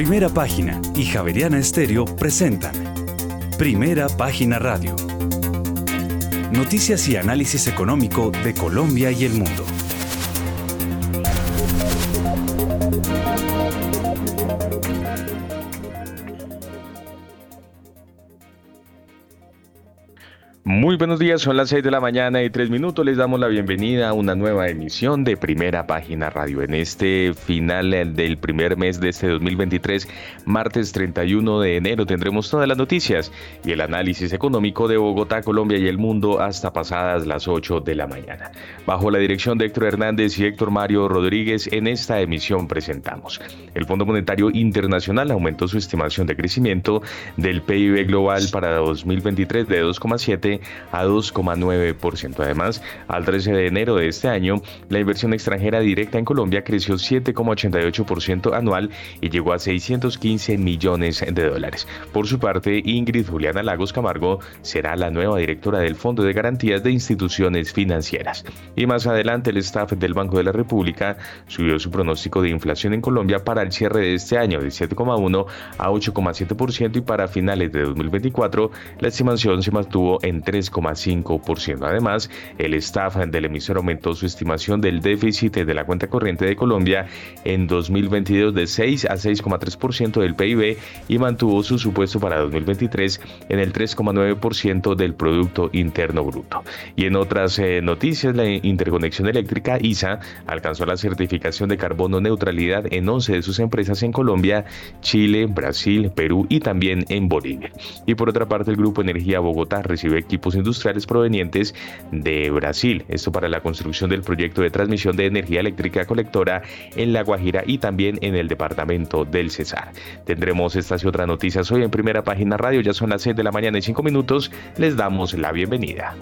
Primera Página y Javeriana Estéreo presentan Primera Página Radio. Noticias y análisis económico de Colombia y el mundo. Buenos días, son las 6 de la mañana y 3 minutos. Les damos la bienvenida a una nueva emisión de Primera Página Radio. En este final del primer mes de este 2023, martes 31 de enero, tendremos todas las noticias y el análisis económico de Bogotá, Colombia y el mundo hasta pasadas las 8 de la mañana. Bajo la dirección de Héctor Hernández y Héctor Mario Rodríguez, en esta emisión presentamos. El Fondo Monetario Internacional aumentó su estimación de crecimiento del PIB global para 2023 de 2,7 a 2,9%. Además, al 13 de enero de este año, la inversión extranjera directa en Colombia creció 7,88% anual y llegó a 615 millones de dólares. Por su parte, Ingrid Juliana Lagos Camargo será la nueva directora del Fondo de Garantías de Instituciones Financieras. Y más adelante, el staff del Banco de la República subió su pronóstico de inflación en Colombia para el cierre de este año de 7,1 a 8,7% y para finales de 2024 la estimación se mantuvo en 3 3,5%. Además, el staff del emisor aumentó su estimación del déficit de la cuenta corriente de Colombia en 2022 de 6 a 6,3% del PIB y mantuvo su supuesto para 2023 en el 3,9% del Producto Interno Bruto. Y en otras eh, noticias, la interconexión eléctrica ISA alcanzó la certificación de carbono neutralidad en 11 de sus empresas en Colombia, Chile, Brasil, Perú y también en Bolivia. Y por otra parte, el Grupo Energía Bogotá recibe equipos industriales provenientes de Brasil. Esto para la construcción del proyecto de transmisión de energía eléctrica colectora en La Guajira y también en el departamento del Cesar. Tendremos estas y otras noticias hoy en primera página radio. Ya son las 6 de la mañana y 5 minutos. Les damos la bienvenida.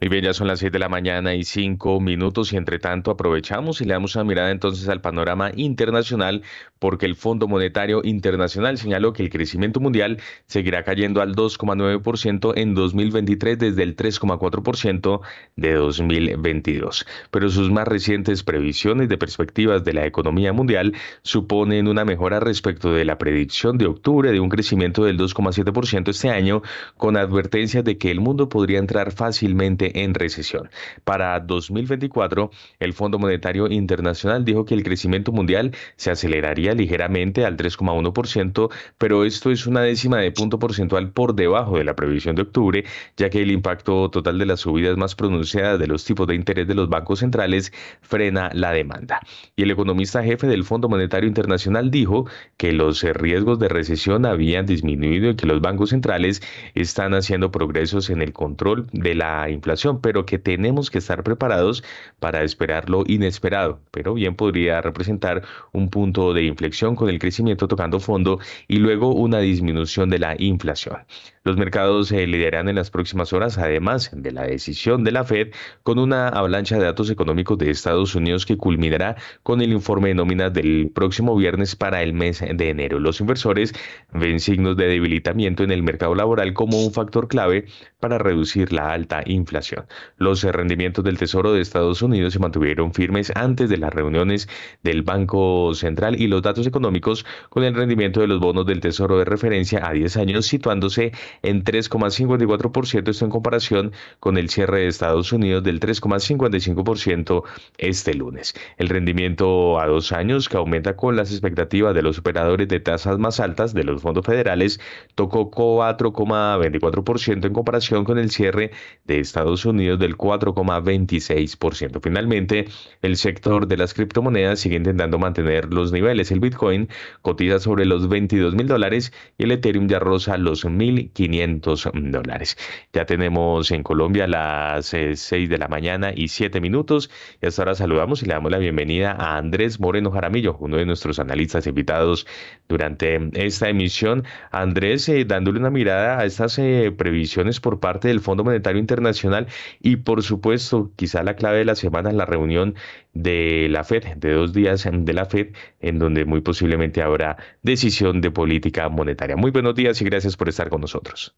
Muy bien, ya son las 7 de la mañana y 5 minutos y entre tanto aprovechamos y le damos una mirada entonces al panorama internacional porque el Fondo Monetario Internacional señaló que el crecimiento mundial seguirá cayendo al 2,9% en 2023 desde el 3,4% de 2022. Pero sus más recientes previsiones de perspectivas de la economía mundial suponen una mejora respecto de la predicción de octubre de un crecimiento del 2,7% este año con advertencias de que el mundo podría entrar fácilmente en recesión. Para 2024, el Fondo Monetario Internacional dijo que el crecimiento mundial se aceleraría ligeramente al 3,1%, pero esto es una décima de punto porcentual por debajo de la previsión de octubre, ya que el impacto total de las subidas más pronunciadas de los tipos de interés de los bancos centrales frena la demanda. Y el economista jefe del Fondo Monetario Internacional dijo que los riesgos de recesión habían disminuido y que los bancos centrales están haciendo progresos en el control de la inflación pero que tenemos que estar preparados para esperar lo inesperado, pero bien podría representar un punto de inflexión con el crecimiento tocando fondo y luego una disminución de la inflación. Los mercados se lideran en las próximas horas, además de la decisión de la Fed, con una avalancha de datos económicos de Estados Unidos que culminará con el informe de nóminas del próximo viernes para el mes de enero. Los inversores ven signos de debilitamiento en el mercado laboral como un factor clave para reducir la alta inflación. Los rendimientos del Tesoro de Estados Unidos se mantuvieron firmes antes de las reuniones del Banco Central y los datos económicos con el rendimiento de los bonos del Tesoro de referencia a 10 años situándose en 3,54%, esto en comparación con el cierre de Estados Unidos del 3,55% este lunes. El rendimiento a dos años, que aumenta con las expectativas de los operadores de tasas más altas de los fondos federales, tocó 4,24% en comparación con el cierre de Estados Unidos del 4,26%. Finalmente, el sector de las criptomonedas sigue intentando mantener los niveles. El Bitcoin cotiza sobre los 22 mil dólares y el Ethereum ya roza los 1.500 500 dólares. Ya tenemos en Colombia las 6 eh, de la mañana y 7 minutos. Y hasta ahora saludamos y le damos la bienvenida a Andrés Moreno Jaramillo, uno de nuestros analistas invitados durante esta emisión. Andrés, eh, dándole una mirada a estas eh, previsiones por parte del Fondo Monetario Internacional y por supuesto quizá la clave de la semana es la reunión de la Fed, de dos días de la Fed, en donde muy posiblemente habrá decisión de política monetaria. Muy buenos días y gracias por estar con nosotros.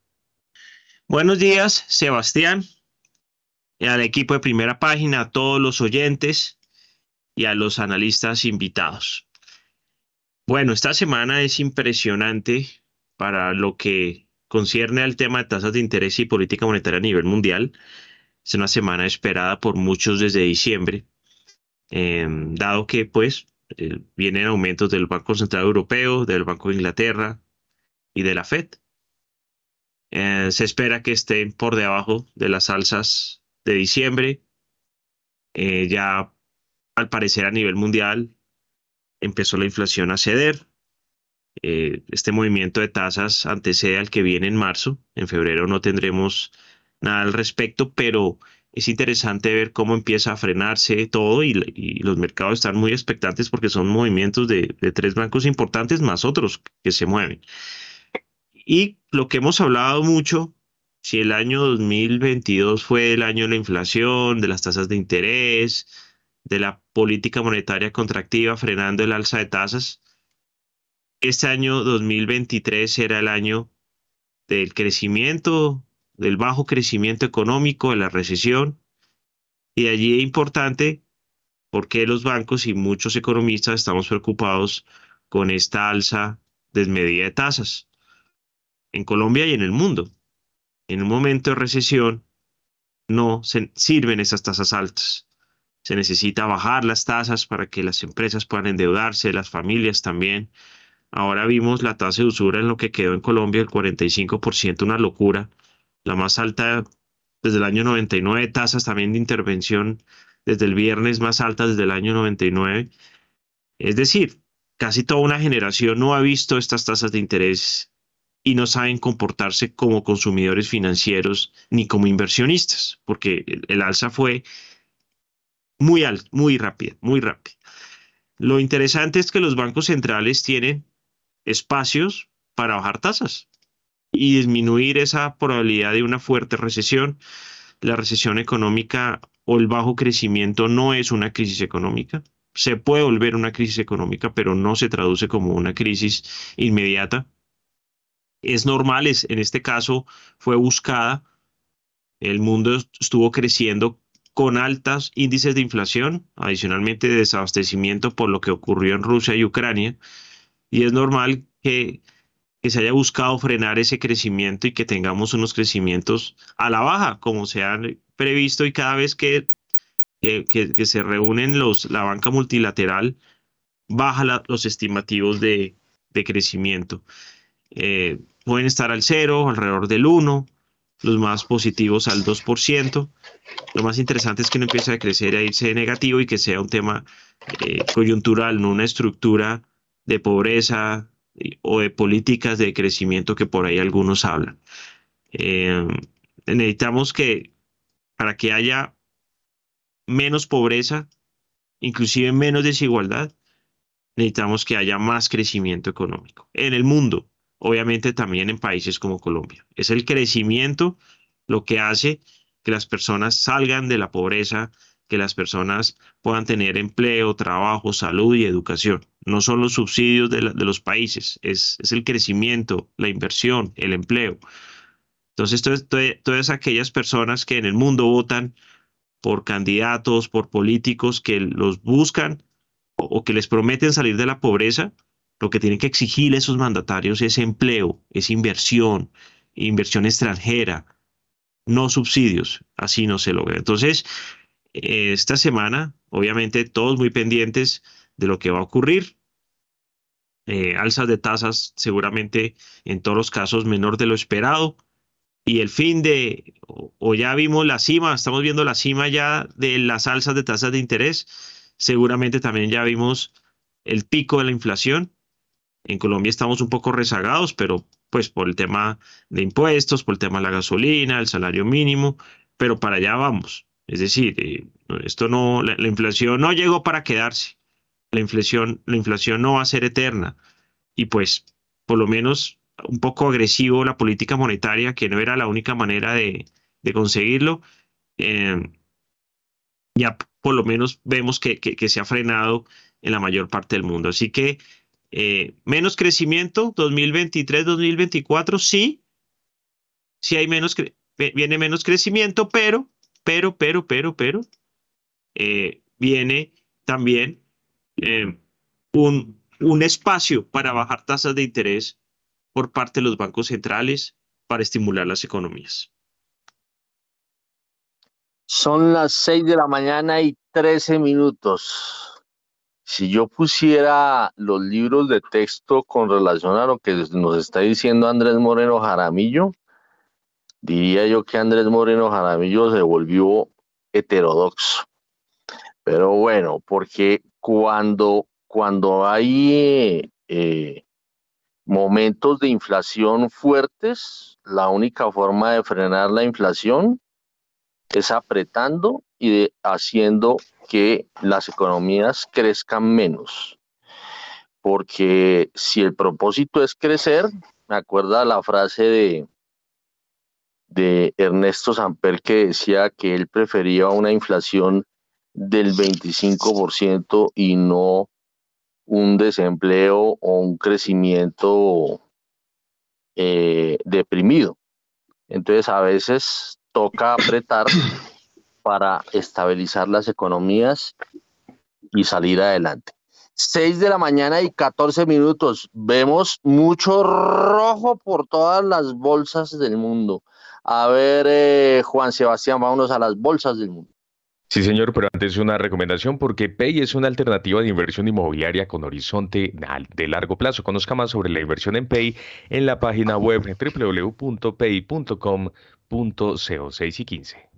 Buenos días, Sebastián, y al equipo de primera página, a todos los oyentes y a los analistas invitados. Bueno, esta semana es impresionante para lo que concierne al tema de tasas de interés y política monetaria a nivel mundial. Es una semana esperada por muchos desde diciembre, em, dado que pues eh, vienen aumentos del Banco Central Europeo, del Banco de Inglaterra y de la Fed. Eh, se espera que estén por debajo de las alzas de diciembre. Eh, ya al parecer a nivel mundial empezó la inflación a ceder. Eh, este movimiento de tasas antecede al que viene en marzo. En febrero no tendremos nada al respecto, pero es interesante ver cómo empieza a frenarse todo y, los mercados están muy expectantes porque son movimientos de, de, tres bancos importantes más otros que se mueven. Y lo que hemos hablado mucho, si el año 2022 fue el año de la inflación, de las tasas de interés, de la política monetaria contractiva frenando el alza de tasas. Este año 2023 era el año del crecimiento, del bajo crecimiento económico, de la recesión. Y allí es importante porque los bancos y muchos economistas estamos preocupados con esta alza desmedida de tasas en Colombia y en el mundo. En un momento de recesión no sirven esas tasas altas se necesita bajar las tasas para que las empresas puedan endeudarse, las familias también. Ahora vimos la tasa de usura en lo que quedó en Colombia, el 45%, una locura. La más alta desde el año 99, tasas también de intervención desde el viernes más altas desde el año 99. Es decir, casi toda una generación no ha visto estas tasas de interés y no saben comportarse como consumidores financieros ni como inversionistas, porque el, alza fue muy alto, muy rápida, muy rápida. Lo interesante es que los bancos centrales tienen espacios para bajar tasas y disminuir esa probabilidad de una fuerte recesión. La recesión económica o el bajo crecimiento no es una crisis económica. Se puede volver una crisis económica, pero no se traduce como una crisis inmediata. Es normal, es, en este caso fue buscada. El mundo estuvo creciendo con altos índices de inflación, adicionalmente de desabastecimiento por lo que ocurrió en Rusia y Ucrania, y es normal que, se haya buscado frenar ese crecimiento y que tengamos unos crecimientos a la baja, como se han previsto, y cada vez que, que, se reúnen los, la banca multilateral, baja los estimativos de, crecimiento. Eh, pueden estar al cero, alrededor del 1, los más positivos al 2%. Lo más interesante es que no empiece a crecer, a irse de negativo y que sea un tema eh, coyuntural, no una estructura de pobreza o de políticas de crecimiento que por ahí algunos hablan. Eh, necesitamos que para que haya menos pobreza, inclusive menos desigualdad, necesitamos que haya más crecimiento económico en el mundo obviamente también en países como Colombia. Es el crecimiento lo que hace que las personas salgan de la pobreza, que las personas puedan tener empleo, trabajo, salud y educación. No son los subsidios de, los países, es, el crecimiento, la inversión, el empleo. Entonces, todas aquellas personas que en el mundo votan por candidatos, por políticos que los buscan o que les prometen salir de la pobreza, lo que tienen que exigir esos mandatarios es empleo, es inversión, inversión extranjera, no subsidios. Así no se logra. Entonces, esta semana, obviamente, todos muy pendientes de lo que va a ocurrir. Eh, alzas de tasas seguramente en todos los casos menor de lo esperado. Y el fin de, o ya vimos la cima, estamos viendo la cima ya de las alzas de tasas de interés. Seguramente también ya vimos el pico de la inflación en Colombia estamos un poco rezagados, pero pues por el tema de impuestos, por el tema de la gasolina, el salario mínimo, pero para allá vamos. Es decir, eh, esto no, la, inflación no llegó para quedarse. La inflación, la inflación no va a ser eterna. Y pues, por lo menos un poco agresivo la política monetaria, que no era la única manera de, conseguirlo, eh, ya por lo menos vemos que, se ha frenado en la mayor parte del mundo. Así que eh, menos crecimiento 2023-2024, sí, sí hay menos, viene menos crecimiento, pero, pero, pero, pero, pero, eh, viene también un, un espacio para bajar tasas de interés por parte de los bancos centrales para estimular las economías. Son las 6 de la mañana y 13 minutos. Si yo pusiera los libros de texto con relación a lo que nos está diciendo Andrés Moreno Jaramillo, diría yo que Andrés Moreno Jaramillo se volvió heterodoxo. Pero bueno, porque cuando, cuando hay eh, momentos de inflación fuertes, la única forma de frenar la inflación es apretando y haciendo que las economías crezcan menos. Porque si el propósito es crecer, me acuerda la frase de, de Ernesto Samper que decía que él prefería una inflación del 25% y no un desempleo o un crecimiento eh, deprimido. Entonces a veces toca apretar para estabilizar las economías y salir adelante. 6 de la mañana y 14 minutos. Vemos mucho rojo por todas las bolsas del mundo. A ver, eh, Juan Sebastián, vámonos a las bolsas del mundo. Sí, señor, pero antes una recomendación porque Pay es una alternativa de inversión inmobiliaria con horizonte de largo plazo. Conozca más sobre la inversión en Pay en la página web www.pay.com.co 6 y 15.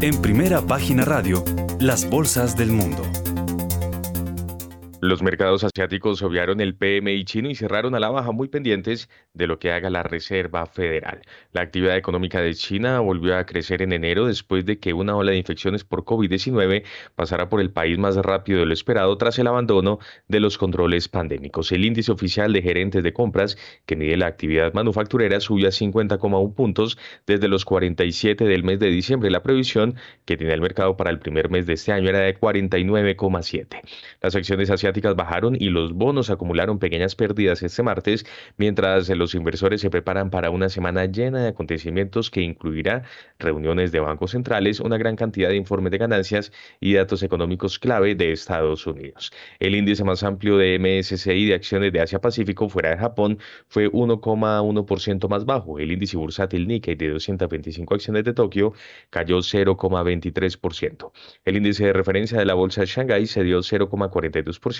En primera página radio, las bolsas del mundo. Los mercados asiáticos obviaron el PMI chino y cerraron a la baja muy pendientes de lo que haga la Reserva Federal. La actividad económica de China volvió a crecer en enero después de que una ola de infecciones por COVID-19 pasara por el país más rápido de lo esperado tras el abandono de los controles pandémicos. El índice oficial de gerentes de compras, que mide la actividad manufacturera, subió a 50,1 puntos desde los 47 del mes de diciembre. La previsión que tiene el mercado para el primer mes de este año era de 49,7. Las acciones asiáticas bajaron y los bonos acumularon pequeñas pérdidas este martes, mientras los inversores se preparan para una semana llena de acontecimientos que incluirá reuniones de bancos centrales, una gran cantidad de informes de ganancias y datos económicos clave de Estados Unidos. El índice más amplio de MSCI de acciones de Asia-Pacífico fuera de Japón fue 1,1% más bajo. El índice bursátil Nikkei de 225 acciones de Tokio cayó 0,23%. El índice de referencia de la bolsa de Shanghái se dio 0,42%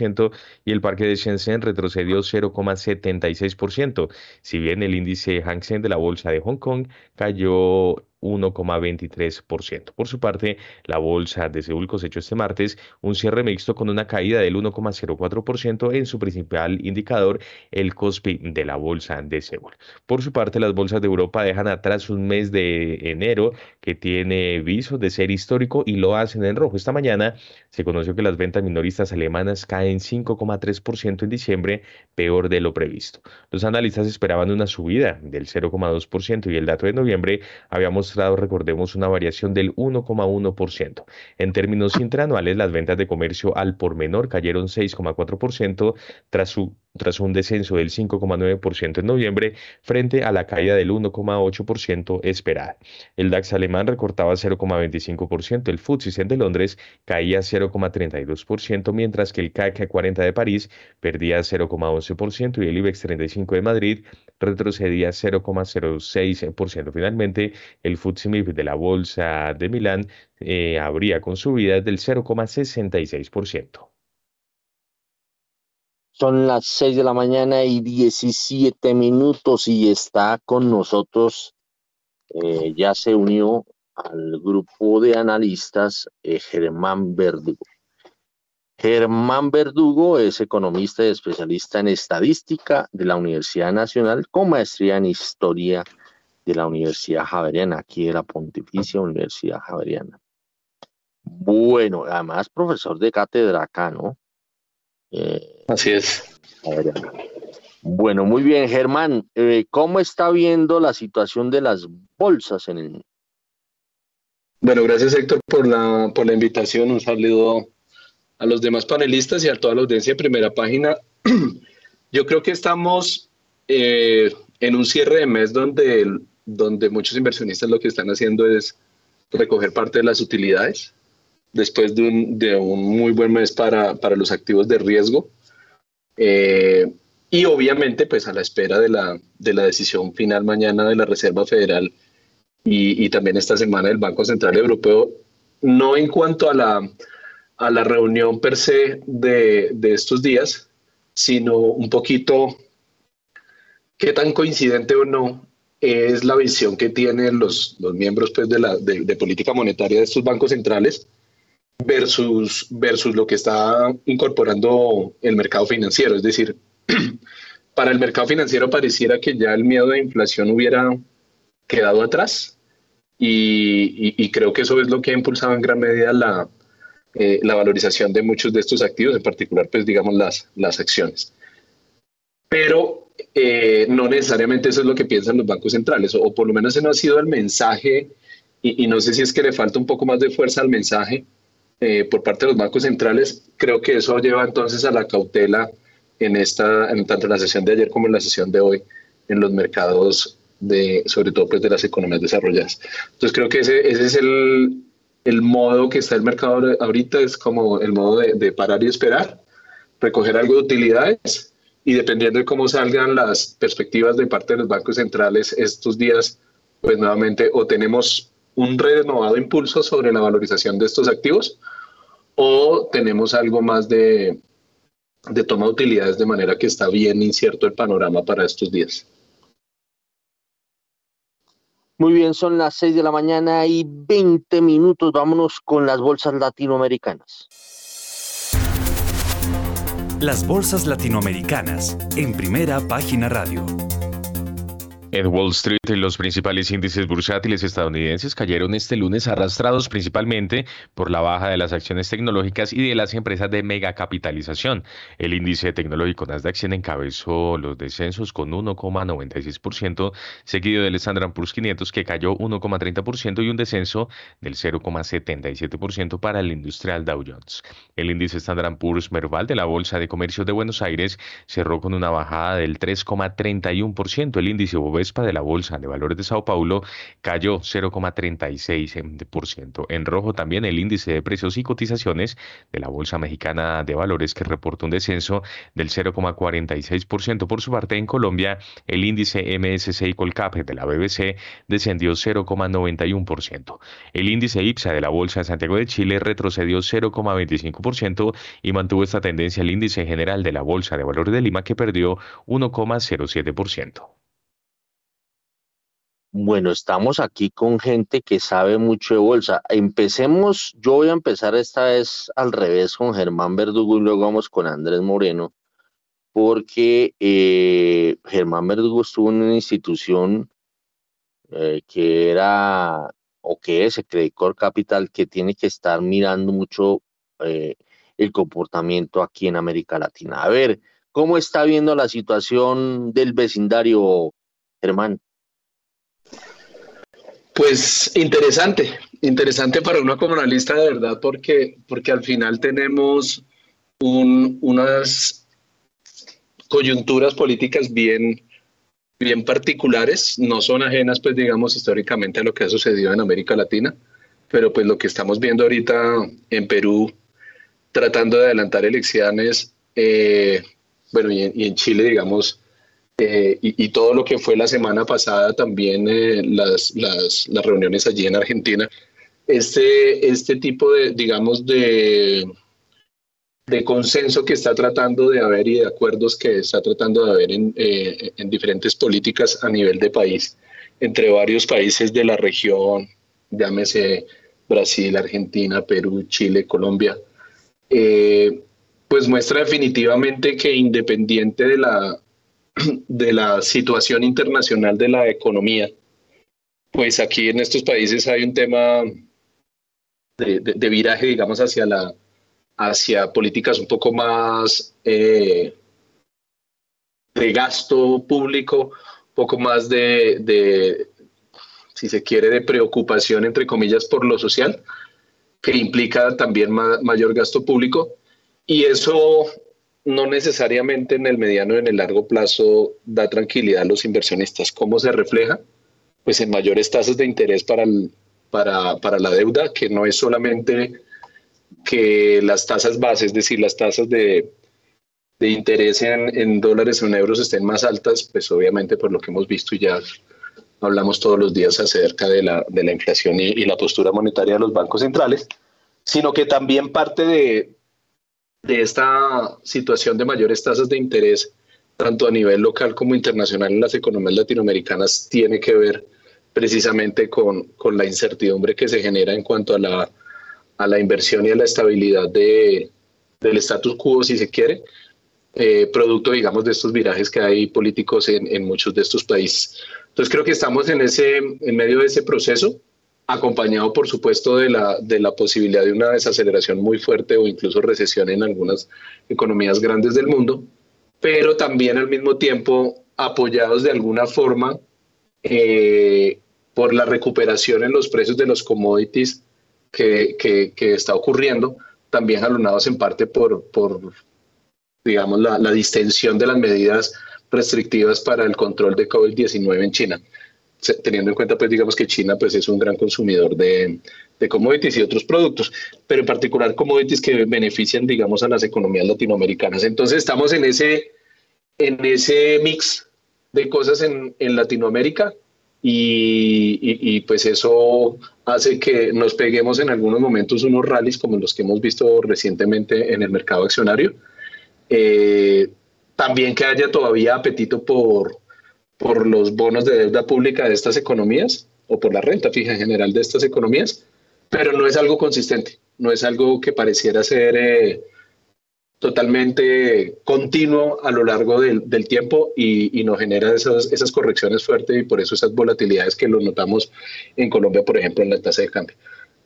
y el parque de Shenzhen retrocedió 0,76%, si bien el índice Hang Seng de la bolsa de Hong Kong cayó 1,23%. Por su parte, la bolsa de Seúl cosechó este martes un cierre mixto con una caída del 1,04% en su principal indicador, el COSPI de la bolsa de Seúl. Por su parte, las bolsas de Europa dejan atrás un mes de enero que tiene visos de ser histórico y lo hacen en rojo. Esta mañana se conoció que las ventas minoristas alemanas caen 5,3% en diciembre, peor de lo previsto. Los analistas esperaban una subida del 0,2% y el dato de noviembre había recordemos, una variación del 1,1%. En términos interanuales, las ventas de comercio al por menor cayeron 6,4% tras su tras un descenso del 5,9% en noviembre frente a la caída del 1,8% esperada. El DAX alemán recortaba 0,25%, el FTSE de Londres caía 0,32%, mientras que el CAC 40 de París perdía 0,11% y el IBEX 35 de Madrid retrocedía 0,06%. Finalmente, el FTSE MIB de la Bolsa de Milán eh, habría con subidas del 0,66%. Son las 6 de la mañana y 17 minutos y está con nosotros, eh, ya se unió al grupo de analistas eh, Germán Verdugo. Germán Verdugo es economista y especialista en estadística de la Universidad Nacional con maestría en historia de la Universidad Javeriana, aquí de la Pontificia Universidad Javeriana. Bueno, además profesor de cátedra acá, ¿no? Eh, Así es. Bueno, muy bien, Germán. Eh, ¿Cómo está viendo la situación de las bolsas en el? Bueno, gracias Héctor por la, por la invitación. Un saludo a los demás panelistas y a toda la audiencia de primera página. Yo creo que estamos eh, en un cierre de mes donde, donde muchos inversionistas lo que están haciendo es recoger parte de las utilidades después de un, de un muy buen mes para, para los activos de riesgo. Eh, y obviamente, pues a la espera de la, de la decisión final mañana de la Reserva Federal y, y, también esta semana del Banco Central Europeo, no en cuanto a la, a la reunión per se de, de estos días, sino un poquito qué tan coincidente o no es la visión que tienen los, los miembros pues, de, la, de, de política monetaria de estos bancos centrales versus, versus lo que está incorporando el mercado financiero. Es decir, para el mercado financiero pareciera que ya el miedo de inflación hubiera quedado atrás y, creo que eso es lo que ha impulsado en gran medida la, eh, la valorización de muchos de estos activos, en particular, pues digamos las, las acciones. Pero eh, no necesariamente eso es lo que piensan los bancos centrales, o, por lo menos ese no ha sido el mensaje, y, y, no sé si es que le falta un poco más de fuerza al mensaje eh, por parte de los bancos centrales. Creo que eso lleva entonces a la cautela en esta, en tanto en la sesión de ayer como en la sesión de hoy, en los mercados de, sobre todo pues de las economías desarrolladas. Entonces creo que ese, ese es el, el modo que está el mercado ahorita, es como el modo de, de parar y esperar, recoger algo de utilidades y dependiendo de cómo salgan las perspectivas de parte de los bancos centrales estos días, pues nuevamente o tenemos un renovado impulso sobre la valorización de estos activos o tenemos algo más de, de toma de utilidades de manera que está bien incierto el panorama para estos días. Muy bien, son las 6 de la mañana y 20 minutos. Vámonos con las bolsas latinoamericanas. Las bolsas latinoamericanas en primera página radio. En Wall Street, los principales índices bursátiles estadounidenses cayeron este lunes arrastrados principalmente por la baja de las acciones tecnológicas y de las empresas de megacapitalización. El índice tecnológico Nasdaq 100 encabezó los descensos con 1,96%, seguido del Standard Poor's 500 que cayó 1,30% y un descenso del 0,77% para el industrial Dow Jones. El índice Standard Poor's Merval de la Bolsa de Comercio de Buenos Aires cerró con una bajada del 3,31%. El índice Bovespa de la Bolsa de Valores de Sao Paulo cayó 0,36%. En rojo también el índice de precios y cotizaciones de la Bolsa Mexicana de Valores que reportó un descenso del 0,46%. Por su parte, en Colombia, el índice MSCI Colcap de la BBC descendió 0,91%. El índice IPSA de la Bolsa de Santiago de Chile retrocedió 0,25% y mantuvo esta tendencia el índice general de la Bolsa de Valores de Lima que perdió 1,07%. Bueno, estamos aquí con gente que sabe mucho de bolsa. Empecemos, yo voy a empezar esta vez al revés con Germán Verdugo y luego vamos con Andrés Moreno, porque eh, Germán Verdugo estuvo en una institución eh, que era o que es el Credit Capital, que tiene que estar mirando mucho eh, el comportamiento aquí en América Latina. A ver, ¿cómo está viendo la situación del vecindario, Germán? Pues interesante, interesante para una comunalista de verdad, porque, porque al final tenemos un, unas coyunturas políticas bien, bien particulares, no son ajenas, pues digamos, históricamente a lo que ha sucedido en América Latina, pero pues lo que estamos viendo ahorita en Perú, tratando de adelantar elecciones, eh, bueno, y y en Chile, digamos, eh, y, todo lo que fue la semana pasada también eh, las, las, las, reuniones allí en Argentina, este, este tipo de, digamos, de, de consenso que está tratando de haber y de acuerdos que está tratando de haber en, eh, en diferentes políticas a nivel de país, entre varios países de la región, llámese Brasil, Argentina, Perú, Chile, Colombia, pues muestra definitivamente que independiente de la, de la situación internacional de la economía, pues aquí en estos países hay un tema de, viraje, digamos, hacia, la, hacia políticas un poco más, eh, gasto público, un poco más de, si se quiere, de preocupación, entre comillas, por lo social, que implica también mayor gasto público. Y eso no necesariamente en el mediano y en el largo plazo da tranquilidad a los inversionistas. ¿Cómo se refleja? Pues en mayores tasas de interés para, para, para la deuda, que no es solamente que las tasas bases, es decir, las tasas de, de interés en, dólares o en euros estén más altas, pues obviamente por lo que hemos visto ya hablamos todos los días acerca de la, de la inflación y, la postura monetaria de los bancos centrales, sino que también parte de, de esta situación de mayores tasas de interés, tanto a nivel local como internacional en las economías latinoamericanas, tiene que ver precisamente con, con la incertidumbre que se genera en cuanto a la a la inversión y a la estabilidad de, del status quo, si se quiere, eh, producto, digamos, de estos virajes que hay políticos en, en, muchos de estos países. Entonces creo que estamos en, ese, en medio de ese proceso, acompañado, por supuesto, de la, de la posibilidad de una desaceleración muy fuerte o incluso recesión en algunas economías grandes del mundo, pero también al mismo tiempo apoyados de alguna forma eh, por la recuperación en los precios de los commodities que, está ocurriendo, también jalonados en parte por, por digamos, la, distensión de las medidas restrictivas para el control de COVID-19 en China teniendo en cuenta, pues, digamos que China, pues, es un gran consumidor de, commodities y otros productos, pero en particular commodities que benefician, digamos, a las economías latinoamericanas. Entonces, estamos en ese, en ese mix de cosas en, en Latinoamérica y, pues eso hace que nos peguemos en algunos momentos unos rallies como los que hemos visto recientemente en el mercado accionario. Eh, también que haya todavía apetito por, por los bonos de deuda pública de estas economías o por la renta fija en general de estas economías, pero no es algo consistente, no es algo que pareciera ser... Eh, totalmente continuo a lo largo del, del tiempo y, y, nos genera esas, esas correcciones fuertes y por eso esas volatilidades que lo notamos en Colombia, por ejemplo, en la tasa de cambio.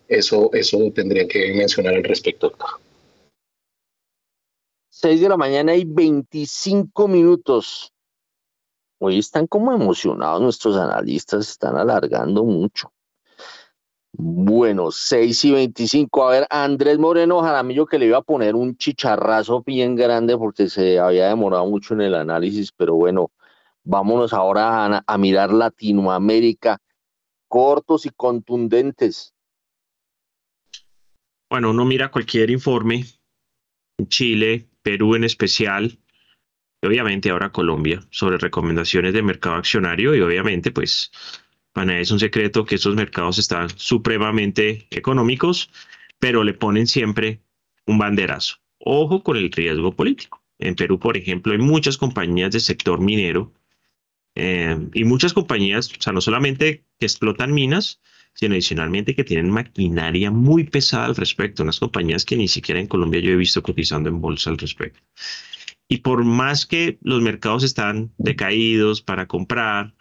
Eso, eso tendría que mencionar al respecto. 6 de la mañana y 25 minutos. Hoy están como emocionados nuestros analistas, están alargando mucho. Bueno, 6 y 25. A ver, Andrés Moreno Jaramillo que le iba a poner un chicharrazo bien grande porque se había demorado mucho en el análisis, pero bueno, vámonos ahora a, mirar Latinoamérica, cortos y contundentes. Bueno, uno mira cualquier informe, Chile, Perú en especial, obviamente ahora Colombia, sobre recomendaciones de mercado accionario y obviamente pues para es un secreto que estos mercados están supremamente económicos, pero le ponen siempre un banderazo. Ojo con el riesgo político. En Perú, por ejemplo, hay muchas compañías del sector minero eh, y muchas compañías, o sea, no solamente que explotan minas, sino adicionalmente que tienen maquinaria muy pesada al respecto, unas compañías que ni siquiera en Colombia yo he visto cotizando en bolsa al respecto. Y por más que los mercados están decaídos para comprar,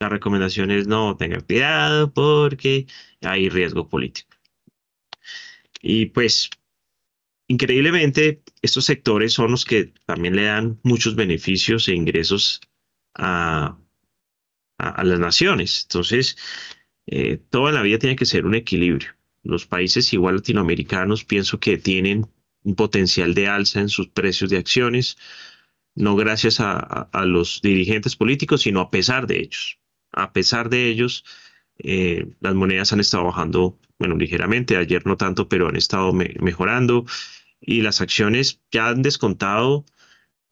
la recomendación es no tenga cuidado porque hay riesgo político. Y pues, increíblemente, estos sectores son los que también le dan muchos beneficios e ingresos a, a, las naciones. Entonces, eh, toda la vida tiene que ser un equilibrio. Los países igual latinoamericanos pienso que tienen un potencial de alza en sus precios de acciones, no gracias a, los dirigentes políticos, sino a pesar de ellos a pesar de ellos, eh, las monedas han estado bajando, bueno, ligeramente, ayer no tanto, pero han estado mejorando y las acciones ya han descontado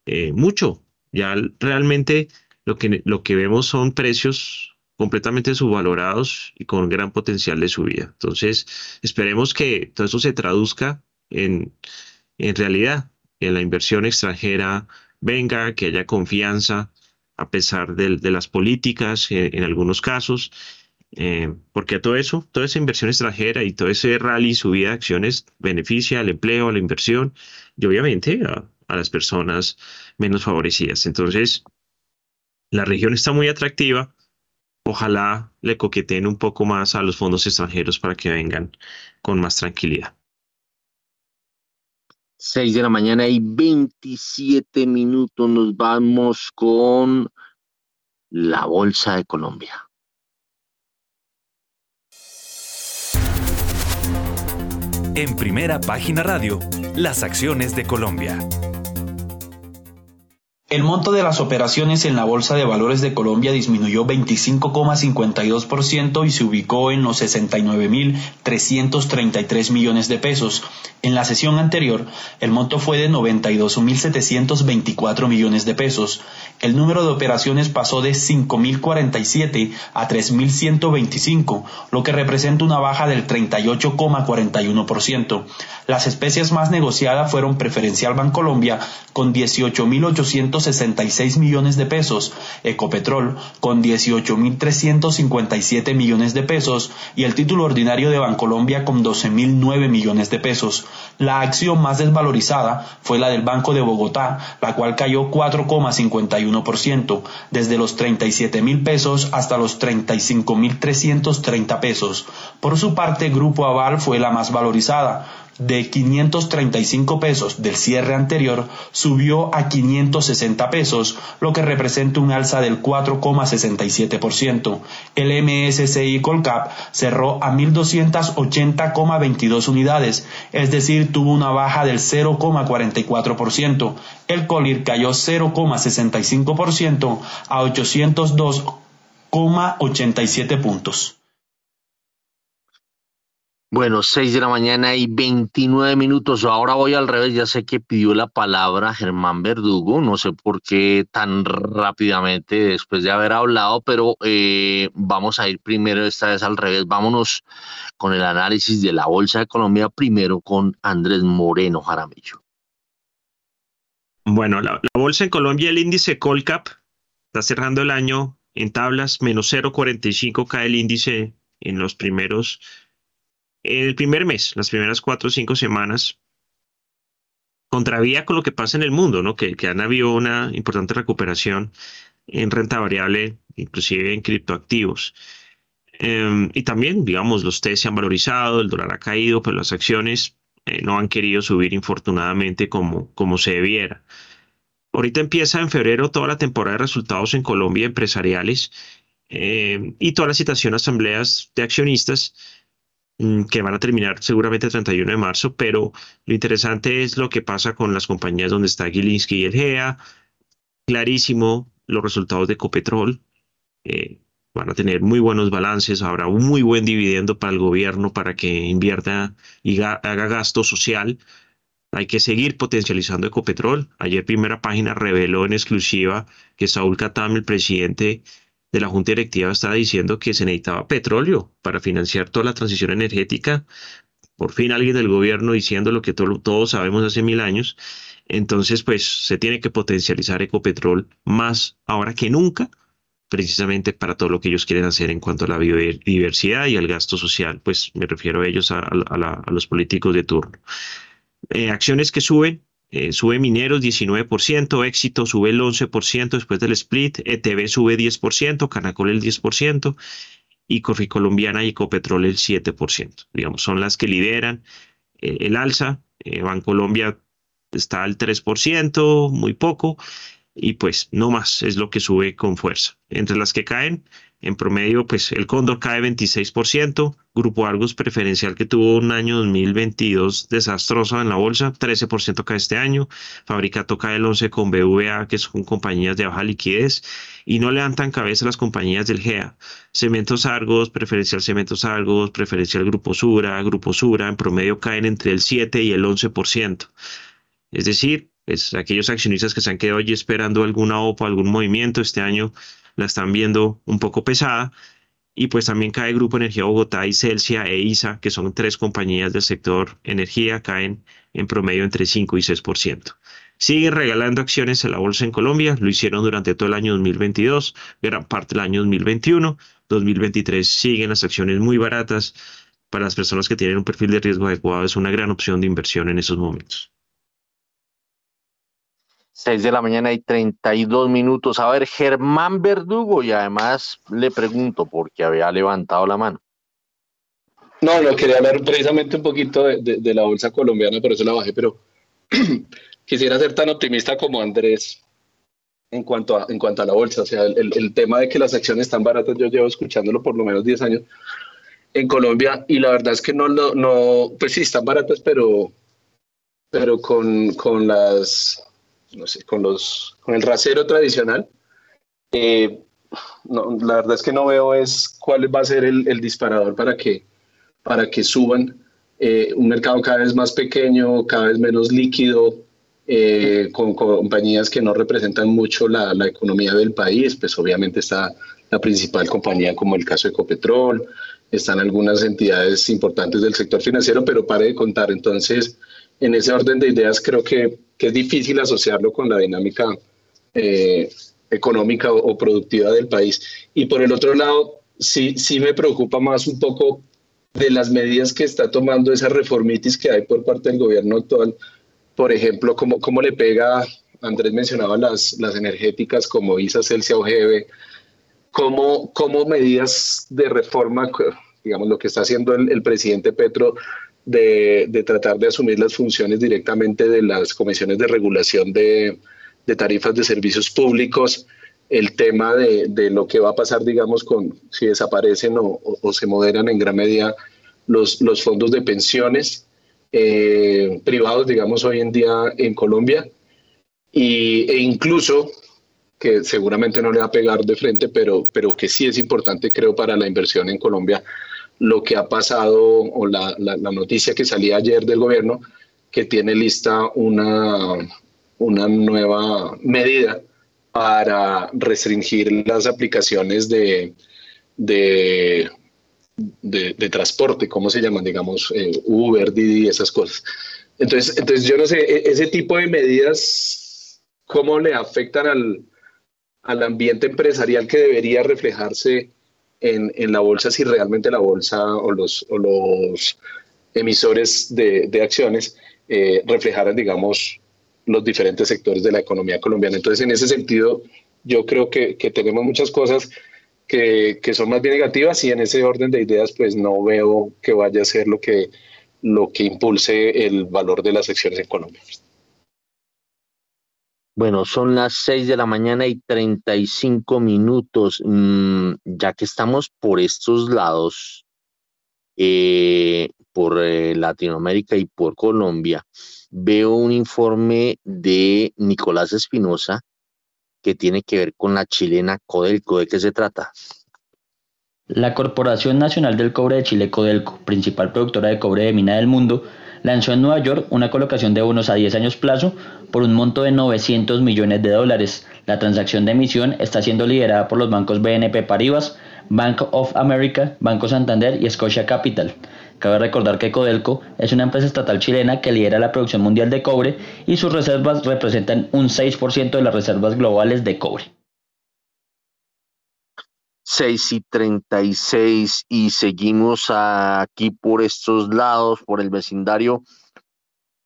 eh, mucho. Ya realmente lo que, lo que vemos son precios completamente subvalorados y con gran potencial de subida. Entonces, esperemos que todo eso se traduzca en, en realidad, que la inversión extranjera venga, que haya confianza a pesar de, las políticas eh, en algunos casos, eh, porque todo eso, toda esa inversión extranjera y todo ese rally, subida de acciones beneficia al empleo, a la inversión y obviamente a, las personas menos favorecidas. Entonces, la región está muy atractiva. Ojalá le coqueteen un poco más a los fondos extranjeros para que vengan con más tranquilidad. 6 de la mañana y 27 minutos nos vamos con la Bolsa de Colombia. En primera página radio, las acciones de Colombia. El monto de las operaciones en la Bolsa de Valores de Colombia disminuyó 25,52% y se ubicó en los 69.333 millones de pesos. En la sesión anterior, el monto fue de 92.724 millones de pesos. El número de operaciones pasó de 5.047 a 3.125, lo que representa una baja del 38,41%. Las especies más negociadas fueron Preferencial Bancolombia con 18.866 millones de pesos, Ecopetrol con 18.357 millones de pesos y el título ordinario de Bancolombia con 12.009 millones de pesos. La acción más desvalorizada fue la del Banco de Bogotá, la cual cayó 4,51%, desde los 37 mil pesos hasta los 35 mil 330 pesos. Por su parte, Grupo Aval fue la más valorizada, de 535 pesos del cierre anterior subió a 560 pesos, lo que representa un alza del 4,67%. El MSCI Colcap cerró a 1.280,22 unidades, es decir, tuvo una baja del 0,44%. El Colir cayó 0,65% a 802,87 puntos. Bueno, 6 de la mañana y 29 minutos. Ahora voy al revés. Ya sé que pidió la palabra Germán Verdugo. No sé por qué tan rápidamente después de haber hablado, pero eh, vamos a ir primero esta vez al revés. Vámonos con el análisis de la Bolsa de Colombia, primero con Andrés Moreno Jaramillo. Bueno, la, la Bolsa en Colombia, el índice Colcap, está cerrando el año en tablas, menos 0,45 cae el índice en los primeros el primer mes, las primeras cuatro o cinco semanas, contravía con lo que pasa en el mundo, ¿no? Que, que han habido una importante recuperación en renta variable, inclusive en criptoactivos. Em, y también, digamos, los TES se han valorizado, el dólar ha caído, pero las acciones eh, no han querido subir infortunadamente como, como se debiera. Ahorita empieza en febrero toda la temporada de resultados en Colombia empresariales eh, y toda la citación a asambleas de accionistas que van a terminar seguramente el 31 de marzo, pero lo interesante es lo que pasa con las compañías donde está Gilinski y el GEA. Clarísimo los resultados de Copetrol. Eh, van a tener muy buenos balances, habrá un muy buen dividendo para el gobierno para que invierta y haga gasto social. Hay que seguir potencializando Ecopetrol. Ayer primera página reveló en exclusiva que Saúl Katam, el presidente de la Junta Directiva estaba diciendo que se necesitaba petróleo para financiar toda la transición energética. Por fin alguien del gobierno diciendo lo que todos sabemos hace mil años. Entonces, pues se tiene que potencializar Ecopetrol más ahora que nunca, precisamente para todo lo que ellos quieren hacer en cuanto a la biodiversidad y al gasto social. Pues me refiero a ellos, a, los políticos de turno. Eh, acciones que suben, eh, sube Mineros 19%, Éxito sube el 11% después del split, ETV sube 10%, Canacol el 10% y Corfi Colombiana y Ecopetrol el 7%. Digamos, son las que lideran eh, el alza. Eh, Bancolombia está al 3%, muy poco, y pues no más es lo que sube con fuerza. Entre las que caen, en promedio, pues el Cóndor cae 26%, Grupo Argos preferencial que tuvo un año 2022 desastroso en la bolsa, 13% cae este año, Fabricato cae el 11% con BVA, que son compañías de baja liquidez, y no levantan cabeza las compañías del GEA. Cementos Argos, preferencial Cementos Argos, preferencial Grupo Sura, Grupo Sura, en promedio caen entre el 7 y el 11%. Es decir, es aquellos accionistas que se han quedado allí esperando alguna OPA, algún movimiento este año, la están viendo un poco pesada. Y pues también cae Grupo Energía Bogotá y Celsia e ISA, que son tres compañías del sector energía, caen en promedio entre 5 y 6%. Siguen regalando acciones en la bolsa en Colombia, lo hicieron durante todo el año 2022, gran parte del año 2021. 2023 siguen las acciones muy baratas. Para las personas que tienen un perfil de riesgo adecuado, es una gran opción de inversión en esos momentos. 6 de la mañana y 32 minutos. A ver, Germán Verdugo, y además le pregunto porque había levantado la mano. No, no, quería hablar precisamente un poquito de, la bolsa colombiana, por eso la bajé, pero quisiera ser tan optimista como Andrés en cuanto a, en cuanto a la bolsa. O sea, el, el, tema de que las acciones están baratas, yo llevo escuchándolo por lo menos 10 años en Colombia y la verdad es que no, no, no pues sí, están baratas, pero, pero con, con las, no sé, con los, con el rasero tradicional. Eh, no, la verdad es que no veo es cuál va a ser el, el disparador para que, para que suban. Eh, un mercado cada vez más pequeño, cada vez menos líquido, eh, con, compañías que no representan mucho la, la, economía del país, pues obviamente está la principal compañía como el caso Ecopetrol, están algunas entidades importantes del sector financiero, pero pare de contar. Entonces, en ese orden de ideas creo que, que es difícil asociarlo con la dinámica eh, económica o, productiva del país. Y por el otro lado, sí, sí me preocupa más un poco de las medidas que está tomando esa reformitis que hay por parte del gobierno actual. Por ejemplo, cómo, cómo le pega, Andrés mencionaba las, las energéticas como ISA, Celsia o cómo, cómo medidas de reforma, digamos lo que está haciendo el presidente Petro, de, tratar de asumir las funciones directamente de las comisiones de regulación de, tarifas de servicios públicos, el tema de, lo que va a pasar, digamos, con si desaparecen o, se moderan en gran medida los, los fondos de pensiones eh, privados, digamos, hoy en día en Colombia, y, e incluso que seguramente no le va a pegar de frente, pero, pero que sí es importante, creo, para la inversión en Colombia, lo que ha pasado o la, la, la noticia que salía ayer del gobierno, que tiene lista una, una nueva medida para restringir las aplicaciones de, de, de, de transporte, ¿cómo se llaman? Digamos, eh, Uber, Didi, esas cosas. Entonces, entonces, yo no sé, e, ese tipo de medidas, ¿cómo le afectan al, al ambiente empresarial que debería reflejarse en, en, la bolsa si realmente la bolsa o los, o los emisores de, de acciones eh, reflejaran, digamos, los diferentes sectores de la economía colombiana. Entonces, en ese sentido, yo creo que, que tenemos muchas cosas que, que, son más bien negativas y en ese orden de ideas, pues no veo que vaya a ser lo que, lo que impulse el valor de las acciones en Colombia. Bueno, son las 6 de la mañana y 35 minutos. Mm, ya que estamos por estos lados, eh, por eh, Latinoamérica y por Colombia, veo un informe de Nicolás Espinosa que tiene que ver con la chilena Codelco. ¿De qué se trata? La Corporación Nacional del Cobre de Chile, Codelco, principal productora de cobre de mina del mundo, lanzó en Nueva York una colocación de bonos a 10 años plazo por un monto de 900 millones de dólares. La transacción de emisión está siendo liderada por los bancos BNP Paribas, Bank of America, Banco Santander y Scotia Capital. Cabe recordar que Codelco es una empresa estatal chilena que lidera la producción mundial de cobre y sus reservas representan un 6% de las reservas globales de cobre. 6 y 36 y seguimos aquí por estos lados, por el vecindario,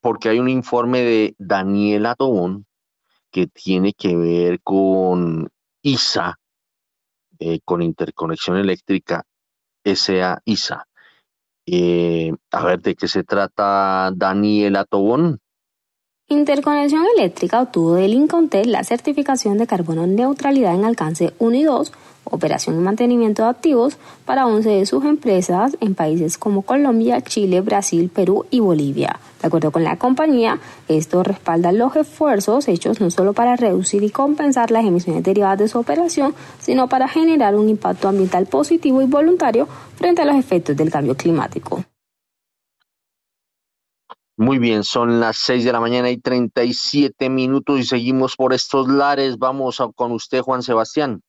porque hay un informe de Daniela Tobón que tiene que ver con ISA, eh, con interconexión eléctrica SA ISA. Eh, a ver, ¿de qué se trata Daniela Tobón? Interconexión Eléctrica obtuvo del Incontel la certificación de carbono neutralidad en alcance 1 y 2 operación y mantenimiento de activos para 11 de sus empresas en países como Colombia, Chile, Brasil, Perú y Bolivia. De acuerdo con la compañía, esto respalda los esfuerzos hechos no solo para reducir y compensar las emisiones derivadas de su operación, sino para generar un impacto ambiental positivo y voluntario frente a los efectos del cambio climático. Muy bien, son las 6 de la mañana y 37 minutos y seguimos por estos lares. Vamos con usted, Juan Sebastián.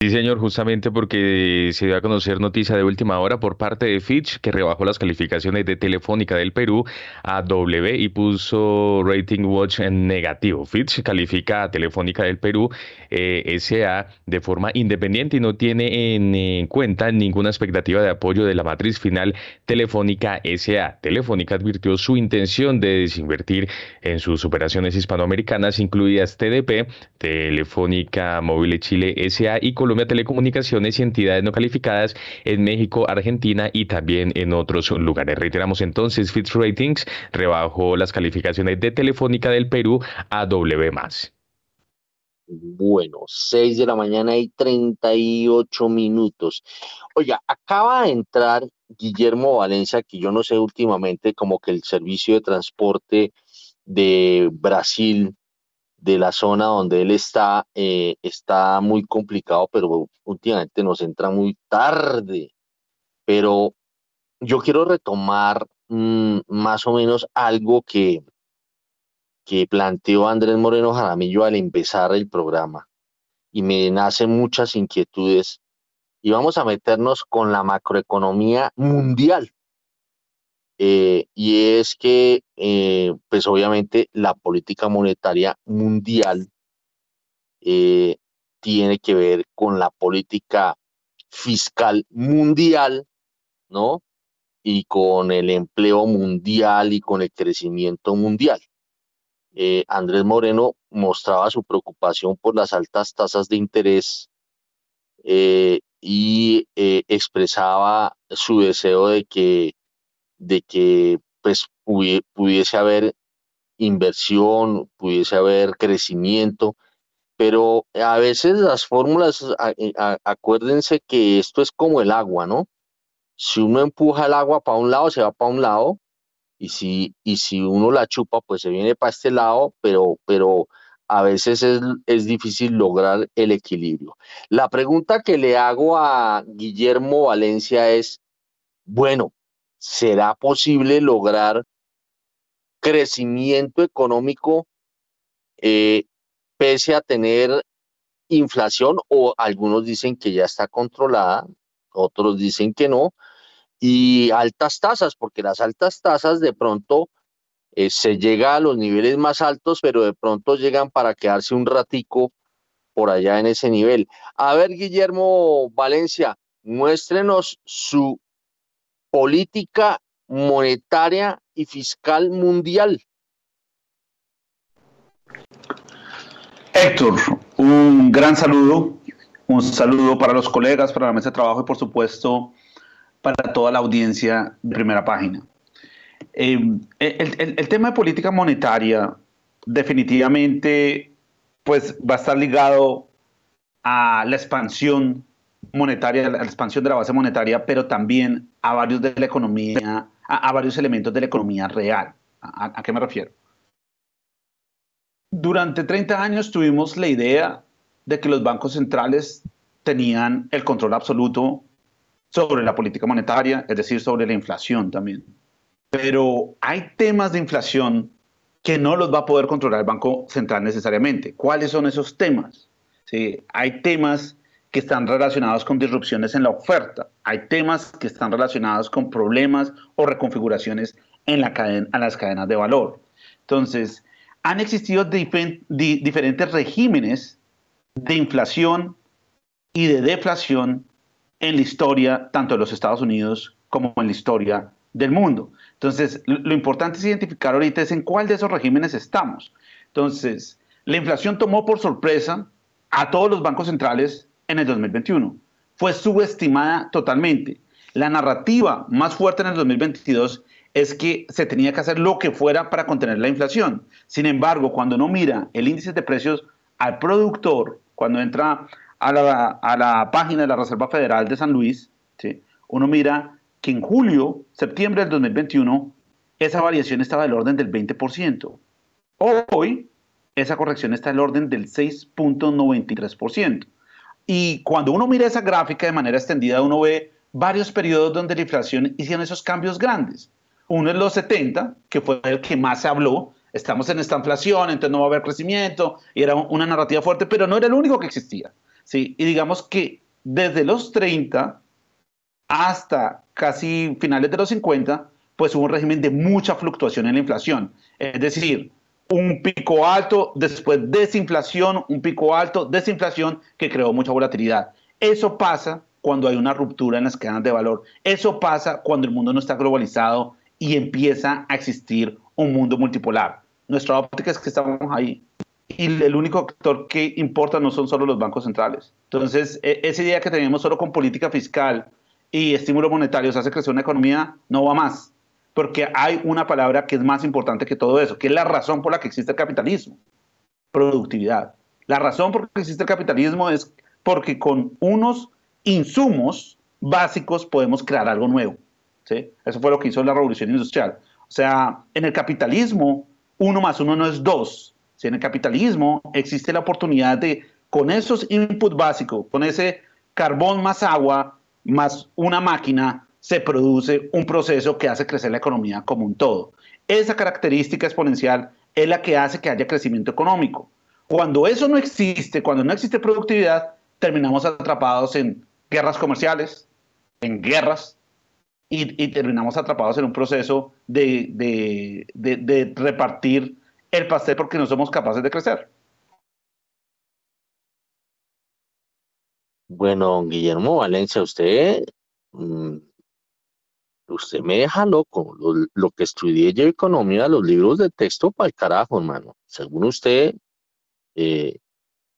Sí, señor, justamente porque se dio a conocer noticia de última hora por parte de Fitch que rebajó las calificaciones de Telefónica del Perú a W y puso Rating Watch en negativo. Fitch califica a Telefónica del Perú eh, SA de forma independiente y no tiene en, en, cuenta ninguna expectativa de apoyo de la matriz final Telefónica SA. Telefónica advirtió su intención de desinvertir en sus operaciones hispanoamericanas, incluidas TDP, Telefónica Móvil Chile SA y Colombia Telecomunicaciones y entidades no calificadas en México, Argentina y también en otros lugares. Reiteramos entonces, Fitch Ratings rebajó las calificaciones de Telefónica del Perú a W+. Bueno, 6 de la mañana y 38 minutos. Oiga, acaba de entrar Guillermo Valencia, que yo no sé últimamente como que el servicio de transporte de Brasil, de la zona donde él está, eh, está muy complicado, pero últimamente nos entra muy tarde. Pero yo quiero retomar mm, más o menos algo que, que planteó Andrés Moreno Jaramillo al empezar el programa y me nacen muchas inquietudes y vamos a meternos con la macroeconomía mundial. Eh, y es que, eh, pues obviamente, la política monetaria mundial eh, tiene que ver con la política fiscal mundial, ¿no? Y con el empleo mundial y con el crecimiento mundial. Andrés Moreno mostraba su preocupación por las altas tasas de interés y expresaba su deseo de que, de que pues, pudiese haber inversión, pudiese haber crecimiento, pero a veces las fórmulas, acuérdense que esto es como el agua, ¿no? Si uno empuja el agua para un lado, se va para un lado, y si, y si uno la chupa, pues se viene para este lado, pero, pero a veces es, es, difícil lograr el equilibrio. La pregunta que le hago a Guillermo Valencia es, bueno, ¿será posible lograr crecimiento económico eh, pese a tener inflación o algunos dicen que ya está controlada, otros dicen que no, y altas tasas, porque las altas tasas de pronto eh, se llega a los niveles más altos, pero de pronto llegan para quedarse un ratico por allá en ese nivel. A ver, Guillermo Valencia, muéstrenos su política monetaria y fiscal mundial. Héctor, un gran saludo, un saludo para los colegas, para la mesa de trabajo y por supuesto para toda la audiencia de primera página. Eh, el, tema de política monetaria definitivamente pues, va a estar ligado a la expansión monetaria, a la expansión de la base monetaria, pero también a varios de la economía, a, varios elementos de la economía real. ¿A, qué me refiero? Durante 30 años tuvimos la idea de que los bancos centrales tenían el control absoluto sobre la política monetaria, es decir, sobre la inflación también. Pero hay temas de inflación que no los va a poder controlar el Banco Central necesariamente. ¿Cuáles son esos temas? ¿Sí? Hay temas que están relacionados con disrupciones en la oferta. Hay temas que están relacionados con problemas o reconfiguraciones en, la cadena, en las cadenas de valor. Entonces, han existido diferentes regímenes de inflación y de deflación en la historia tanto de los Estados Unidos como en la historia del mundo. Entonces, lo importante es identificar ahorita es en cuál de esos regímenes estamos. Entonces, la inflación tomó por sorpresa a todos los bancos centrales en el 2021. Fue subestimada totalmente. La narrativa más fuerte en el 2022 es que se tenía que hacer lo que fuera para contener la inflación. Sin embargo, cuando uno mira el índice de precios al productor, cuando entra a la, página de la Reserva Federal de San Luis, uno mira que en julio, septiembre del 2021, esa variación estaba del orden del 20%. Hoy, esa corrección está del orden del 6.93%. Y cuando uno mira esa gráfica de manera extendida, uno ve varios periodos donde la inflación hicieron esos cambios grandes. Uno es los 70, que fue el que más se habló. Estamos en esta inflación, entonces no va a haber crecimiento, y era una narrativa fuerte, pero no era el único que existía. ¿sí? Y digamos que desde los 30 hasta casi finales de los 50, pues hubo un régimen de mucha fluctuación en la inflación. Es decir, un pico alto, después desinflación, un pico alto, desinflación, que creó mucha volatilidad. Eso pasa cuando hay una ruptura en las cadenas de valor. Eso pasa cuando el mundo no está globalizado y empieza a existir un mundo multipolar. Nuestra óptica es que estamos ahí y el único actor que importa no son solo los bancos centrales. Entonces, e, esa idea que tenemos solo con política fiscal y estímulos monetarios hace crecer una economía no va más, porque hay una palabra que es más importante que todo eso, que es la razón por la que existe el capitalismo, productividad. La razón por la que existe el capitalismo es porque con unos insumos básicos podemos crear algo nuevo. ¿sí? Eso fue lo que hizo la revolución industrial. O sea, en el capitalismo, uno más uno no es dos. Si en el capitalismo existe la oportunidad de, con esos inputs básicos, con ese carbón más agua, más una máquina, se produce un proceso que hace crecer la economía como un todo. Esa característica exponencial es la que hace que haya crecimiento económico. Cuando eso no existe, cuando no existe productividad, terminamos atrapados en guerras comerciales, en guerras, y, terminamos atrapados en un proceso de, de, repartir el pastel porque no somos capaces de crecer. Bueno, Guillermo Valencia, usted, mm, usted me deja loco. Lo, que estudié yo economía, los libros de texto para el carajo, hermano. Según usted, eh,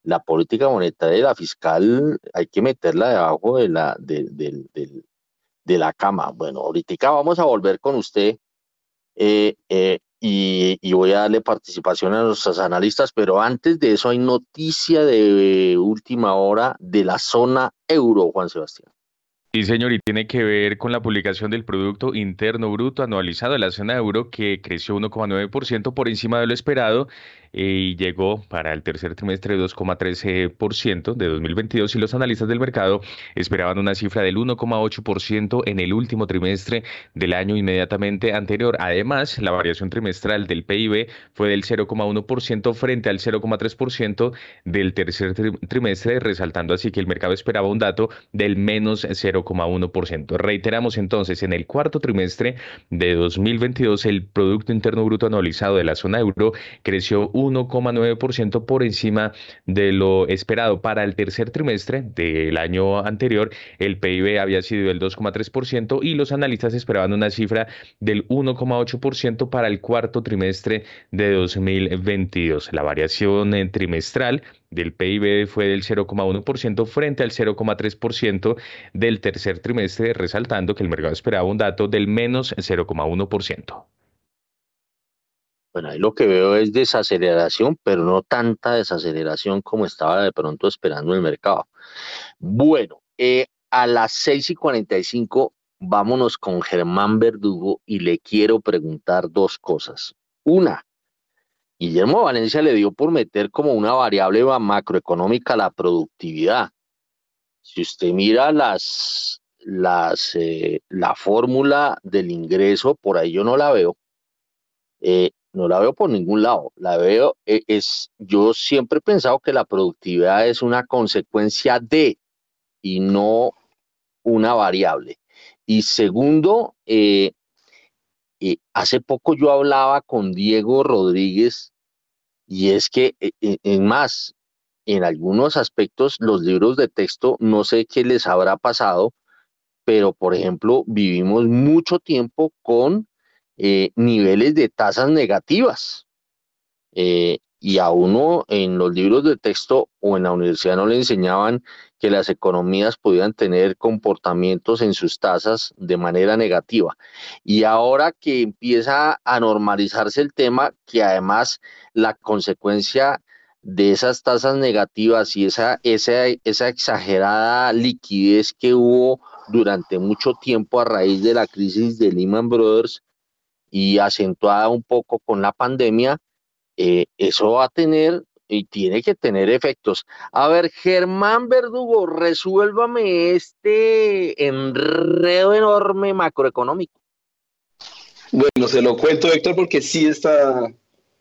la política monetaria y la fiscal hay que meterla debajo de la, de, la cama. Bueno, ahorita vamos a volver con usted eh, eh, y, voy a darle participación a nuestros analistas, pero antes de eso hay noticia de última hora de la zona euro, Juan Sebastián. Sí, señor, y tiene que ver con la publicación del Producto Interno Bruto anualizado de la zona euro, que creció 1,9% por encima de lo esperado y llegó para el tercer trimestre de 2,13% de 2022 y los analistas del mercado esperaban una cifra del 1,8% en el último trimestre del año inmediatamente anterior. Además, la variación trimestral del PIB fue del 0,1% frente al 0,3% del tercer trimestre, resaltando así que el mercado esperaba un dato del menos 0,1%. Reiteramos entonces, en el cuarto trimestre de 2022 el Producto Interno Bruto anualizado de la zona euro creció 1,9% por encima de lo esperado. Para el tercer trimestre del año anterior, el PIB había sido del 2,3% y los analistas esperaban una cifra del 1,8% para el cuarto trimestre de 2022. La variación trimestral del PIB fue del 0,1% frente al 0,3% del tercer trimestre, resaltando que el mercado esperaba un dato del menos 0,1%. Bueno, ahí lo que veo es desaceleración, pero no tanta desaceleración como estaba de pronto esperando el mercado. Bueno, eh, a las 6 y 45 vámonos con Germán Verdugo y le quiero preguntar dos cosas. Una, Guillermo Valencia le dio por meter como una variable macroeconómica la productividad. Si usted mira las, las, eh, la fórmula del ingreso, por ahí yo no la veo. Eh, no la veo por ningún lado. La veo, e, es, yo siempre he pensado que la productividad es una consecuencia de y no una variable. Y segundo, eh, eh, hace poco yo hablaba con Diego Rodríguez y es que, e, e, en más, en algunos aspectos los libros de texto, no sé qué les habrá pasado, pero por ejemplo, vivimos mucho tiempo con eh, niveles de tasas negativas. Eh, y a uno en los libros de texto o en la universidad no le enseñaban que las economías podían tener comportamientos en sus tasas de manera negativa. Y ahora que empieza a normalizarse el tema, que además la consecuencia de esas tasas negativas y esa, esa, esa exagerada liquidez que hubo durante mucho tiempo a raíz de la crisis de Lehman Brothers, y acentuada un poco con la pandemia, eh, eso va a tener y tiene que tener efectos. A ver, Germán Verdugo, resuélvame este enredo enorme macroeconómico. Bueno, se lo cuento, Héctor, porque sí está,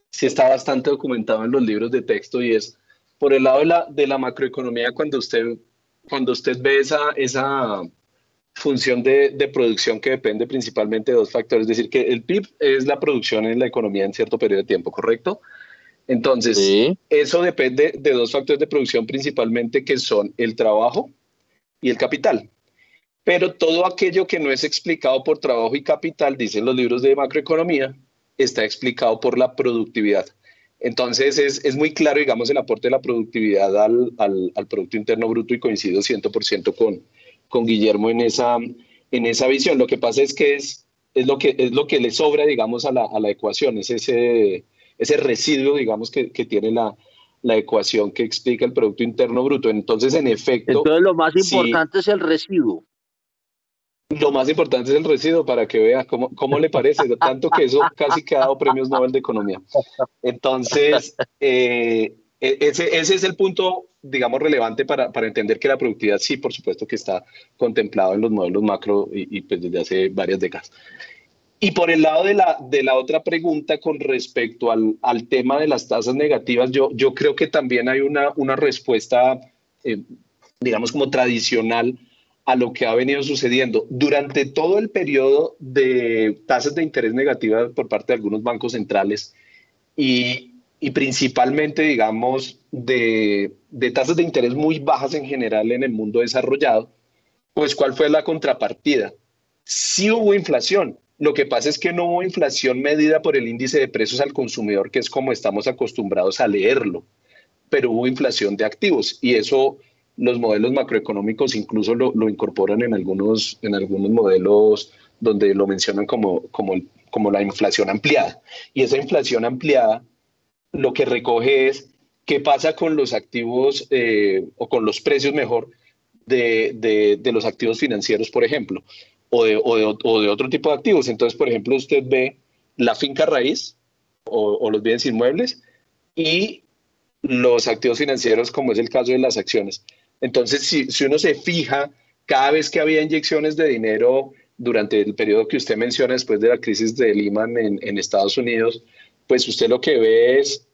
sí está bastante documentado en los libros de texto y es por el lado de la, de la macroeconomía, cuando usted, cuando usted ve esa, esa función de, de, producción que depende principalmente de dos factores. Es decir, que el PIB es la producción en la economía en cierto periodo de tiempo, ¿correcto? Entonces, eso depende de dos factores de producción principalmente que son el trabajo y el capital. Pero todo aquello que no es explicado por trabajo y capital, dicen los libros de macroeconomía, está explicado por la productividad. Entonces es, muy claro, digamos, el aporte de la productividad al, Producto Interno Bruto y coincido 100% con, con Guillermo en esa, en esa visión. Lo que pasa es que es, es, lo, que, es lo que le sobra, digamos, a la, a la ecuación, es ese, ese residuo, digamos, que, que tiene la, la ecuación que explica el Producto Interno Bruto. Entonces, en efecto... Entonces, lo más importante es el residuo. Lo más importante es el residuo para que vea cómo, cómo le parece, tanto que eso casi que ha dado premios Nobel de Economía. Entonces, eh, e, ese, ese, es el punto, digamos, relevante para, para, entender que la productividad sí, por supuesto que está contemplado en los modelos macro y, y pues desde hace varias décadas. Y por el lado de la, de la otra pregunta con respecto al, al tema de las tasas negativas, yo, yo creo que también hay una, una respuesta, eh, digamos, como tradicional a lo que ha venido sucediendo. Durante todo el periodo de tasas de interés negativas por parte de algunos bancos centrales y, y principalmente, digamos, de, de, tasas de interés muy bajas en general en el mundo desarrollado, pues ¿cuál fue la contrapartida? Sí hubo inflación. Lo que pasa es que no hubo inflación medida por el índice de precios al consumidor, que es como estamos acostumbrados a leerlo, pero hubo inflación de activos y eso los modelos macroeconómicos incluso lo, incorporan en algunos, en algunos modelos donde lo mencionan como, como, como la inflación ampliada. Y esa inflación ampliada lo que recoge es qué pasa con los activos eh, o con los precios mejor de, de, los activos financieros, por ejemplo, o de, o, de, o de, otro tipo de activos. Entonces, por ejemplo, usted ve la finca raíz o, o los bienes inmuebles y los activos financieros, como es el caso de las acciones. Entonces, si, si uno se fija, cada vez que había inyecciones de dinero durante el periodo que usted menciona después de la crisis de Lehman en, en Estados Unidos, pues usted lo que ve es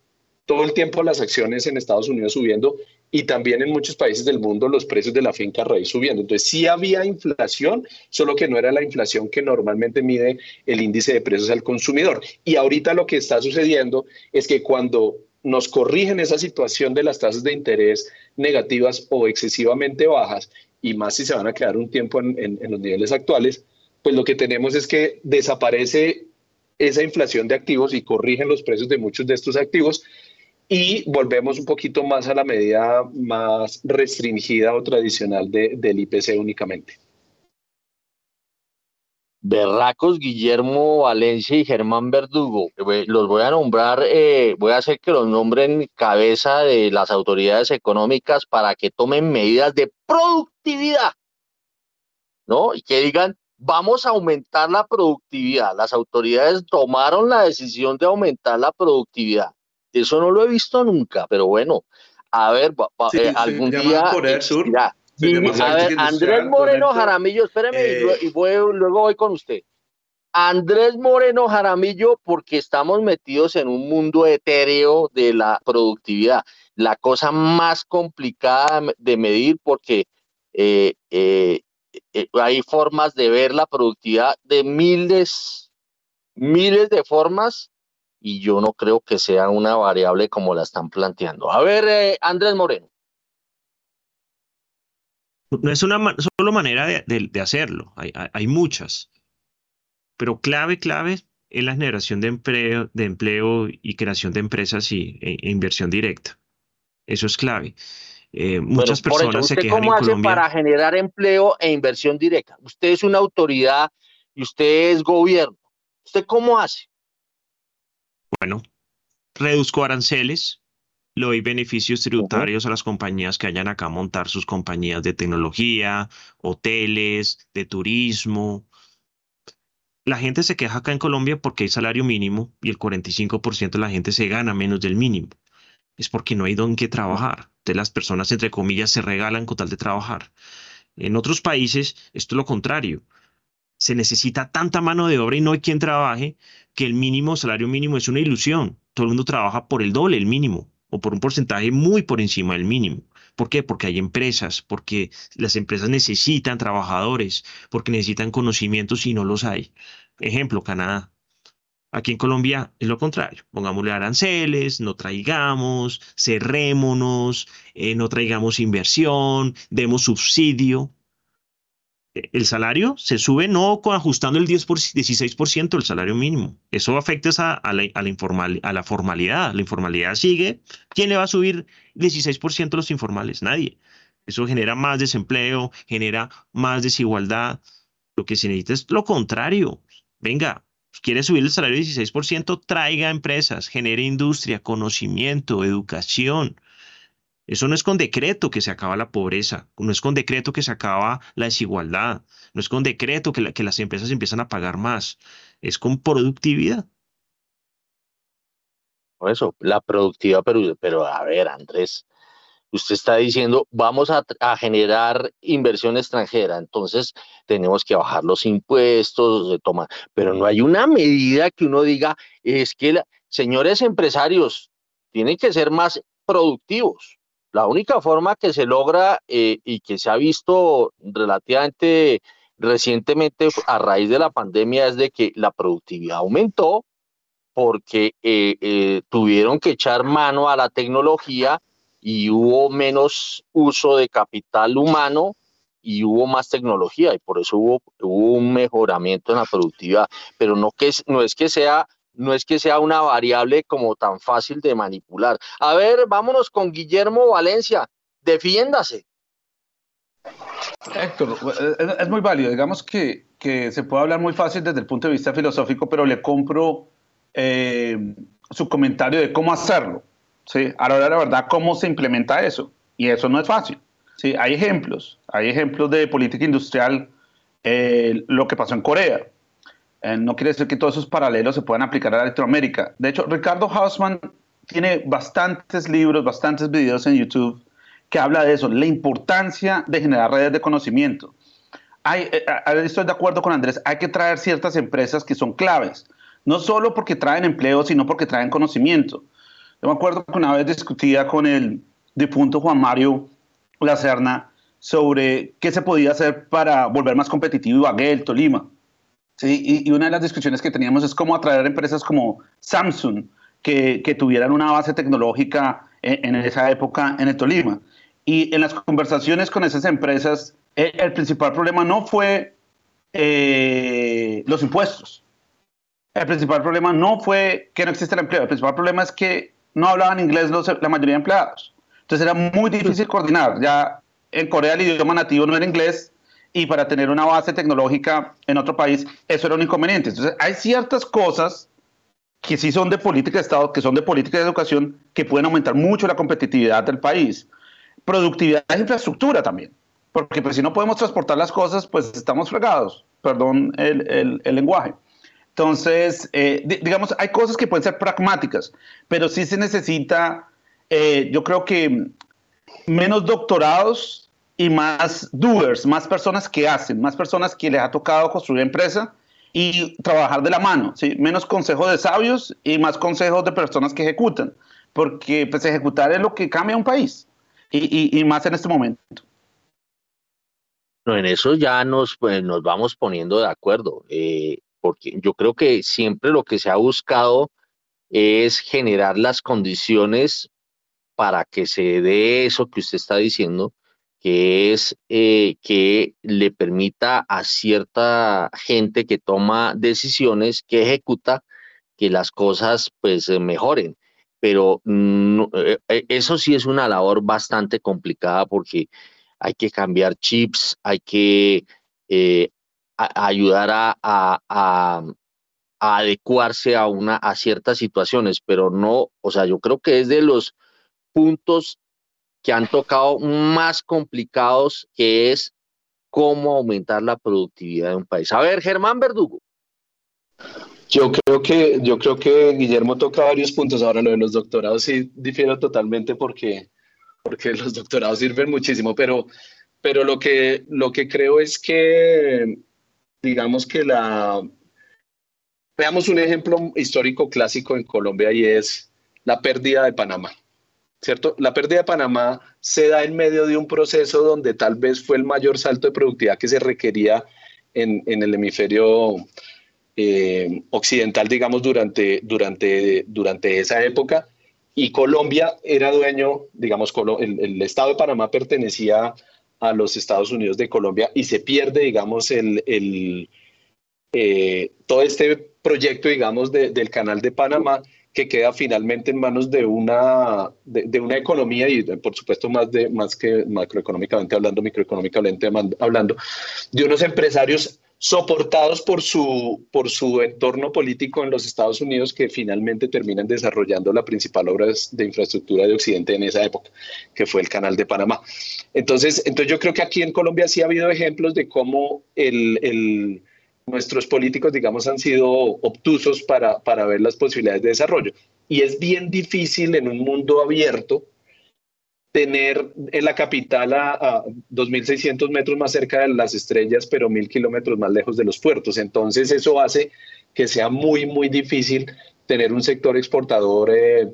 todo el tiempo las acciones en Estados Unidos subiendo y también en muchos países del mundo los precios de la finca raíz subiendo. Entonces sí había inflación, solo que no era la inflación que normalmente mide el índice de precios al consumidor. Y ahorita lo que está sucediendo es que cuando nos corrigen esa situación de las tasas de interés negativas o excesivamente bajas, y más si se van a quedar un tiempo en, los niveles actuales, pues lo que tenemos es que desaparece esa inflación de activos y corrigen los precios de muchos de estos activos y volvemos un poquito más a la medida más restringida o tradicional del IPC únicamente. Berracos, Guillermo Valencia y Germán Verdugo. Los voy a nombrar, eh, voy a hacer que los nombren cabeza de las autoridades económicas para que tomen medidas de productividad, ¿no? Y que digan, vamos a aumentar la productividad. Las autoridades tomaron la decisión de aumentar la productividad. Eso no lo he visto nunca, pero bueno, a ver, eh, algún día... A ver, Andrés Moreno Jaramillo, espéreme y, eh, luego voy con usted. Andrés Moreno Jaramillo, porque estamos metidos en un mundo etéreo de la productividad, la cosa más complicada de medir porque eh, eh, hay formas de ver la productividad de miles, miles de formas y yo no creo que sea una variable como la están planteando. A ver, Andrés Moreno no es una solo manera de, hacerlo, hay, muchas. Pero clave, clave es la generación de empleo, de empleo y creación de empresas y, e, e inversión directa. Eso es clave. Eh, muchas personas se quejan cómo hace para generar empleo e inversión directa? Usted es una autoridad y usted es gobierno. ¿Usted cómo hace? Bueno, reduzco aranceles, le doy beneficios tributarios a las compañías que hayan acá a montar sus compañías de tecnología, hoteles, de turismo. La gente se queja acá en Colombia porque hay salario mínimo y el 45% de la gente se gana menos del mínimo. Es porque no hay don que trabajar. Las personas, entre comillas, se regalan con tal de trabajar. En otros países, esto es lo contrario. Se necesita tanta mano de obra y no hay quien trabaje que el mínimo, salario mínimo es una ilusión. Todo el mundo trabaja por el doble, el mínimo o por un porcentaje muy por encima del mínimo. ¿Por qué? Porque hay empresas, porque las empresas necesitan trabajadores, porque necesitan conocimientos y no los hay. Ejemplo, Canadá. Aquí en Colombia es lo contrario. Pongámosle aranceles, no traigamos, cerrémonos, eh, no traigamos inversión, demos subsidio. el salario se sube no ajustando el 10 por, 16% del salario mínimo. Eso afecta a, la, a, informal, a la formalidad. La informalidad sigue. ¿Quién le va a subir 16% a los informales? Nadie. Eso genera más desempleo, genera más desigualdad. Lo que se necesita es lo contrario. Venga, quiere subir el salario 16%, traiga empresas, genere industria, conocimiento, educación. Eso no es con decreto que se acaba la pobreza, no es con decreto que se acaba la desigualdad, no es con decreto que, las empresas empiezan a pagar más, es con productividad. Por eso, la productividad, pero, pero a ver, Andrés, usted está diciendo, vamos a, generar inversión extranjera, entonces tenemos que bajar los impuestos, de tomar, pero no hay una medida que uno diga, es que, señores empresarios, tienen que ser más productivos. La única forma que se logra eh, y que se ha visto relativamente recientemente a raíz de la pandemia es de que la productividad aumentó porque eh, eh, tuvieron que echar mano a la tecnología y hubo menos uso de capital humano y hubo más tecnología y por eso hubo, hubo un mejoramiento en la productividad. Pero no, que, no es que sea no es que sea una variable como tan fácil de manipular. A ver, vámonos con Guillermo Valencia. Defiéndase. Héctor, es, muy válido. Digamos que, se puede hablar muy fácil desde el punto de vista filosófico, pero le compro eh, su comentario de cómo hacerlo. ¿Sí? Ahora, la verdad, cómo se implementa eso. Y eso no es fácil. ¿sí? Hay ejemplos. Hay ejemplos de política industrial, eh, lo que pasó en Corea. Eh, no quiere decir que todos esos paralelos se puedan aplicar a Latinoamérica. De hecho, Ricardo Hausman tiene bastantes libros, bastantes videos en YouTube que habla de eso, la importancia de generar redes de conocimiento. Hay, eh, eh, estoy de acuerdo con Andrés, hay que traer ciertas empresas que son claves, no solo porque traen empleo, sino porque traen conocimiento. Yo me acuerdo que una vez discutía con el difunto Juan Mario Lacerna sobre qué se podía hacer para volver más competitivo Ibagué, el Tolima. Sí, y, una de las discusiones que teníamos es cómo atraer empresas como Samsung, que, tuvieran una base tecnológica en, esa época en Tolima. Y en las conversaciones con esas empresas, el, principal problema no fue eh, los impuestos. El principal problema no fue que no existe empleo. El principal problema es que no hablaban inglés la mayoría de empleados. Entonces era muy difícil coordinar. Ya en Corea el idioma nativo no era inglés y para tener una base tecnológica en otro país, eso era un inconveniente. Entonces, hay ciertas cosas que sí son de política de Estado, que son de política de educación, que pueden aumentar mucho la competitividad del país. Productividad e infraestructura también, porque pues, si no podemos transportar las cosas, pues estamos fregados, perdón el, el, lenguaje. Entonces, eh, digamos, hay cosas que pueden ser pragmáticas, pero sí se necesita, eh, yo creo que menos doctorados y más doers, más personas que hacen, más personas que les ha tocado construir empresa y trabajar de la mano, ¿sí? menos consejos de sabios y más consejos de personas que ejecutan, porque pues ejecutar es lo que cambia un país y, y, más en este momento. No, en eso ya nos, pues, nos vamos poniendo de acuerdo, eh, porque yo creo que siempre lo que se ha buscado es generar las condiciones para que se dé eso que usted está diciendo, que es eh, que le permita a cierta gente que toma decisiones, que ejecuta, que las cosas pues eh, mejoren. Pero eh, eso sí es una labor bastante complicada porque hay que cambiar chips, hay que ayudar a, adecuarse a, una, a ciertas situaciones, pero no, o sea, yo creo que es de los puntos que han tocado más complicados, que es cómo aumentar la productividad de un país. A ver, Germán Verdugo. Yo creo que, yo creo que Guillermo toca varios puntos. Ahora lo de los doctorados sí difiero totalmente porque, porque los doctorados sirven muchísimo, pero, pero lo, que, lo que creo es que, digamos que la... Veamos un ejemplo histórico clásico en Colombia y es la pérdida de Panamá. ¿cierto? La pérdida de Panamá se da en medio de un proceso donde tal vez fue el mayor salto de productividad que se requería en, el hemisferio eh, occidental, digamos, durante, durante, durante esa época. Y Colombia era dueño, digamos, el, el Estado de Panamá pertenecía a los Estados Unidos de Colombia y se pierde, digamos, el, el eh, todo este proyecto, digamos, del canal de Panamá que queda finalmente en manos de una, de, una economía y por supuesto más, de, más que macroeconómicamente hablando, microeconómicamente hablando, de unos empresarios soportados por su, por su entorno político en los Estados Unidos que finalmente terminan desarrollando la principal obra de infraestructura de Occidente en esa época, que fue el Canal de Panamá. Entonces, entonces yo creo que aquí en Colombia sí ha habido ejemplos de cómo el, nuestros políticos, digamos, han sido obtusos para, para ver las posibilidades de desarrollo. Y es bien difícil en un mundo abierto tener en la capital a, 2.600 metros más cerca de las estrellas, pero 1.000 kilómetros más lejos de los puertos. Entonces eso hace que sea muy, muy difícil tener un sector exportador eh,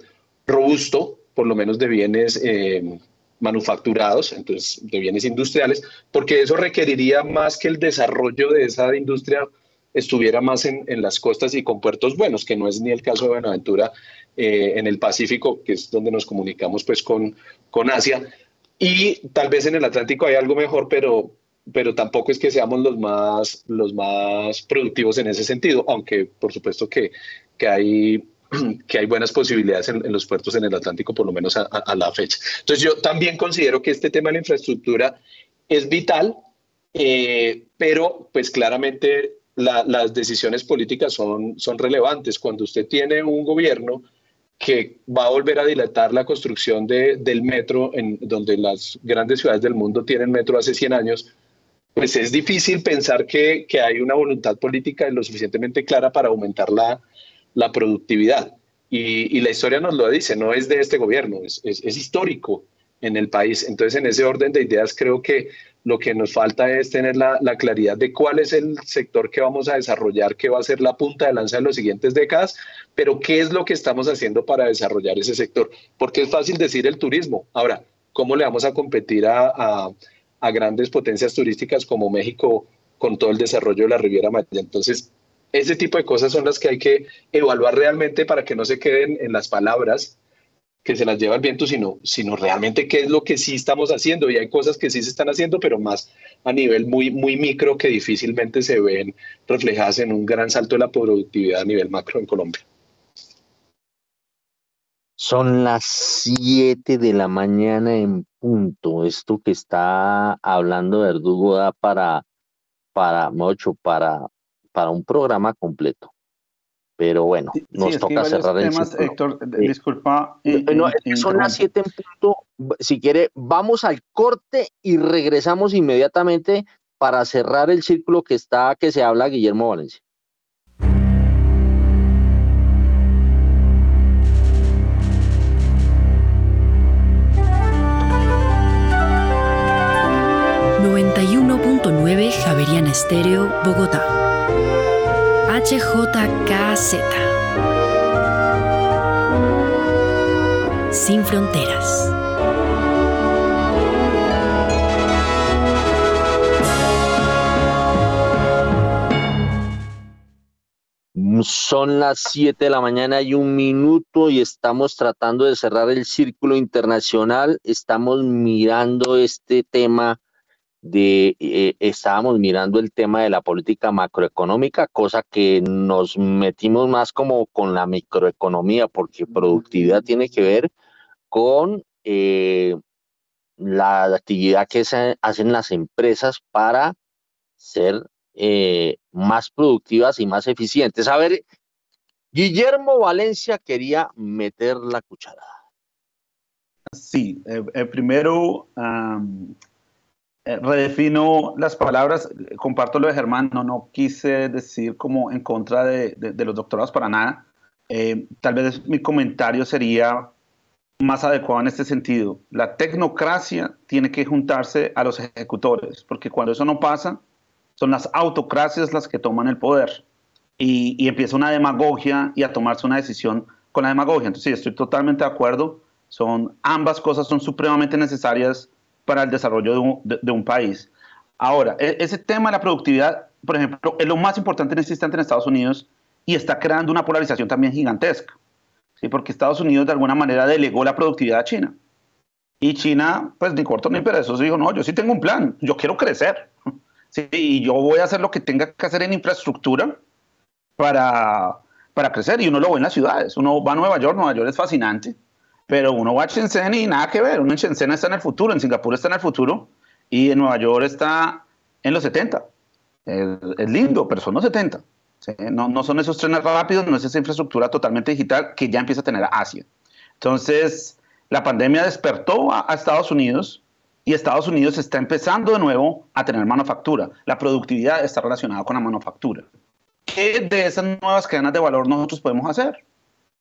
robusto, por lo menos de bienes eh, manufacturados, entonces de bienes industriales, porque eso requeriría más que el desarrollo de esa industria estuviera más en, las costas y con puertos buenos, que no es ni el caso de Buenaventura eh, en el Pacífico, que es donde nos comunicamos pues con, con Asia, y tal vez en el Atlántico hay algo mejor, pero, pero tampoco es que seamos los más, los más productivos en ese sentido, aunque por supuesto que, que hay que hay buenas posibilidades en, los puertos en el Atlántico, por lo menos a, la fecha. Entonces yo también considero que este tema de la infraestructura es vital, eh, pero pues claramente las decisiones políticas son, son relevantes. Cuando usted tiene un gobierno que va a volver a dilatar la construcción de, del metro, en donde las grandes ciudades del mundo tienen metro hace 100 años, pues es difícil pensar que, que hay una voluntad política lo suficientemente clara para aumentar la, la productividad. Y, la historia nos lo dice, no es de este gobierno, es, histórico en el país. Entonces, en ese orden de ideas, creo que lo que nos falta es tener la, claridad de cuál es el sector que vamos a desarrollar, que va a ser la punta de lanza en las siguientes décadas, pero qué es lo que estamos haciendo para desarrollar ese sector. Porque es fácil decir el turismo. Ahora, ¿cómo le vamos a competir a, a grandes potencias turísticas como México con todo el desarrollo de la Riviera Maya? Entonces, ese tipo de cosas son las que hay que evaluar realmente para que no se queden en las palabras que se las lleva el viento, sino, sino realmente qué es lo que sí estamos haciendo. Y hay cosas que sí se están haciendo, pero más a nivel muy, muy micro que difícilmente se ven reflejadas en un gran salto de la productividad a nivel macro en Colombia. Son las 7 de la mañana en punto. Esto que está hablando Verdugo da para, para, mucho, para para un programa completo. Pero bueno, nos toca cerrar el temas, Héctor, disculpa. Eh, son las siete en punto. Si quiere, vamos al corte y regresamos inmediatamente para cerrar el círculo que está, que se habla Guillermo Valencia. ...91.9 Javerian Estéreo, Bogotá. HJKZ. Sin fronteras. Son las 7 de la mañana y un minuto y estamos tratando de cerrar el círculo internacional. Estamos mirando este tema de eh, estábamos mirando el tema de la política macroeconómica, cosa que nos metimos más como con la microeconomía, porque productividad tiene que ver con eh, la actividad que se hacen las empresas para ser eh, más productivas y más eficientes. A ver, Guillermo Valencia quería meter la cucharada. Sí, primero redefino las palabras, comparto lo de Germán, no, no quise decir como en contra de, los doctorados para nada. Eh, tal vez mi comentario sería más adecuado en este sentido. La tecnocracia tiene que juntarse a los ejecutores, porque cuando eso no pasa, son las autocracias las que toman el poder y, y empieza una demagogia y a tomarse una decisión con la demagogia. Entonces, sí, estoy totalmente de acuerdo. Son, ambas cosas son supremamente necesarias para el desarrollo de un, país. Ahora, e, ese tema de la productividad, por ejemplo, es lo más importante en este instante en Estados Unidos y está creando una polarización también gigantesca, ¿sí? porque Estados Unidos de alguna manera delegó la productividad a China. Y China, pues ni corto ni perezoso, dijo, no, yo sí tengo un plan, yo quiero crecer. Sí, y yo voy a hacer lo que tenga que hacer en infraestructura para, para crecer. Y uno lo ve en las ciudades. Uno va a Nueva York, Nueva York es fascinante, pero uno va a Shenzhen y nada que ver. Uno en Shenzhen está en el futuro, en Singapur está en el futuro y en Nueva York está en los 70. Es, lindo, pero son los 70. No, no son esos trenes rápidos, no es esa infraestructura totalmente digital que ya empieza a tener Asia. Entonces, la pandemia despertó a, Estados Unidos y Estados Unidos está empezando de nuevo a tener manufactura. La productividad está relacionada con la manufactura. ¿Qué de esas nuevas cadenas de valor nosotros podemos hacer?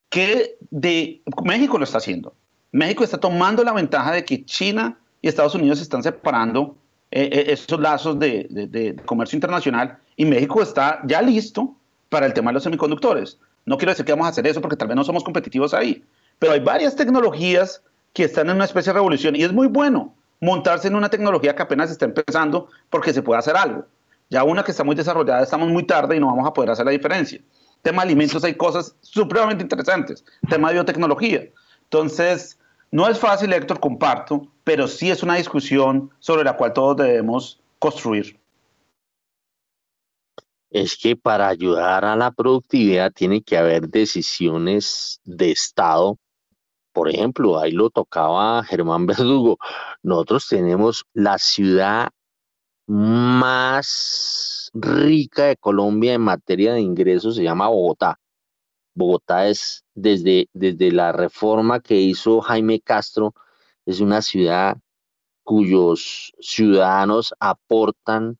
¿Qué de México lo está haciendo? México está tomando la ventaja de que China y Estados Unidos están separando eh, eh, esos lazos de, de, comercio internacional y México está ya listo para el tema de los semiconductores. No quiero decir que vamos a hacer eso porque tal vez no somos competitivos ahí, pero hay varias tecnologías que están en una especie de revolución y es muy bueno montarse en una tecnología que apenas está empezando porque se puede hacer algo. Ya una que está muy desarrollada estamos muy tarde y no vamos a poder hacer la diferencia. Tema de alimentos hay cosas supremamente interesantes. Tema de biotecnología. Entonces, no es fácil, Héctor, comparto, pero sí es una discusión sobre la cual todos debemos construir. Es que para ayudar a la productividad tiene que haber decisiones de Estado por ejemplo, ahí lo tocaba Germán Verdugo, nosotros tenemos la ciudad más rica de Colombia en materia de ingresos, se llama Bogotá. Bogotá es desde, desde la reforma que hizo Jaime Castro, es una ciudad cuyos ciudadanos aportan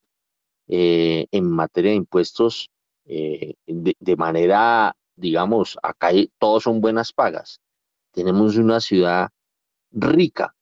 eh, en materia de impuestos eh, de, manera, digamos, acá todos son buenas pagas tenemos una ciudad rica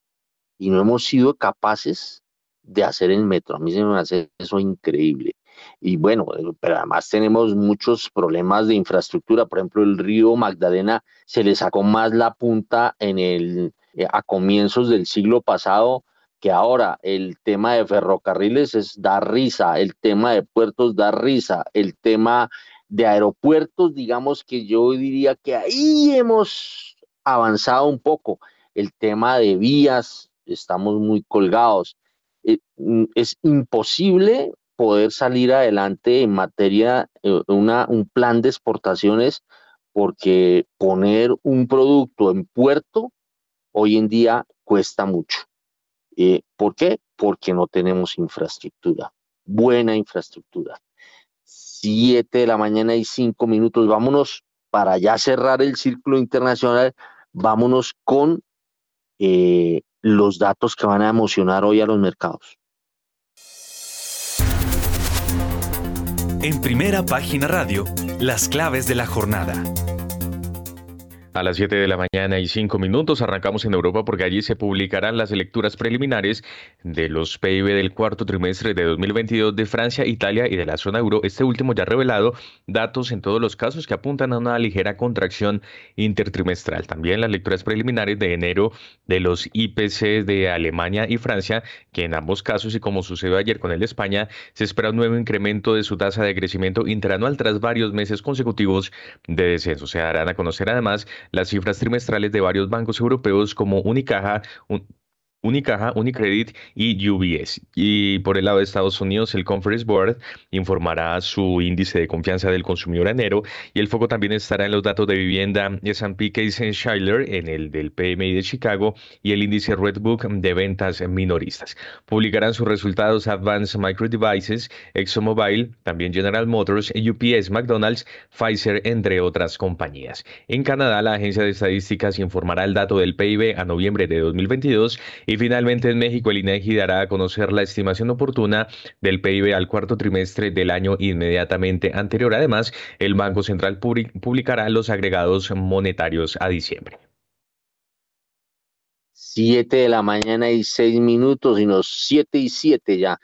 y no hemos sido capaces de hacer el metro. A mí se me hace eso increíble. Y bueno, eh, pero además tenemos muchos problemas de infraestructura. Por ejemplo, el río Magdalena se le sacó más la punta en el, eh, a comienzos del siglo pasado que ahora. El tema de ferrocarriles es da risa, el tema de puertos da risa, el tema de aeropuertos, digamos que yo diría que ahí hemos avanzado un poco. El tema de vías, estamos muy colgados. Eh, mm, es imposible poder salir adelante en materia, eh, un plan de exportaciones, porque poner un producto en puerto hoy en día cuesta mucho. Eh, ¿Por qué? Porque no tenemos infraestructura, buena infraestructura. Siete de la mañana y cinco minutos, vámonos para ya cerrar el círculo internacional vámonos con eh, los datos que van a emocionar hoy a los mercados. En primera página radio, las claves de la jornada. A las 7 de la mañana y 5 minutos arrancamos en Europa porque allí se publicarán las lecturas preliminares de los PIB del cuarto trimestre de 2022 de Francia, Italia y de la zona euro. Este último ya ha revelado datos en todos los casos que apuntan a una ligera contracción intertrimestral. También las lecturas preliminares de enero de los IPC de Alemania y Francia, que en ambos casos y como sucedió ayer con el de España, se espera un nuevo incremento de su tasa de crecimiento interanual tras varios meses consecutivos de descenso. Se darán a conocer además las cifras trimestrales de varios bancos europeos como Unicaja, Unicaja, Unicredit y UBS. Y por el lado de Estados Unidos, el Conference Board informará su índice de confianza del consumidor enero y el foco también estará en los datos de vivienda S&P Case Shiller, en el del PMI de Chicago y el índice Redbook de ventas minoristas. Publicarán sus resultados Advanced Micro Devices, ExxonMobil, también General Motors, UPS, McDonald's, Pfizer, entre otras compañías. En Canadá, la agencia de estadísticas informará el dato del PIB a noviembre de 2022 y y finalmente en México el INEGI dará a conocer la estimación oportuna del PIB al cuarto trimestre del año inmediatamente anterior. Además, el Banco Central publicará los agregados monetarios a diciembre. Siete de la mañana y seis minutos y nos siete y siete ya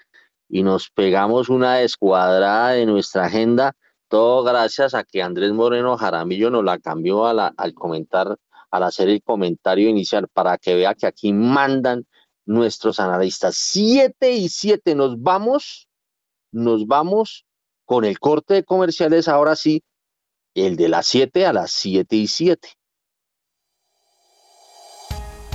y nos pegamos una descuadrada de nuestra agenda, todo gracias a que Andrés Moreno Jaramillo nos la cambió al comentar al hacer el comentario inicial para que vea que aquí mandan nuestros analistas. Siete y siete, nos vamos, nos vamos con el corte de comerciales, ahora sí, el de las siete a las siete y siete.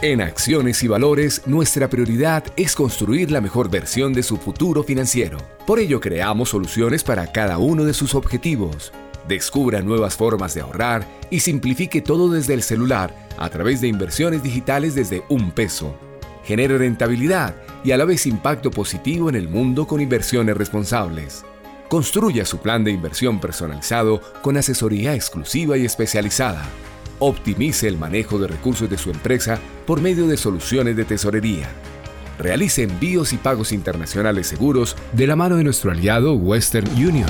En Acciones y Valores, nuestra prioridad es construir la mejor versión de su futuro financiero. Por ello, creamos soluciones para cada uno de sus objetivos. Descubra nuevas formas de ahorrar y simplifique todo desde el celular a través de inversiones digitales desde un peso. Genere rentabilidad y a la vez impacto positivo en el mundo con inversiones responsables. Construya su plan de inversión personalizado con asesoría exclusiva y especializada Optimice el manejo de recursos de su empresa por medio de soluciones de tesorería. Realice envíos y pagos internacionales seguros de la mano de nuestro aliado Western Union.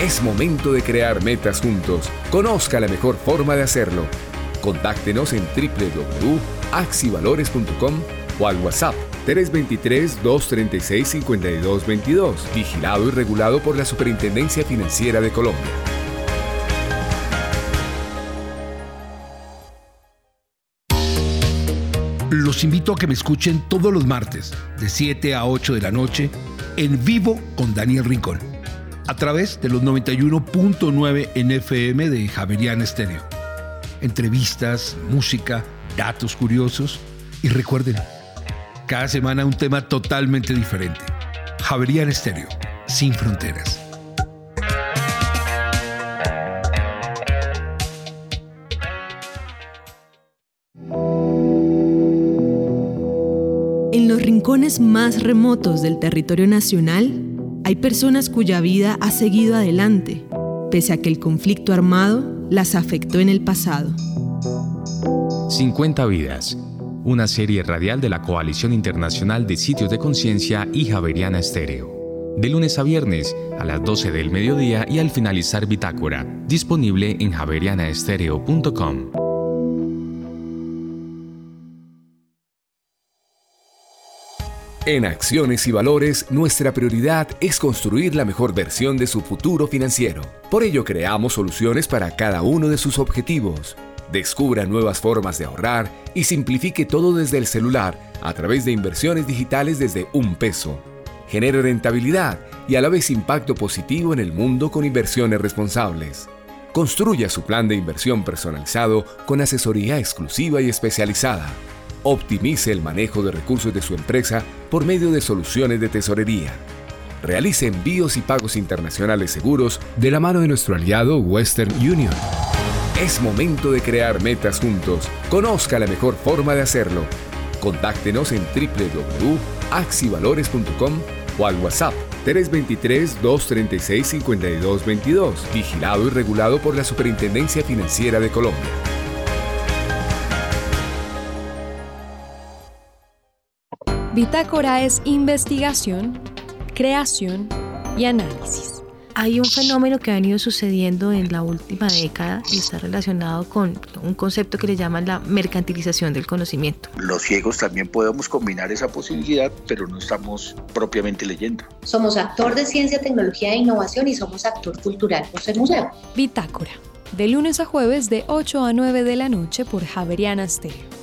Es momento de crear metas juntos. Conozca la mejor forma de hacerlo. Contáctenos en www.axivalores.com o al WhatsApp 323-236-5222, vigilado y regulado por la Superintendencia Financiera de Colombia. Los invito a que me escuchen todos los martes, de 7 a 8 de la noche, en vivo con Daniel Rincón, a través de los 91.9 NFM de Javeriana Estéreo. Entrevistas, música, datos curiosos y recuerden, cada semana un tema totalmente diferente. Javeriana Estéreo, sin fronteras. rincones más remotos del territorio nacional, hay personas cuya vida ha seguido adelante, pese a que el conflicto armado las afectó en el pasado. 50 vidas, una serie radial de la Coalición Internacional de Sitios de Conciencia y Javeriana Estéreo. De lunes a viernes a las 12 del mediodía y al finalizar Bitácora, disponible en javerianaestereo.com. En Acciones y Valores, nuestra prioridad es construir la mejor versión de su futuro financiero. Por ello, creamos soluciones para cada uno de sus objetivos. Descubra nuevas formas de ahorrar y simplifique todo desde el celular a través de inversiones digitales desde un peso. Genere rentabilidad y a la vez impacto positivo en el mundo con inversiones responsables. Construya su plan de inversión personalizado con asesoría exclusiva y especializada Optimice el manejo de recursos de su empresa por medio de soluciones de tesorería. Realice envíos y pagos internacionales seguros de la mano de nuestro aliado Western Union. Es momento de crear metas juntos. Conozca la mejor forma de hacerlo. Contáctenos en www.axivalores.com o al WhatsApp 323-236-5222, vigilado y regulado por la Superintendencia Financiera de Colombia. Bitácora es investigación, creación y análisis. Hay un fenómeno que ha venido sucediendo en la última década y está relacionado con un concepto que le llaman la mercantilización del conocimiento. Los ciegos también podemos combinar esa posibilidad, pero no estamos propiamente leyendo. Somos actor de ciencia, tecnología e innovación y somos actor cultural por ser museo. Bitácora, de lunes a jueves de 8 a 9 de la noche por Javeriana Stereo.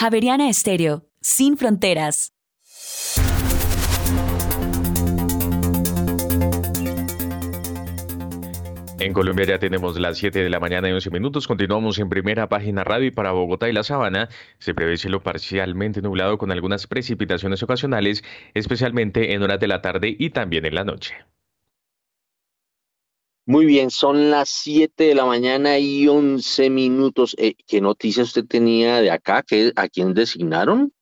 Javeriana Estéreo, sin fronteras. En Colombia ya tenemos las 7 de la mañana y 11 minutos. Continuamos en primera página radio y para Bogotá y la Sabana se prevé cielo parcialmente nublado con algunas precipitaciones ocasionales, especialmente en horas de la tarde y también en la noche. Muy bien, son las 7 de la mañana y 11 minutos. Eh, ¿Qué noticia usted tenía de acá? ¿A quién designaron?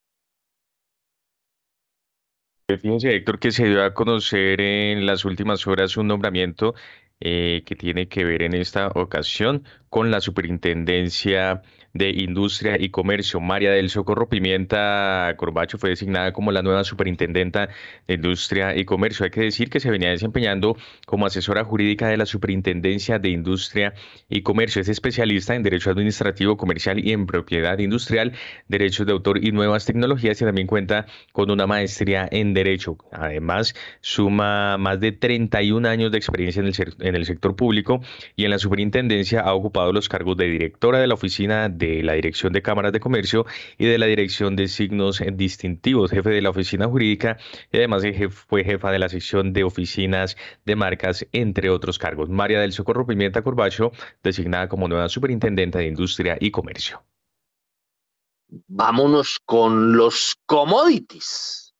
Fíjense, Héctor, que se dio a conocer en las últimas horas un nombramiento eh, que tiene que ver en esta ocasión con la superintendencia de Industria y Comercio. María del Socorro Pimienta Corbacho fue designada como la nueva superintendenta de Industria y Comercio. Hay que decir que se venía desempeñando como asesora jurídica de la Superintendencia de Industria y Comercio. Es especialista en Derecho Administrativo, Comercial y en Propiedad Industrial, Derechos de Autor y Nuevas Tecnologías y también cuenta con una maestría en Derecho. Además, suma más de 31 años de experiencia en el, en el sector público y en la superintendencia ha ocupado los cargos de directora de la oficina de la Dirección de Cámaras de Comercio y de la Dirección de Signos Distintivos, jefe de la oficina jurídica y además fue jefa de la sección de oficinas de marcas, entre otros cargos. María del Socorro Pimienta Corbacho, designada como nueva superintendente de Industria y Comercio. Vámonos con los commodities.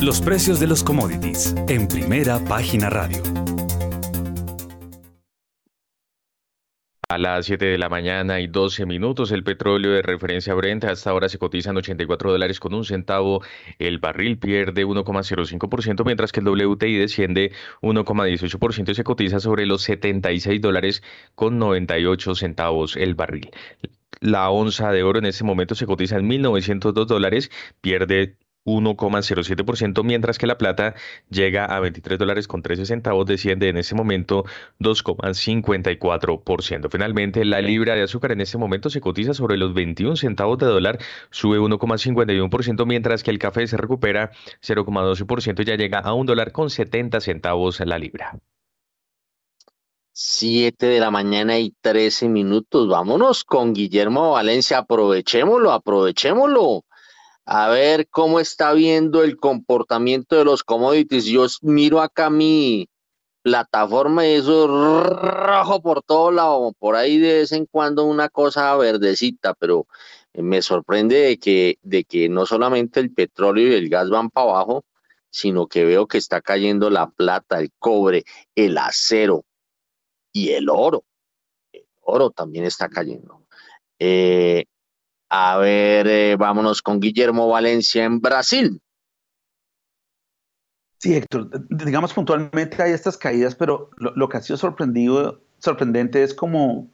Los precios de los commodities en primera página radio. A las 7 de la mañana y 12 minutos, el petróleo de referencia Brent hasta ahora se cotiza en 84 dólares con un centavo. El barril pierde 1,05%, mientras que el WTI desciende 1,18% y se cotiza sobre los 76 dólares con 98 centavos el barril. La onza de oro en este momento se cotiza en 1.902 dólares, pierde 1,07%, mientras que la plata llega a 23 dólares con 13 centavos, desciende en ese momento 2,54%. Finalmente, la libra de azúcar en este momento se cotiza sobre los 21 centavos de dólar, sube 1,51%, mientras que el café se recupera 0,12% y ya llega a un dólar con 70 centavos la libra. 7 de la mañana y 13 minutos. Vámonos con Guillermo Valencia. Aprovechémoslo, aprovechémoslo a ver cómo está viendo el comportamiento de los commodities. Yo miro acá mi plataforma y eso rojo por todo lado, por ahí de vez en cuando una cosa verdecita, pero me sorprende de que, de que no solamente el petróleo y el gas van para abajo, sino que veo que está cayendo la plata, el cobre, el acero y el oro. El oro también está cayendo. Eh, a ver, eh, vámonos con Guillermo Valencia en Brasil. Sí, Héctor, digamos puntualmente hay estas caídas, pero lo, que ha sido sorprendido, sorprendente es como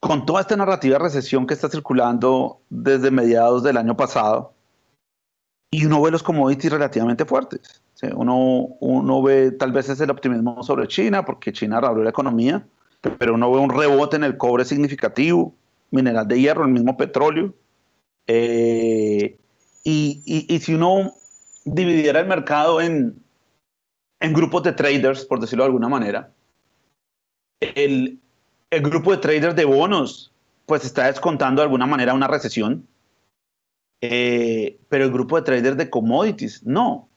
con toda esta narrativa de recesión que está circulando desde mediados del año pasado, y uno ve los commodities relativamente fuertes. Uno, uno ve tal vez es el optimismo sobre China, porque China reabrió la economía, pero uno ve un rebote en el cobre significativo, mineral de hierro, el mismo petróleo. Eh, y, si uno dividiera el mercado en, grupos de traders, por decirlo de alguna manera, el, el grupo de traders de bonos, pues está descontando de alguna manera una recesión, eh, pero el grupo de traders de commodities, no.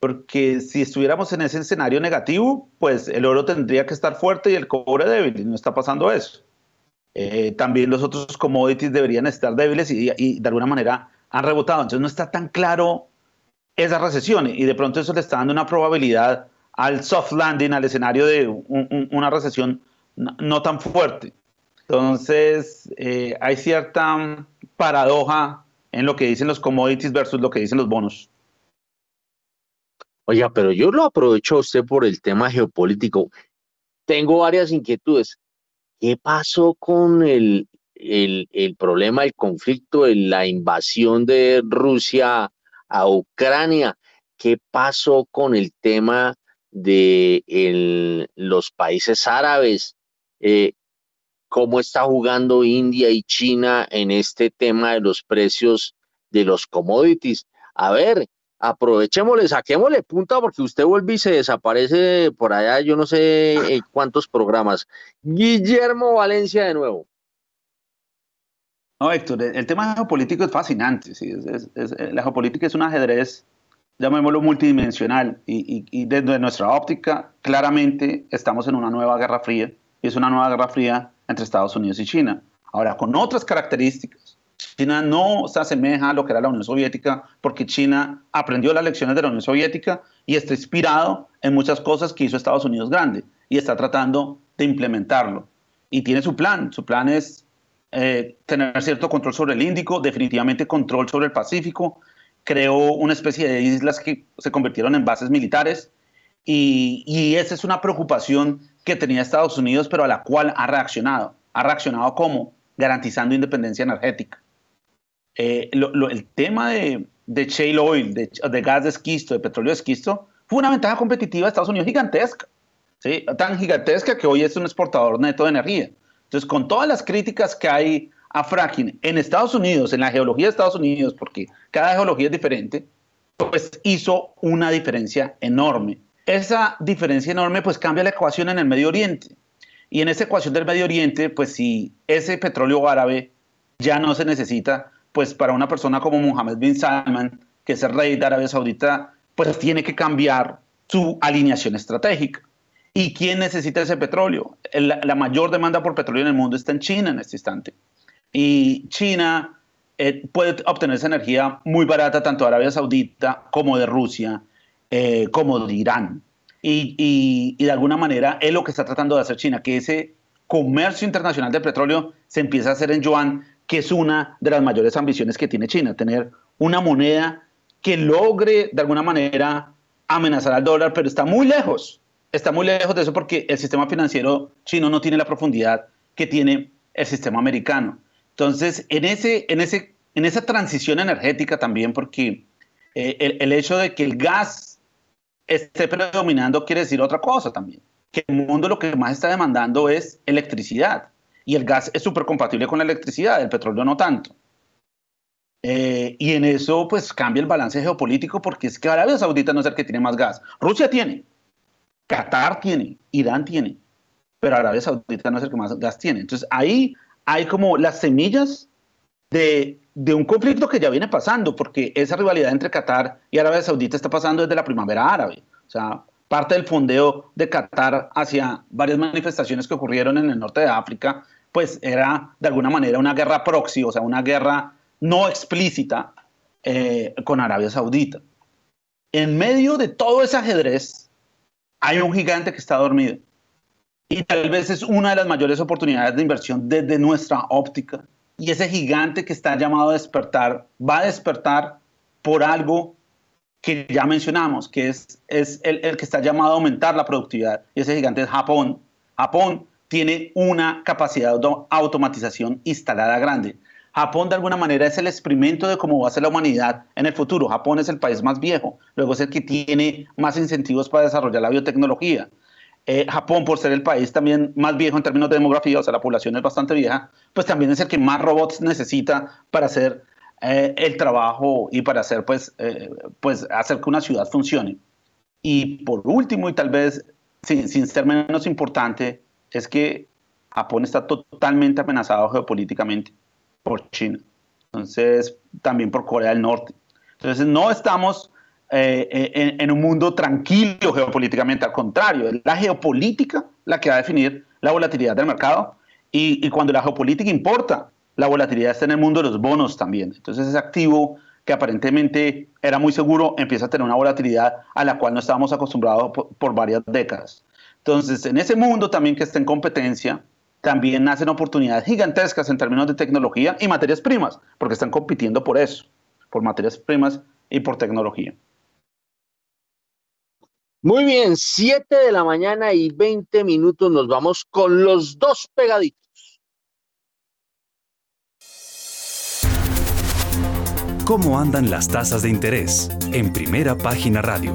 Porque si estuviéramos en ese escenario negativo, pues el oro tendría que estar fuerte y el cobre débil, y no está pasando eso. Eh, también los otros commodities deberían estar débiles y, de alguna manera han rebotado. Entonces no está tan claro esa recesión y de pronto eso le está dando una probabilidad al soft landing, al escenario de una recesión no, tan fuerte. Entonces eh, hay cierta paradoja en lo que dicen los commodities versus lo que dicen los bonos. Oiga, pero yo lo aprovecho a usted por el tema geopolítico. Tengo varias inquietudes. ¿Qué pasó con el, el, problema, el conflicto, la invasión de Rusia a Ucrania? ¿Qué pasó con el tema de los países árabes? Eh, ¿Cómo está jugando India y China en este tema de los precios de los commodities? A ver, aprovechémosle, saquémosle punta porque usted vuelve y se desaparece por allá, yo no sé eh, cuántos programas. Guillermo Valencia de nuevo. No, Héctor, el tema geopolítico es fascinante. la geopolítica es un ajedrez, llamémoslo multidimensional, y, y, desde nuestra óptica, claramente estamos en una nueva guerra fría, y es una nueva guerra fría entre Estados Unidos y China. Ahora, con otras características China no se asemeja a lo que era la Unión Soviética porque China aprendió las lecciones de la Unión Soviética y está inspirado en muchas cosas que hizo Estados Unidos grande y está tratando de implementarlo. Y tiene su plan. Su plan es eh, tener cierto control sobre el Índico, definitivamente control sobre el Pacífico. Creó una especie de islas que se convirtieron en bases militares y, y esa es una preocupación que tenía Estados Unidos, pero a la cual ha reaccionado. ¿Ha reaccionado cómo? Garantizando independencia energética. Eh, el tema de, de shale oil, de, gas de esquisto, de petróleo de esquisto, fue una ventaja competitiva de Estados Unidos gigantesca, ¿sí? tan gigantesca que hoy es un exportador neto de energía. Entonces, con todas las críticas que hay a fracking en Estados Unidos, en la geología de Estados Unidos, porque cada geología es diferente, pues hizo una diferencia enorme. Esa diferencia enorme pues cambia la ecuación en el Medio Oriente. Y en esa ecuación del Medio Oriente, pues si ese petróleo árabe ya no se necesita, pues para una persona como Mohammed bin Salman, que es el rey de Arabia Saudita, pues tiene que cambiar su alineación estratégica. ¿Y quién necesita ese petróleo? la mayor demanda por petróleo en el mundo está en China en este instante. Y China eh, puede obtener esa energía muy barata tanto de Arabia Saudita como de Rusia, eh, como de Irán. Y, de alguna manera es lo que está tratando de hacer China, que ese comercio internacional de petróleo se empieza a hacer en yuan, que es una de las mayores ambiciones que tiene China, tener una moneda que logre de alguna manera amenazar al dólar, pero está muy lejos, está muy lejos de eso porque el sistema financiero chino no tiene la profundidad que tiene el sistema americano. Entonces, en, ese, en, ese, en esa transición energética también, porque eh, el, el, hecho de que el gas esté predominando quiere decir otra cosa también, que el mundo lo que más está demandando es electricidad, y el gas es súper compatible con la electricidad, el petróleo no tanto. Eh, y en eso pues cambia el balance geopolítico porque es que Arabia Saudita no es el que tiene más gas. Rusia tiene, Qatar tiene, Irán tiene, pero Arabia Saudita no es el que más gas tiene. Entonces ahí hay como las semillas de, de, un conflicto que ya viene pasando, porque esa rivalidad entre Qatar y Arabia Saudita está pasando desde la primavera árabe. O sea, parte del fondeo de Qatar hacia varias manifestaciones que ocurrieron en el norte de África, pues era de alguna manera una guerra proxy, o sea, una guerra no explícita eh, con Arabia Saudita. En medio de todo ese ajedrez, hay un gigante que está dormido y tal vez es una de las mayores oportunidades de inversión desde nuestra óptica. Y ese gigante que está llamado a despertar, va a despertar por algo que ya mencionamos, que es, es el, el que está llamado a aumentar la productividad. Y ese gigante es Japón. Japón tiene una capacidad de automatización instalada grande. Japón de alguna manera es el experimento de cómo va a ser la humanidad en el futuro. Japón es el país más viejo, luego es el que tiene más incentivos para desarrollar la biotecnología. Eh, Japón, por ser el país también más viejo en términos de demografía, o sea, la población es bastante vieja, pues también es el que más robots necesita para hacer eh, el trabajo y para hacer, pues, eh, pues, hacer que una ciudad funcione. Y por último, y tal vez sin, sin ser menos importante, es que Japón está totalmente amenazado geopolíticamente por China. Entonces, también por Corea del Norte. Entonces, no estamos eh, en, un mundo tranquilo geopolíticamente, al contrario, es la geopolítica la que va a definir la volatilidad del mercado y, cuando la geopolítica importa, la volatilidad está en el mundo de los bonos también. Entonces ese activo que aparentemente era muy seguro empieza a tener una volatilidad a la cual no estábamos acostumbrados por, varias décadas. Entonces en ese mundo también que está en competencia, también nacen oportunidades gigantescas en términos de tecnología y materias primas, porque están compitiendo por eso, por materias primas y por tecnología. Muy bien, 7 de la mañana y 20 minutos nos vamos con los dos pegaditos. ¿Cómo andan las tasas de interés? En primera página radio.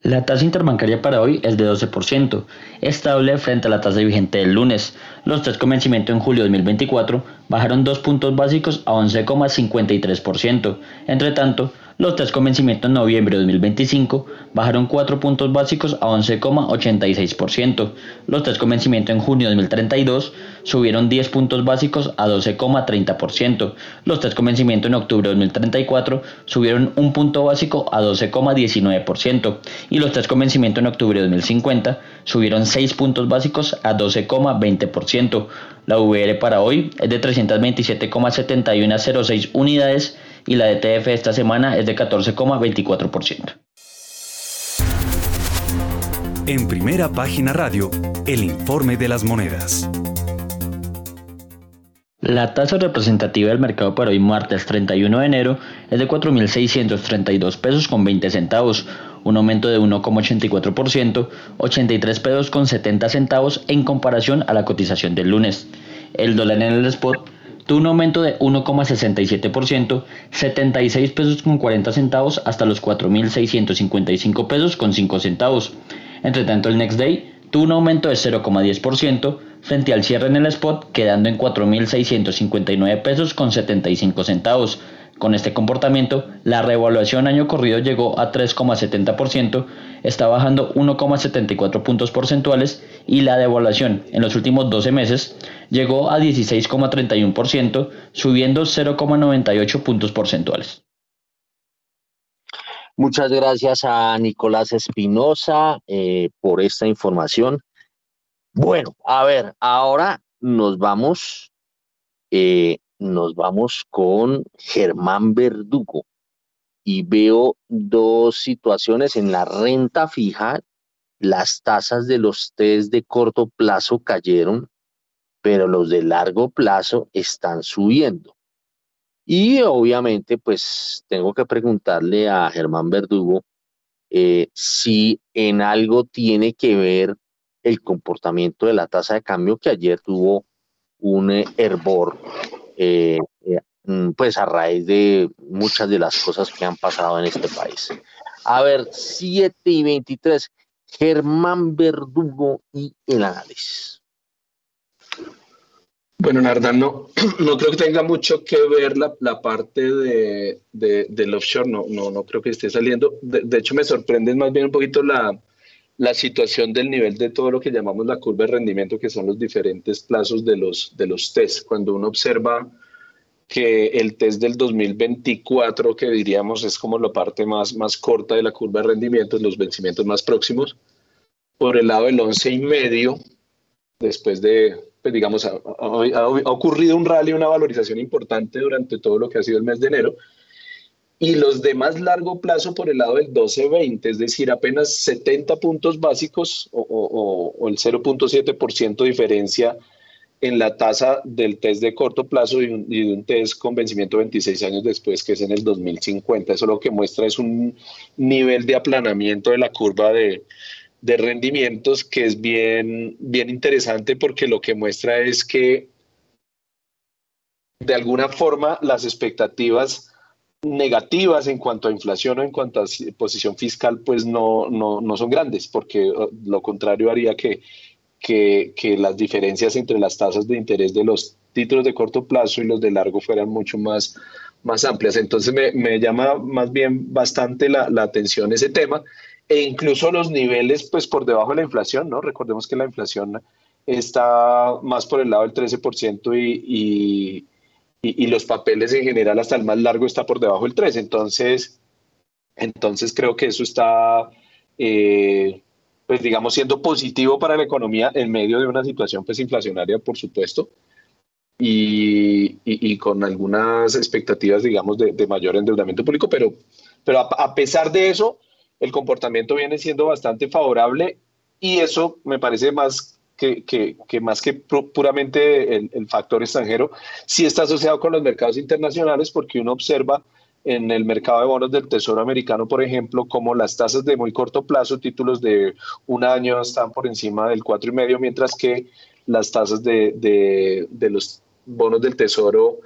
La tasa interbancaria para hoy es de 12%, estable frente a la tasa vigente del lunes. Los tres convencimientos en julio de 2024 bajaron dos puntos básicos a 11,53%. Entre tanto, los tres convencimientos en noviembre de 2025 bajaron 4 puntos básicos a 11,86%. Los tres convencimientos en junio de 2032 subieron 10 puntos básicos a 12,30%. Los tres convencimientos en octubre de 2034 subieron un punto básico a 12,19%. Y los tres convencimientos en octubre de 2050 subieron 6 puntos básicos a 12,20%. La VR para hoy es de 327,7106 unidades y la DTF esta semana es de 14,24%. En primera página radio, el informe de las monedas. La tasa representativa del mercado para hoy martes 31 de enero es de 4.632 pesos con 20 centavos, un aumento de 1,84%, 83 pesos con 70 centavos en comparación a la cotización del lunes. El dólar en el spot tuvo un aumento de 1,67%, 76 pesos con 40 centavos hasta los 4.655 pesos con 5 centavos. Entre tanto, el Next Day tuvo un aumento de 0,10% frente al cierre en el spot, quedando en 4.659 pesos con 75 centavos. Con este comportamiento, la revaluación año corrido llegó a 3,70%, está bajando 1,74 puntos porcentuales y la devaluación en los últimos 12 meses llegó a 16,31%, subiendo 0,98 puntos porcentuales. Muchas gracias a Nicolás Espinosa eh, por esta información. Bueno, a ver, ahora nos vamos eh, nos vamos con Germán Verdugo y veo dos situaciones en la renta fija. Las tasas de los test de corto plazo cayeron, pero los de largo plazo están subiendo. Y obviamente, pues tengo que preguntarle a Germán Verdugo eh, si en algo tiene que ver el comportamiento de la tasa de cambio que ayer tuvo un eh, hervor eh, eh, mm, pues a raíz de muchas de las cosas que han pasado en este país. A ver, 7 y 23, Germán Verdugo y el análisis. Bueno, Nardan, no, no creo que tenga mucho que ver la, la parte de, de, del offshore, no, no, no creo que esté saliendo. De, de, hecho, me sorprende más bien un poquito la, la situación del nivel de todo lo que llamamos la curva de rendimiento, que son los diferentes plazos de los, de los test. Cuando uno observa que el test del 2024, que diríamos es como la parte más, más corta de la curva de rendimiento, los vencimientos más próximos, por el lado del 11 y medio, después de, pues digamos, ha, ocurrido un rally, una valorización importante durante todo lo que ha sido el mes de enero, y los de más largo plazo por el lado del 12-20, es decir, apenas 70 puntos básicos o, o, o el 0.7% diferencia en la tasa del test de corto plazo y, un, y de un test con vencimiento 26 años después, que es en el 2050. Eso lo que muestra es un nivel de aplanamiento de la curva de, de rendimientos que es bien, bien interesante porque lo que muestra es que de alguna forma las expectativas negativas en cuanto a inflación o en cuanto a posición fiscal, pues no, no, no son grandes, porque lo contrario haría que, que, que, las diferencias entre las tasas de interés de los títulos de corto plazo y los de largo fueran mucho más, más amplias. Entonces me, me llama más bien bastante la, la, atención ese tema e incluso los niveles pues por debajo de la inflación, ¿no? Recordemos que la inflación está más por el lado del 13% y, y y, los papeles en general hasta el más largo está por debajo del 3. Entonces, entonces creo que eso está, eh, pues digamos, siendo positivo para la economía en medio de una situación pues inflacionaria, por supuesto, y, y, con algunas expectativas, digamos, de, de, mayor endeudamiento público, pero, pero a pesar de eso, el comportamiento viene siendo bastante favorable y eso me parece más que, que, que, más que puramente el, el, factor extranjero, sí está asociado con los mercados internacionales porque uno observa en el mercado de bonos del Tesoro americano, por ejemplo, como las tasas de muy corto plazo, títulos de un año están por encima del cuatro y medio, mientras que las tasas de, de, de los bonos del Tesoro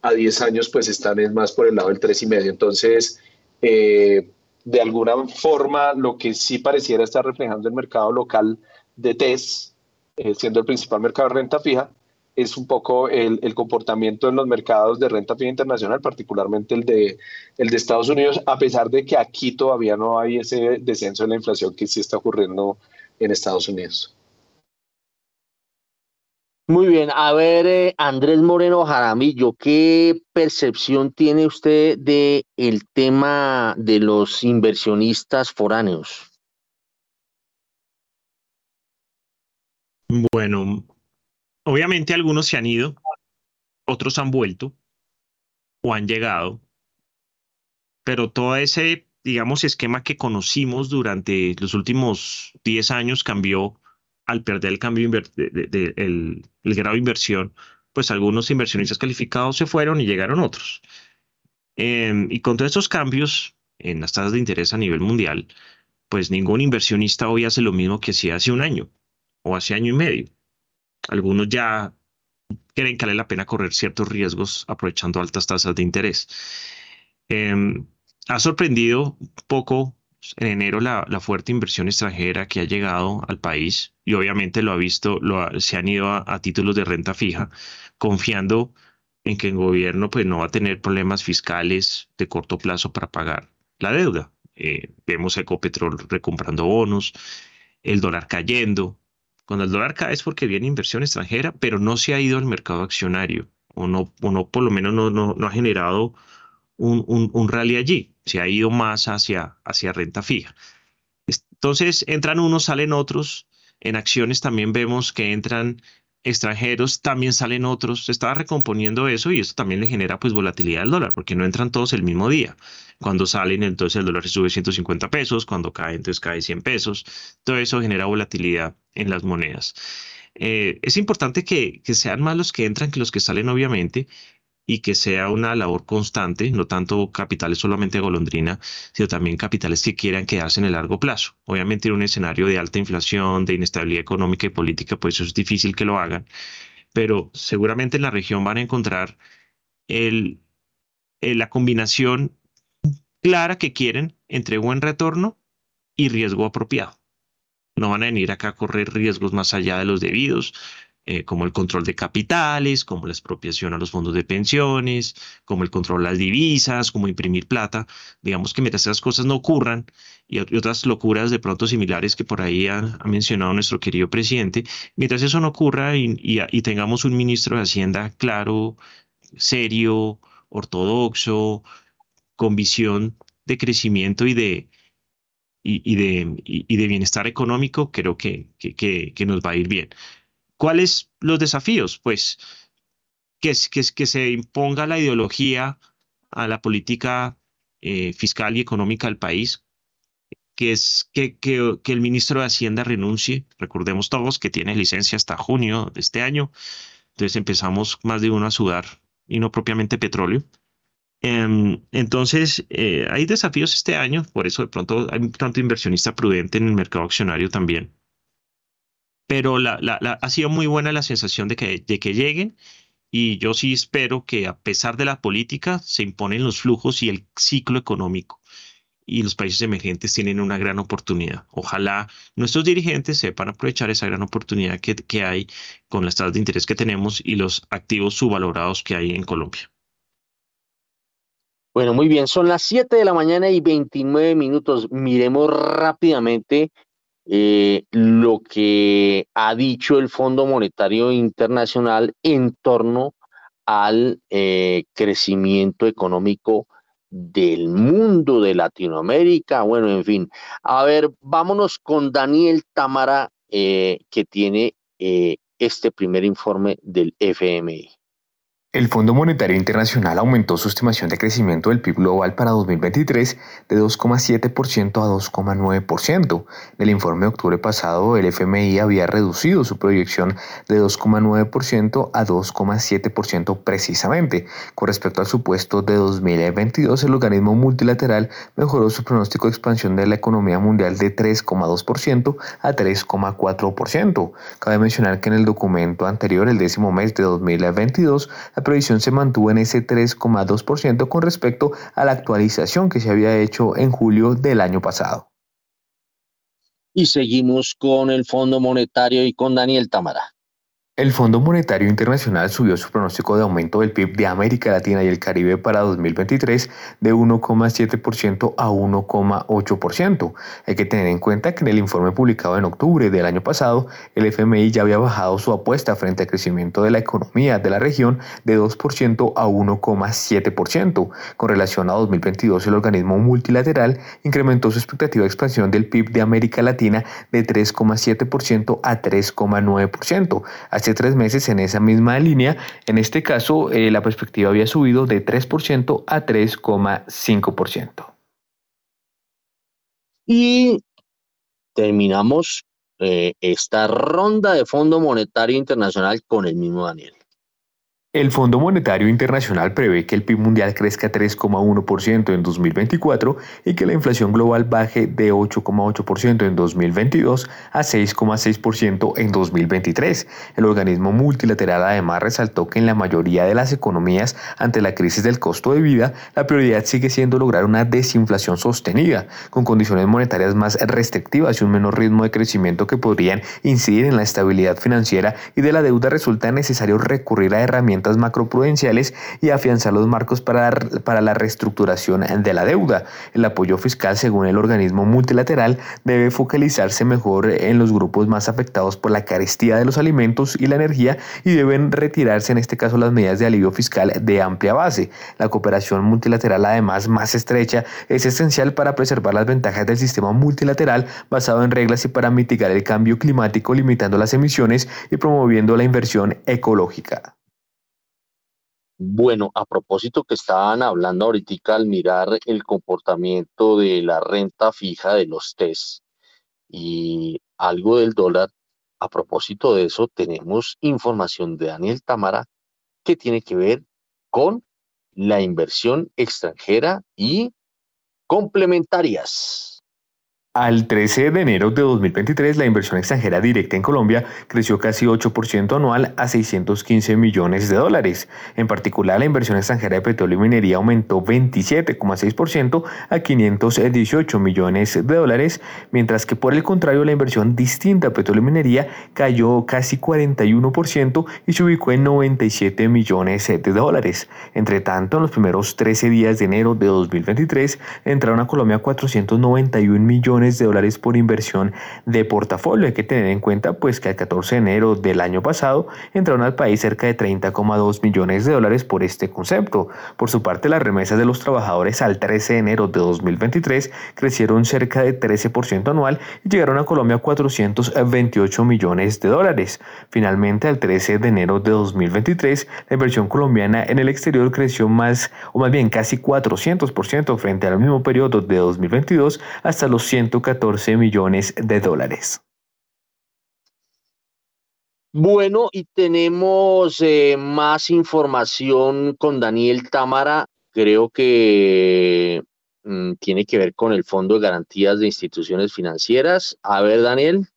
a 10 años pues están es más por el lado del tres y medio. Entonces, eh, de alguna forma, lo que sí pareciera estar reflejando el mercado local de TES eh, siendo el principal mercado de renta fija, es un poco el, comportamiento en los mercados de renta fija internacional, particularmente el de, el de Estados Unidos, a pesar de que aquí todavía no hay ese descenso de la inflación que sí está ocurriendo en Estados Unidos. Muy bien, a ver, eh, Andrés Moreno Jaramillo, ¿qué percepción tiene usted de tema de los inversionistas foráneos? Bueno, obviamente algunos se han ido, otros han vuelto o han llegado, pero todo ese, digamos, esquema que conocimos durante los últimos 10 años cambió al perder el cambio de, el, grado de inversión, pues algunos inversionistas calificados se fueron y llegaron otros. Eh, y con todos estos cambios en las tasas de interés a nivel mundial, pues ningún inversionista hoy hace lo mismo que hacía hace un año o hace año y medio. Algunos ya creen que vale la pena correr ciertos riesgos aprovechando altas tasas de interés. Eh, ha sorprendido poco en enero la, fuerte inversión extranjera que ha llegado al país y obviamente lo ha visto, lo se han ido a, a, títulos de renta fija, confiando en que el gobierno pues, no va a tener problemas fiscales de corto plazo para pagar la deuda. Eh, vemos Ecopetrol recomprando bonos, el dólar cayendo. Cuando el dólar cae es porque viene inversión extranjera, pero no se ha ido al mercado accionario, o no, o por lo menos no, no, ha generado un, un, rally allí, se ha ido más hacia, hacia renta fija. Entonces entran unos, salen otros. En acciones también vemos que entran extranjeros, también salen otros. Se estaba recomponiendo eso y esto también le genera pues volatilidad al dólar, porque no entran todos el mismo día. Cuando salen, entonces el dólar sube 150 pesos, cuando cae, entonces cae 100 pesos. Todo eso genera volatilidad en las monedas. Eh, es importante que, que, sean más los que entran que los que salen, obviamente, y que sea una labor constante, no tanto capitales solamente golondrina, sino también capitales que quieran quedarse en el largo plazo. Obviamente en un escenario de alta inflación, de inestabilidad económica y política, pues es difícil que lo hagan, pero seguramente en la región van a encontrar el, la combinación clara que quieren entre buen retorno y riesgo apropiado. No van a venir acá a correr riesgos más allá de los debidos, eh, como el control de capitales, como la expropiación a los fondos de pensiones, como el control de las divisas, como imprimir plata. Digamos que mientras esas cosas no ocurran y, otras locuras de pronto similares que por ahí ha, mencionado nuestro querido presidente, mientras eso no ocurra y, y tengamos un ministro de Hacienda claro, serio, ortodoxo, con visión de crecimiento y de, y, de, y, de bienestar económico, creo que, que, que, nos va a ir bien. ¿Cuáles los desafíos? Pues que, que, que se imponga la ideología a la política eh, fiscal y económica del país, que es que, el ministro de Hacienda renuncie. Recordemos todos que tiene licencia hasta junio de este año. Entonces empezamos más de uno a sudar y no propiamente petróleo. Em, entonces, eh, hay desafíos este año, por eso de pronto hay tanto inversionista prudente en el mercado accionario también pero ha sido muy buena la sensación de que, de que lleguen y yo sí espero que a pesar de la política se imponen los flujos y el ciclo económico y los países emergentes tienen una gran oportunidad. Ojalá nuestros dirigentes sepan aprovechar esa gran oportunidad que, que hay con las tasas de interés que tenemos y los activos subvalorados que hay en Colombia. Bueno, muy bien, son las 7 de la mañana y 29 minutos. Miremos rápidamente eh, lo que ha dicho el Fondo Monetario Internacional en torno al eh, crecimiento económico del mundo, de Latinoamérica, bueno, en fin. A ver, vámonos con Daniel Tamara, eh, que tiene este primer informe del FMI. El Fondo Monetario Internacional aumentó su estimación de crecimiento del PIB global para 2023 de 2,7% a 2,9%. En el informe de octubre pasado, el FMI había reducido su proyección de 2,9% a 2,7% precisamente. Con respecto al supuesto de 2022, el organismo multilateral mejoró su pronóstico de expansión de la economía mundial de 3,2% a 3,4%. Cabe mencionar que en el documento anterior, el décimo mes de 2022, previsión se mantuvo en ese 3,2% con respecto a la actualización que se había hecho en julio del año pasado. Y seguimos con el Fondo Monetario y con Daniel Tamara. El Fondo Monetario Internacional subió su pronóstico de aumento del PIB de América Latina y el Caribe para 2023 de 1,7% a 1,8%. Hay que tener en cuenta que en el informe publicado en octubre del año pasado, el FMI ya había bajado su apuesta frente al crecimiento de la economía de la región de 2% a 1,7%. Con relación a 2022, el organismo multilateral incrementó su expectativa de expansión del PIB de América Latina de 3,7% a 3,9% tres meses en esa misma línea. En este caso, eh, la perspectiva había subido de 3% a 3,5%. Y terminamos eh, esta ronda de Fondo Monetario Internacional con el mismo Daniel. El Fondo Monetario Internacional prevé que el PIB mundial crezca 3,1% en 2024 y que la inflación global baje de 8,8% en 2022 a 6,6% en 2023. El organismo multilateral además resaltó que en la mayoría de las economías ante la crisis del costo de vida, la prioridad sigue siendo lograr una desinflación sostenida, con condiciones monetarias más restrictivas y un menor ritmo de crecimiento que podrían incidir en la estabilidad financiera y de la deuda resulta necesario recurrir a herramientas macroprudenciales y afianzar los marcos para, para la reestructuración de la deuda. El apoyo fiscal, según el organismo multilateral, debe focalizarse mejor en los grupos más afectados por la carestía de los alimentos y la energía y deben retirarse en este caso las medidas de alivio fiscal de amplia base. La cooperación multilateral, además más estrecha, es esencial para preservar las ventajas del sistema multilateral basado en reglas y para mitigar el cambio climático limitando las emisiones y promoviendo la inversión ecológica. Bueno, a propósito que estaban hablando ahorita al mirar el comportamiento de la renta fija de los TES y algo del dólar, a propósito de eso tenemos información de Daniel Tamara que tiene que ver con la inversión extranjera y complementarias. Al 13 de enero de 2023, la inversión extranjera directa en Colombia creció casi 8% anual a 615 millones de dólares. En particular, la inversión extranjera de petróleo y minería aumentó 27,6% a 518 millones de dólares, mientras que por el contrario, la inversión distinta a petróleo y minería cayó casi 41% y se ubicó en 97 millones de dólares. Entre tanto, en los primeros 13 días de enero de 2023, entraron a Colombia 491 millones de dólares por inversión de portafolio. Hay que tener en cuenta pues que al 14 de enero del año pasado entraron al país cerca de 30,2 millones de dólares por este concepto. Por su parte, las remesas de los trabajadores al 13 de enero de 2023 crecieron cerca de 13% anual y llegaron a Colombia a 428 millones de dólares. Finalmente, al 13 de enero de 2023, la inversión colombiana en el exterior creció más, o más bien casi 400% frente al mismo periodo de 2022 hasta los 100 14 millones de dólares. Bueno, y tenemos eh, más información con Daniel Támara. Creo que mm, tiene que ver con el Fondo de Garantías de Instituciones Financieras. A ver, Daniel.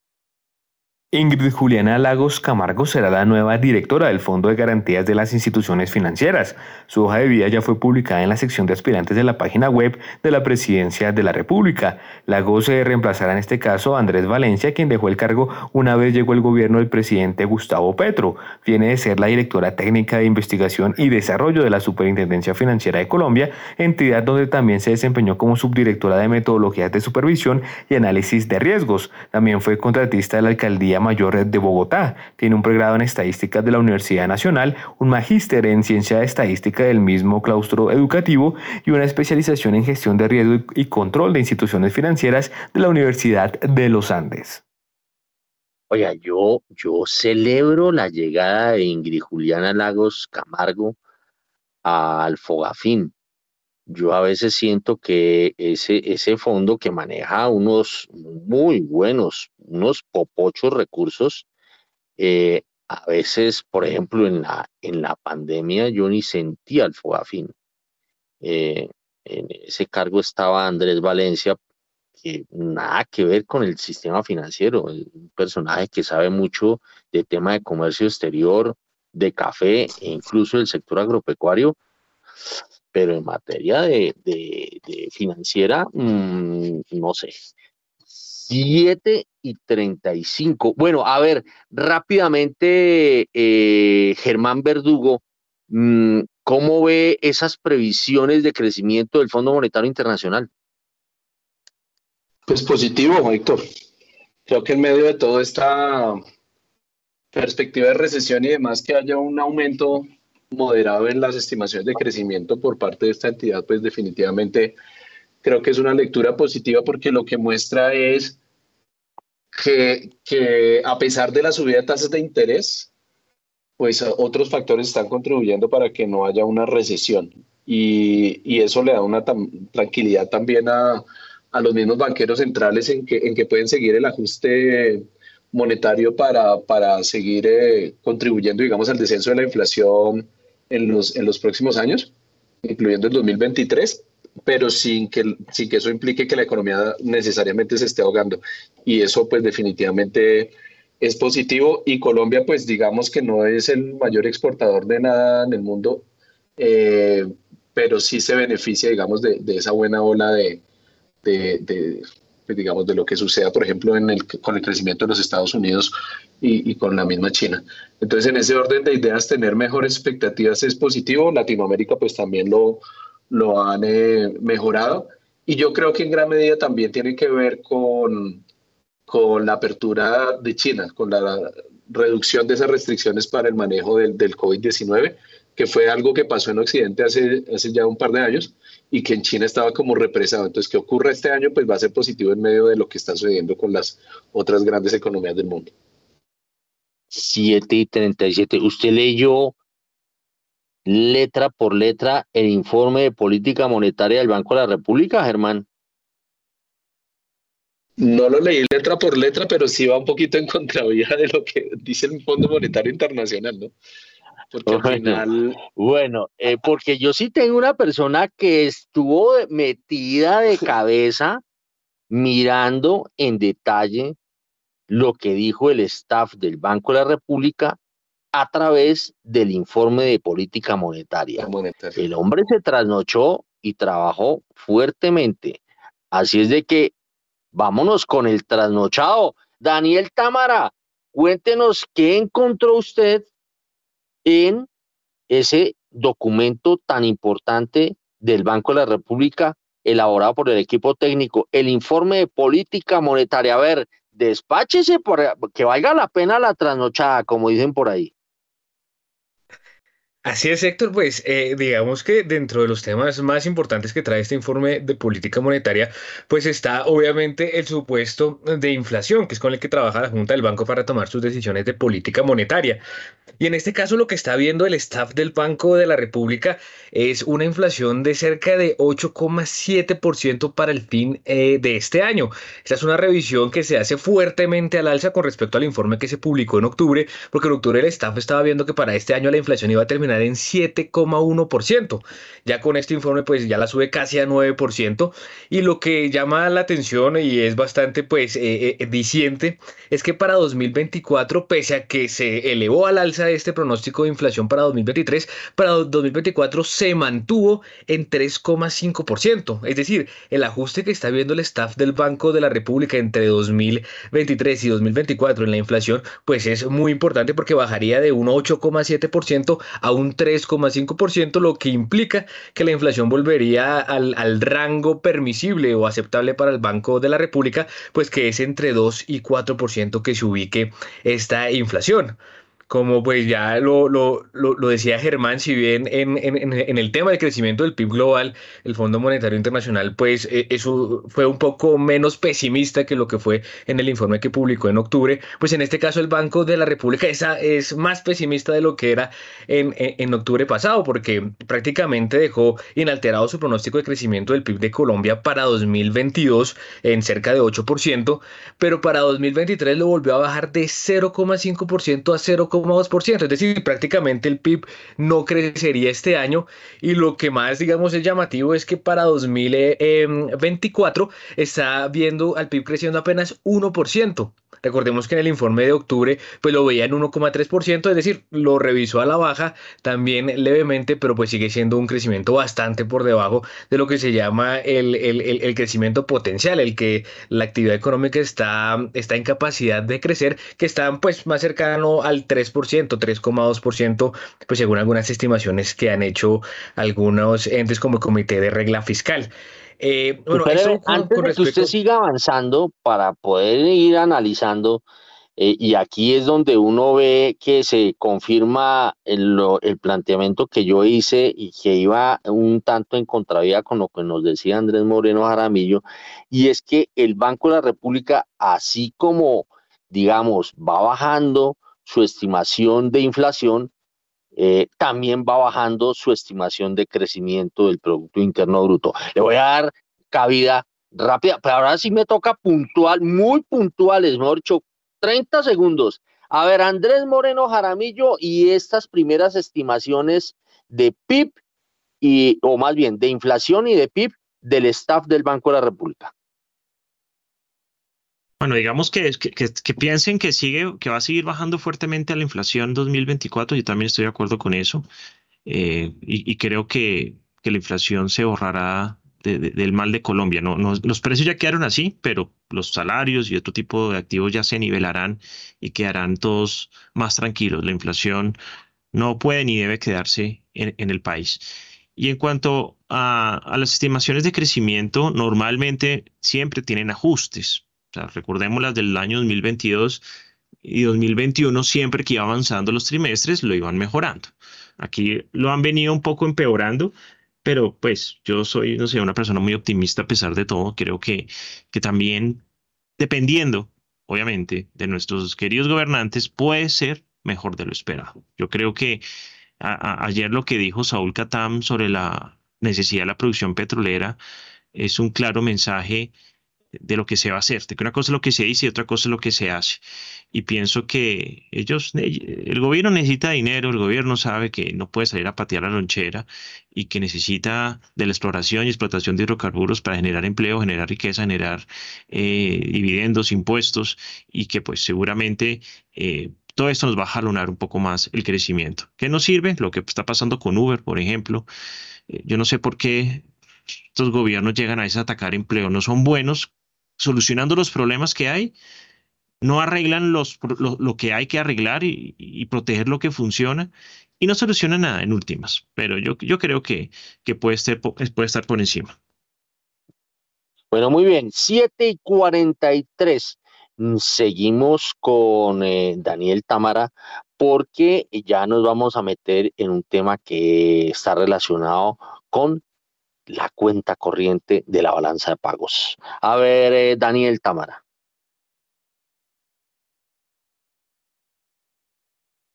Ingrid Juliana Lagos Camargo será la nueva directora del Fondo de Garantías de las Instituciones Financieras. Su hoja de vida ya fue publicada en la sección de aspirantes de la página web de la Presidencia de la República. Lagos se reemplazará en este caso a Andrés Valencia, quien dejó el cargo una vez llegó el gobierno del presidente Gustavo Petro. Viene de ser la directora técnica de investigación y desarrollo de la Superintendencia Financiera de Colombia, entidad donde también se desempeñó como subdirectora de metodologías de supervisión y análisis de riesgos. También fue contratista de la alcaldía Mayor de Bogotá. Tiene un pregrado en Estadística de la Universidad Nacional, un magíster en Ciencia de Estadística del mismo claustro educativo y una especialización en Gestión de Riesgo y Control de Instituciones Financieras de la Universidad de los Andes. Oiga, yo, yo celebro la llegada de Ingrid Juliana Lagos Camargo al Fogafín yo a veces siento que ese, ese fondo que maneja unos muy buenos, unos popochos recursos, eh, a veces, por ejemplo, en la, en la pandemia yo ni sentía el FOGAFIN. Eh, en ese cargo estaba Andrés Valencia, que nada que ver con el sistema financiero, un personaje que sabe mucho de tema de comercio exterior, de café e incluso del sector agropecuario pero en materia de, financiera, mm, no sé. 7 y 35. Bueno, a ver, rápidamente, eh, Germán Verdugo, mm, ¿cómo ve esas previsiones de crecimiento del Fondo Monetario Internacional? Pues positivo, Héctor. Creo que en medio de toda esta perspectiva de recesión y demás, que haya un aumento moderado en las estimaciones de crecimiento por parte de esta entidad, pues definitivamente creo que es una lectura positiva porque lo que muestra es que, a pesar de la subida de tasas de interés, pues otros factores están contribuyendo para que no haya una recesión. Y, y eso le da una tranquilidad también a, a, los mismos banqueros centrales en que, en que pueden seguir el ajuste monetario para, para seguir eh, contribuyendo, digamos, al descenso de la inflación en los, en los próximos años, incluyendo el 2023, pero sin que, sin que eso implique que la economía necesariamente se esté ahogando. Y eso pues definitivamente es positivo y Colombia pues digamos que no es el mayor exportador de nada en el mundo, eh, pero sí se beneficia digamos de, de esa buena ola de, digamos de lo que suceda por ejemplo en el, con el crecimiento de los Estados Unidos y, con la misma China. Entonces, en ese orden de ideas, tener mejores expectativas es positivo. Latinoamérica pues también lo, lo han eh, mejorado. Y yo creo que en gran medida también tiene que ver con, con la apertura de China, con la reducción de esas restricciones para el manejo del, del COVID-19, que fue algo que pasó en Occidente hace, hace ya un par de años y que en China estaba como represado. Entonces, que ocurra este año, pues va a ser positivo en medio de lo que está sucediendo con las otras grandes economías del mundo. 7 y 37. ¿Usted leyó letra por letra el informe de política monetaria del Banco de la República, Germán? No lo leí letra por letra, pero sí va un poquito en contravía de lo que dice el Fondo Monetario Internacional, ¿no? Porque al final... Bueno, eh, porque yo sí tengo una persona que estuvo metida de cabeza mirando en detalle lo que dijo el staff del Banco de la República a través del informe de política monetaria. El hombre se trasnochó y trabajó fuertemente. Así es de que vámonos con el trasnochado. Daniel Tamara, cuéntenos qué encontró usted en ese documento tan importante del Banco de la República elaborado por el equipo técnico, el informe de política monetaria. A ver, despáchese por que valga la pena la trasnochada, como dicen por ahí. Así es, Héctor, pues eh, digamos que dentro de los temas más importantes que trae este informe de política monetaria, pues está obviamente el supuesto de inflación, que es con el que trabaja la Junta del Banco para tomar sus decisiones de política monetaria. Y en este caso lo que está viendo el staff del Banco de la República es una inflación de cerca de 8,7% para el fin eh, de este año. Esta es una revisión que se hace fuertemente al alza con respecto al informe que se publicó en octubre, porque en octubre el staff estaba viendo que para este año la inflación iba a terminar en 7,1%. Ya con este informe pues ya la sube casi a 9% y lo que llama la atención y es bastante pues eh, eh, diciente es que para 2024 pese a que se elevó al alza este pronóstico de inflación para 2023, para 2024 se mantuvo en 3,5%. Es decir, el ajuste que está viendo el staff del Banco de la República entre 2023 y 2024 en la inflación pues es muy importante porque bajaría de un 8,7% a un 3,5%, lo que implica que la inflación volvería al, al, rango permisible o aceptable para el Banco de la República, pues que es entre 2 y 4% que se ubique esta inflación como pues ya lo, lo, lo, decía Germán, si bien en, en, en, el tema del crecimiento del PIB global, el Fondo Monetario Internacional, pues eh, eso fue un poco menos pesimista que lo que fue en el informe que publicó en octubre, pues en este caso el Banco de la República esa es más pesimista de lo que era en, en octubre pasado, porque prácticamente dejó inalterado su pronóstico de crecimiento del PIB de Colombia para 2022 en cerca de 8%, pero para 2023 lo volvió a bajar de 0,5% a 0,5%. 2%, es decir, prácticamente el PIB no crecería este año y lo que más, digamos, es llamativo es que para 2024 está viendo al PIB creciendo apenas 1%. Recordemos que en el informe de octubre pues lo veía en 1,3%, es decir, lo revisó a la baja también levemente, pero pues sigue siendo un crecimiento bastante por debajo de lo que se llama el, el, el, crecimiento potencial, el que la actividad económica está, está en capacidad de crecer, que está pues más cercano al 3%, 3,2%, pues según algunas estimaciones que han hecho algunos entes como el Comité de Regla Fiscal. Eh, bueno, antes de que usted siga avanzando para poder ir analizando, eh, y aquí es donde uno ve que se confirma el, el, planteamiento que yo hice y que iba un tanto en contravía con lo que nos decía Andrés Moreno Jaramillo, y es que el Banco de la República, así como, digamos, va bajando su estimación de inflación, eh, también va bajando su estimación de crecimiento del Producto Interno Bruto. Le voy a dar cabida rápida, pero ahora sí me toca puntual, muy puntuales, mejor dicho, 30 segundos. A ver, Andrés Moreno Jaramillo y estas primeras estimaciones de PIB y, o más bien, de inflación y de PIB del staff del Banco de la República. Bueno, digamos que, que, piensen que sigue, que va a seguir bajando fuertemente la inflación en 2024. Yo también estoy de acuerdo con eso. Eh, y, creo que, que, la inflación se borrará del mal de Colombia. No, los precios ya quedaron así, pero los salarios y otro tipo de activos ya se nivelarán y quedarán todos más tranquilos. La inflación no puede ni debe quedarse en, el país. Y en cuanto a, las estimaciones de crecimiento, normalmente siempre tienen ajustes. Recordemos las del año 2022 y 2021, siempre que iba avanzando los trimestres, lo iban mejorando. Aquí lo han venido un poco empeorando, pero pues yo soy, no sé, una persona muy optimista a pesar de todo. Creo que, que también, dependiendo, obviamente, de nuestros queridos gobernantes, puede ser mejor de lo esperado. Yo creo que ayer lo que dijo Saúl Katam sobre la necesidad de la producción petrolera es un claro mensaje de lo que se va a hacer, de que una cosa es lo que se dice y otra cosa es lo que se hace. Y pienso que ellos, el gobierno necesita dinero, el gobierno sabe que no puede salir a patear la lonchera y que necesita de la exploración y explotación de hidrocarburos para generar empleo, generar riqueza, generar eh, dividendos, impuestos y que pues seguramente eh, todo esto nos va a jalonar un poco más el crecimiento. ¿Qué nos sirve? Lo que está pasando con Uber, por ejemplo. Eh, yo no sé por qué estos gobiernos llegan a atacar empleo. No son buenos solucionando los problemas que hay, no arreglan los, lo, que hay que arreglar y, proteger lo que funciona y no solucionan nada en últimas. Pero yo, yo creo que, que puede, ser, puede estar por encima. Bueno, muy bien, 7 y 43. Mm, seguimos con eh, Daniel Támara porque ya nos vamos a meter en un tema que está relacionado con la cuenta corriente de la balanza de pagos. A ver, eh, Daniel Tamara.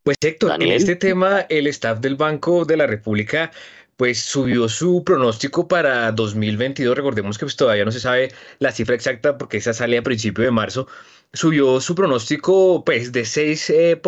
Pues Héctor, en este tema el staff del Banco de la República pues subió su pronóstico para 2022. Recordemos que pues, todavía no se sabe la cifra exacta porque esa sale a principio de marzo, subió su pronóstico pues de 6% eh,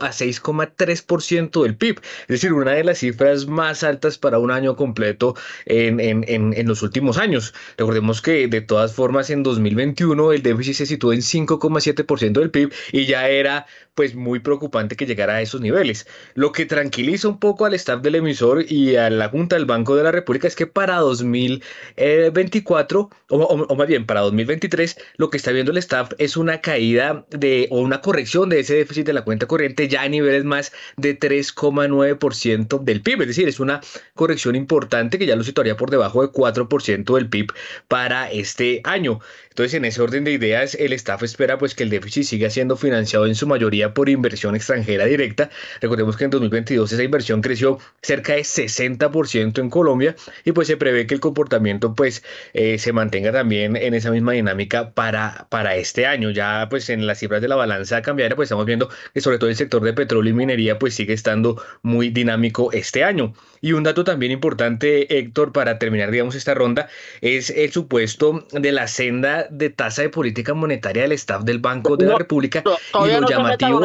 a 6,3% del PIB, es decir, una de las cifras más altas para un año completo en, en, en, los últimos años. Recordemos que de todas formas en 2021 el déficit se situó en 5,7% del PIB y ya era pues muy preocupante que llegara a esos niveles. Lo que tranquiliza un poco al staff del emisor y a la Junta del Banco de la República es que para 2024, o, o más bien para 2023, lo que está viendo el staff es una caída de o una corrección de ese déficit de la cuenta corriente ya a niveles más de 3,9% del PIB. Es decir, es una corrección importante que ya lo situaría por debajo de 4% del PIB para este año. Entonces, en ese orden de ideas, el staff espera pues que el déficit siga siendo financiado en su mayoría por inversión extranjera directa. Recordemos que en 2022 esa inversión creció cerca de 60% en Colombia y pues se prevé que el comportamiento pues eh, se mantenga también en esa misma dinámica para, para este año. Ya pues en las cifras de la balanza cambiaria pues estamos viendo que sobre todo el sector de petróleo y minería pues sigue estando muy dinámico este año. Y un dato también importante, Héctor, para terminar digamos esta ronda, es el supuesto de la senda de tasa de política monetaria del staff del Banco de la República y lo llamativo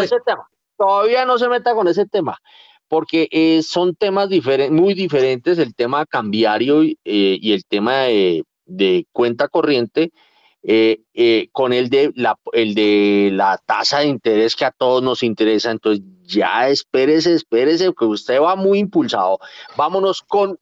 Todavía no se meta con ese tema, porque eh, son temas muy diferentes, el tema cambiario eh, y el tema de, cuenta corriente. Eh, con el de, la, el de la tasa de interés que a todos nos interesa. Entonces, ya espérese, espérese, que usted va muy impulsado. Vámonos con,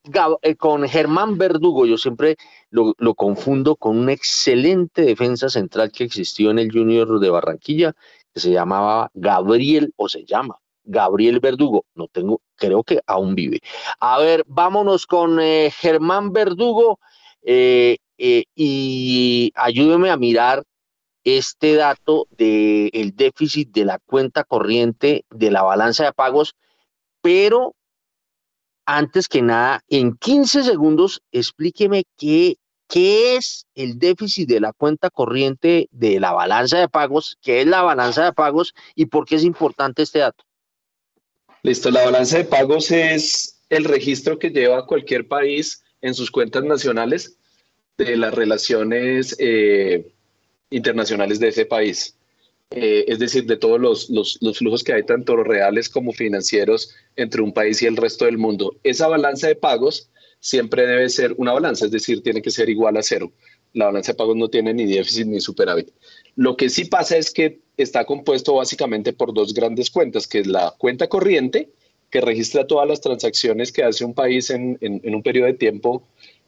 con Germán Verdugo. Yo siempre lo, confundo con una excelente defensa central que existió en el Junior de Barranquilla, que se llamaba Gabriel, o se llama Gabriel Verdugo. No tengo, creo que aún vive. A ver, vámonos con eh, Germán Verdugo eh, eh, y ayúdeme a mirar este dato del déficit de la cuenta corriente de la balanza de pagos, pero antes que nada, en 15 segundos, explíqueme qué ¿Qué es el déficit de la cuenta corriente de la balanza de pagos? ¿Qué es la balanza de pagos y por qué es importante este dato? Listo, la balanza de pagos es el registro que lleva cualquier país en sus cuentas nacionales de las relaciones eh, internacionales de ese país. Eh, es decir, de todos los, los, flujos que hay, tanto reales como financieros, entre un país y el resto del mundo. Esa balanza de pagos siempre debe ser una balanza, es decir, tiene que ser igual a cero. La balanza de pagos no tiene ni déficit ni superávit. Lo que sí pasa es que está compuesto básicamente por dos grandes cuentas, que es la cuenta corriente, que registra todas las transacciones que hace un país en, un periodo de tiempo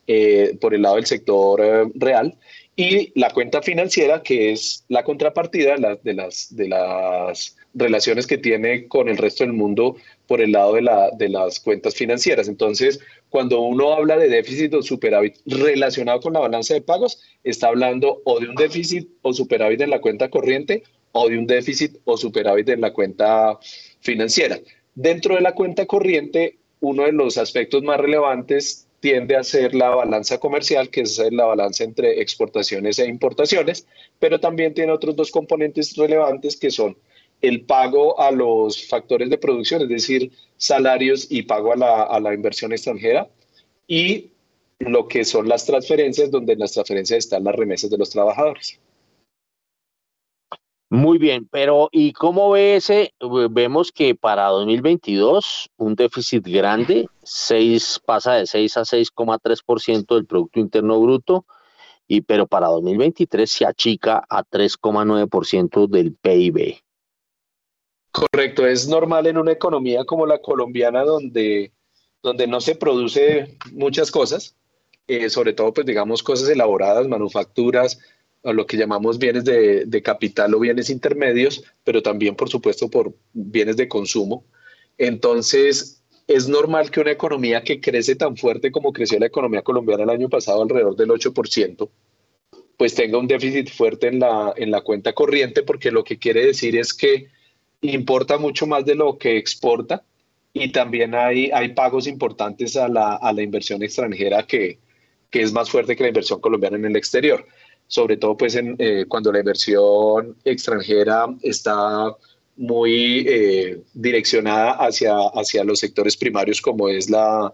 eh, por el lado del sector eh, real y la cuenta financiera, que es la contrapartida de las, de las relaciones que tiene con el resto del mundo por el lado de, la, de las cuentas financieras. Entonces, cuando uno habla de déficit o superávit relacionado con la balanza de pagos, está hablando o de un déficit o superávit en la cuenta corriente o de un déficit o superávit en la cuenta financiera. Dentro de la cuenta corriente, uno de los aspectos más relevantes tiende a ser la balanza comercial, que es la balanza entre exportaciones e importaciones, pero también tiene otros dos componentes relevantes que son el pago a los factores de producción, es decir, salarios y pago a la, a la inversión extranjera, y lo que son las transferencias, donde en las transferencias están las remesas de los trabajadores. Muy bien, pero ¿y cómo ve ese? Vemos que para 2022 un déficit grande, 6, pasa de 6 a 6,3% del Producto Interno Bruto, y, pero para 2023 se achica a 3,9% del PIB. Correcto, es normal en una economía como la colombiana donde, donde no se produce muchas cosas, eh, sobre todo pues digamos cosas elaboradas, manufacturas, o lo que llamamos bienes de, de, capital o bienes intermedios, pero también, por supuesto, por bienes de consumo. Entonces, es normal que una economía que crece tan fuerte como creció la economía colombiana el año pasado, alrededor del 8%, pues tenga un déficit fuerte en la, en la cuenta corriente, porque lo que quiere decir es que importa mucho más de lo que exporta y también hay, hay pagos importantes a la, a la inversión extranjera que, que es más fuerte que la inversión colombiana en el exterior sobre todo pues eh, cuando la inversión extranjera está muy eh, direccionada hacia, hacia los sectores primarios como es la,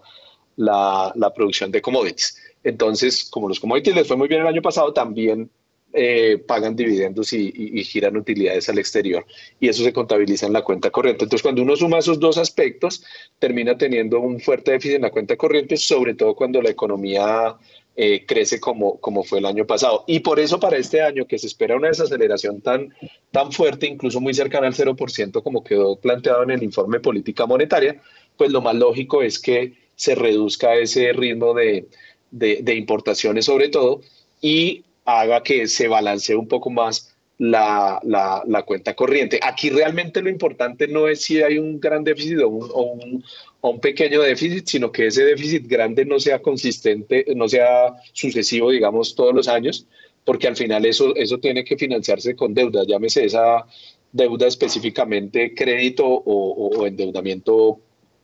la, producción de commodities. Entonces, como los commodities les fue muy bien el año pasado, también eh, pagan dividendos y, y, giran utilidades al exterior y eso se contabiliza en la cuenta corriente. Entonces, cuando uno suma esos dos aspectos, termina teniendo un fuerte déficit en la cuenta corriente, sobre todo cuando la economía eh, crece como, como fue el año pasado. Y por eso para este año que se espera una desaceleración tan, tan fuerte, incluso muy cercana al 0%, como quedó planteado en el informe política monetaria, pues lo más lógico es que se reduzca ese ritmo de, de, importaciones sobre todo y haga que se balancee un poco más la, la, cuenta corriente. Aquí realmente lo importante no es si hay un gran déficit o un, a un pequeño déficit, sino que ese déficit grande no sea consistente, no sea sucesivo, digamos, todos los años, porque al final eso, eso tiene que financiarse con deuda, llámese esa deuda específicamente crédito o, endeudamiento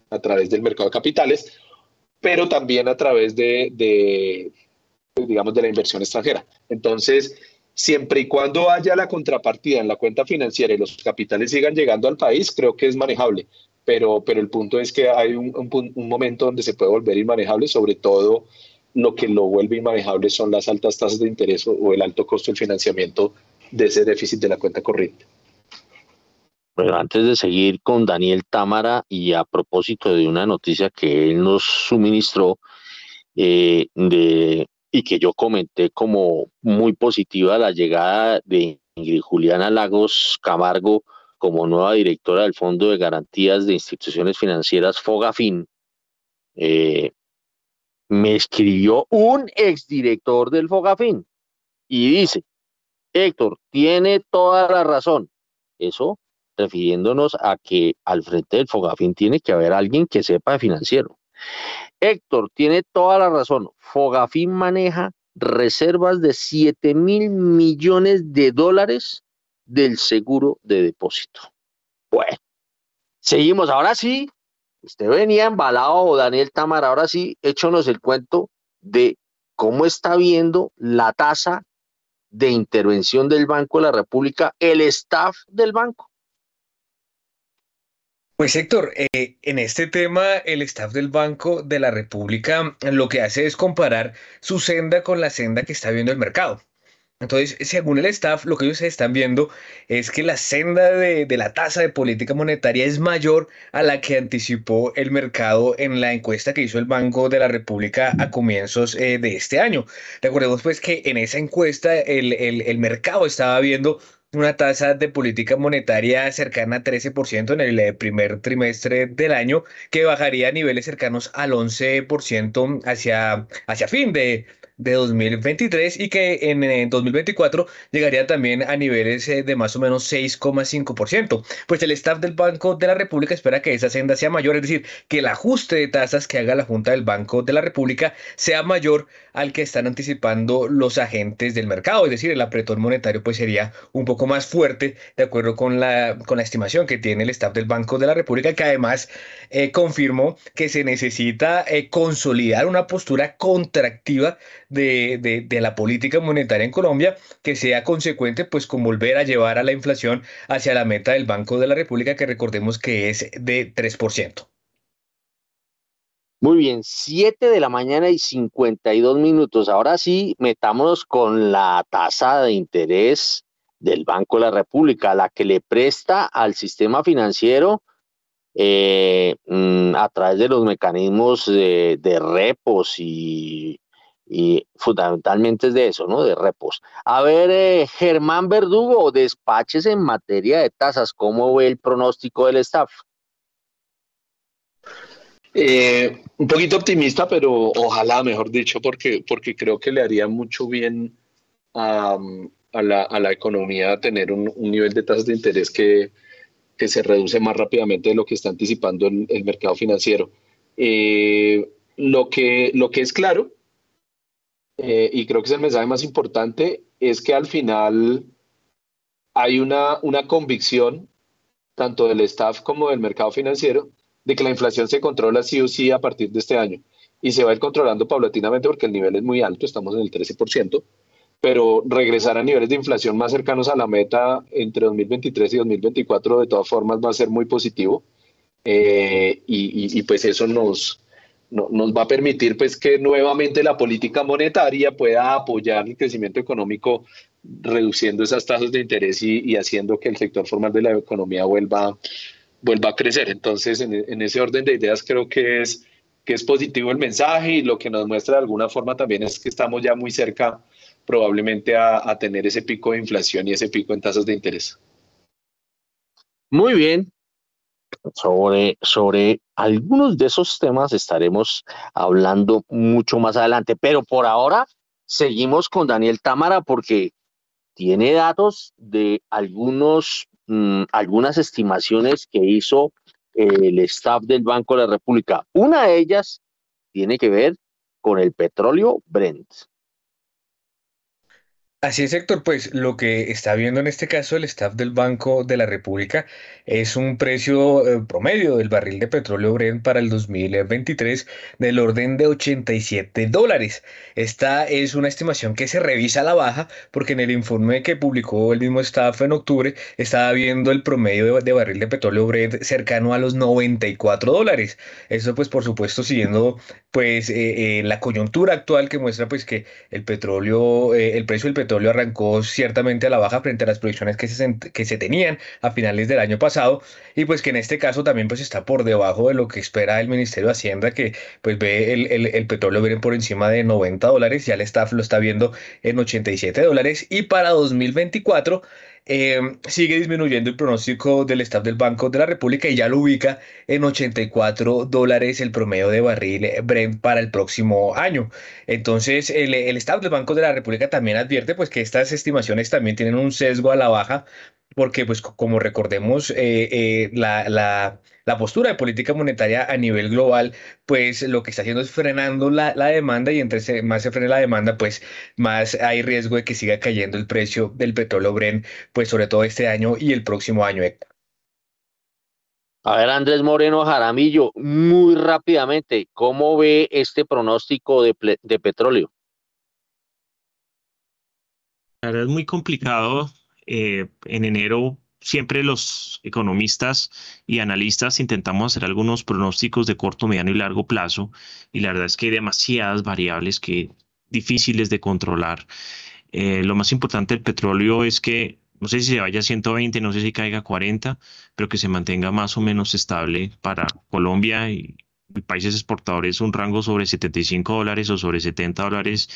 a través del mercado de capitales, pero también a través de, de, digamos, de la inversión extranjera. Entonces, siempre y cuando haya la contrapartida en la cuenta financiera y los capitales sigan llegando al país, creo que es manejable pero, pero el punto es que hay un, un, momento donde se puede volver inmanejable, sobre todo lo que lo vuelve inmanejable son las altas tasas de interés o, el alto costo del financiamiento de ese déficit de la cuenta corriente. Bueno, antes de seguir con Daniel Támara y a propósito de una noticia que él nos suministró eh, de, y que yo comenté como muy positiva, la llegada de Ingrid Juliana Lagos Camargo como nueva directora del Fondo de Garantías de Instituciones Financieras Fogafin, eh, me escribió un exdirector del Fogafin y dice, Héctor, tiene toda la razón. Eso refiriéndonos a que al frente del Fogafin tiene que haber alguien que sepa de financiero. Héctor, tiene toda la razón. Fogafin maneja reservas de 7 mil millones de dólares del seguro de depósito. Bueno, seguimos. Ahora sí, usted venía embalado, Daniel Tamar, ahora sí, échonos el cuento de cómo está viendo la tasa de intervención del Banco de la República, el staff del banco. Pues Héctor, eh, en este tema el staff del Banco de la República lo que hace es comparar su senda con la senda que está viendo el mercado. Entonces, según el staff, lo que ellos están viendo es que la senda de, la tasa de política monetaria es mayor a la que anticipó el mercado en la encuesta que hizo el Banco de la República a comienzos eh, de este año. Recordemos pues que en esa encuesta el, mercado estaba viendo una tasa de política monetaria cercana a 13% en el eh, primer trimestre del año, que bajaría a niveles cercanos al 11% hacia, hacia fin de, de 2023 y que en, 2024 llegaría también a niveles eh, de más o menos 6,5%. Pues el staff del Banco de la República espera que esa senda sea mayor, es decir, que el ajuste de tasas que haga la Junta del Banco de la República sea mayor al que están anticipando los agentes del mercado, es decir, el apretón monetario pues sería un poco más fuerte de acuerdo con la, con la estimación que tiene el staff del Banco de la República, que además eh, confirmó que se necesita eh, consolidar una postura contractiva de, de, la política monetaria en Colombia que sea consecuente pues con volver a llevar a la inflación hacia la meta del Banco de la República que recordemos que es de 3%. Muy bien, 7 de la mañana y 52 minutos. Ahora sí, metámonos con la tasa de interés del Banco de la República, la que le presta al sistema financiero eh, mm, a través de los mecanismos de, repos y, fundamentalmente es de eso, ¿no? De repos. A ver, eh, Germán Verdugo, despaches en materia de tasas, ¿cómo ve el pronóstico del staff? Eh, un poquito optimista, pero ojalá, mejor dicho, porque, porque creo que le haría mucho bien a, la, economía tener un, nivel de tasas de interés que, que, se reduce más rápidamente de lo que está anticipando el, mercado financiero. Eh, lo, que, lo que es claro, eh, y creo que es el mensaje más importante, es que al final hay una, una convicción, tanto del staff como del mercado financiero, de que la inflación se controla sí o sí a partir de este año. Y se va a ir controlando paulatinamente porque el nivel es muy alto, estamos en el 13%, pero regresar a niveles de inflación más cercanos a la meta entre 2023 y 2024 de todas formas va a ser muy positivo. Eh, y, pues eso nos, nos va a permitir pues que nuevamente la política monetaria pueda apoyar el crecimiento económico reduciendo esas tasas de interés y, haciendo que el sector formal de la economía vuelva vuelva a crecer. Entonces, en, ese orden de ideas creo que es, que es positivo el mensaje y lo que nos muestra de alguna forma también es que estamos ya muy cerca probablemente a, tener ese pico de inflación y ese pico en tasas de interés. Muy bien. Sobre, sobre algunos de esos temas estaremos hablando mucho más adelante, pero por ahora seguimos con Daniel Támara porque tiene datos de algunos Mm, algunas estimaciones que hizo el staff del Banco de la República. Una de ellas tiene que ver con el petróleo Brent. Así es, Héctor, pues lo que está viendo en este caso el staff del Banco de la República es un precio eh, promedio del barril de petróleo Brent para el 2023 del orden de 87 dólares. Esta es una estimación que se revisa a la baja porque en el informe que publicó el mismo staff en octubre estaba viendo el promedio de, barril de petróleo Brent cercano a los 94 dólares. Eso pues por supuesto siguiendo pues eh, eh, la coyuntura actual que muestra pues que el petróleo, el precio del petróleo petróleo arrancó ciertamente a la baja frente a las proyecciones que se, que se tenían a finales del año pasado y pues que en este caso también pues está por debajo de lo que espera el Ministerio de Hacienda que pues ve el, petróleo viene por encima de 90 dólares, ya el staff lo está viendo en 87 dólares y para 2024 Em, sigue disminuyendo el pronóstico del staff del Banco de la República y ya lo ubica en 84 dólares el promedio de barril Brent para el próximo año. Entonces, el, el staff del Banco de la República también advierte pues, que estas estimaciones también tienen un sesgo a la baja porque pues como recordemos eh, eh, la, la, la, postura de política monetaria a nivel global, pues lo que está haciendo es frenando la, la, demanda y entre más se frena la demanda, pues más hay riesgo de que siga cayendo el precio del petróleo Brent, pues sobre todo este año y el próximo año, A ver, Andrés Moreno Jaramillo, muy rápidamente, ¿cómo ve este pronóstico de, de petróleo? es muy complicado eh, en enero siempre los economistas y analistas intentamos hacer algunos pronósticos de corto, mediano y largo plazo y la verdad es que hay demasiadas variables que difíciles de controlar. Eh, lo más importante del petróleo es que no sé si se vaya a 120, no sé si caiga a 40, pero que se mantenga más o menos estable para Colombia y países exportadores un rango sobre 75 dólares o sobre 70 dólares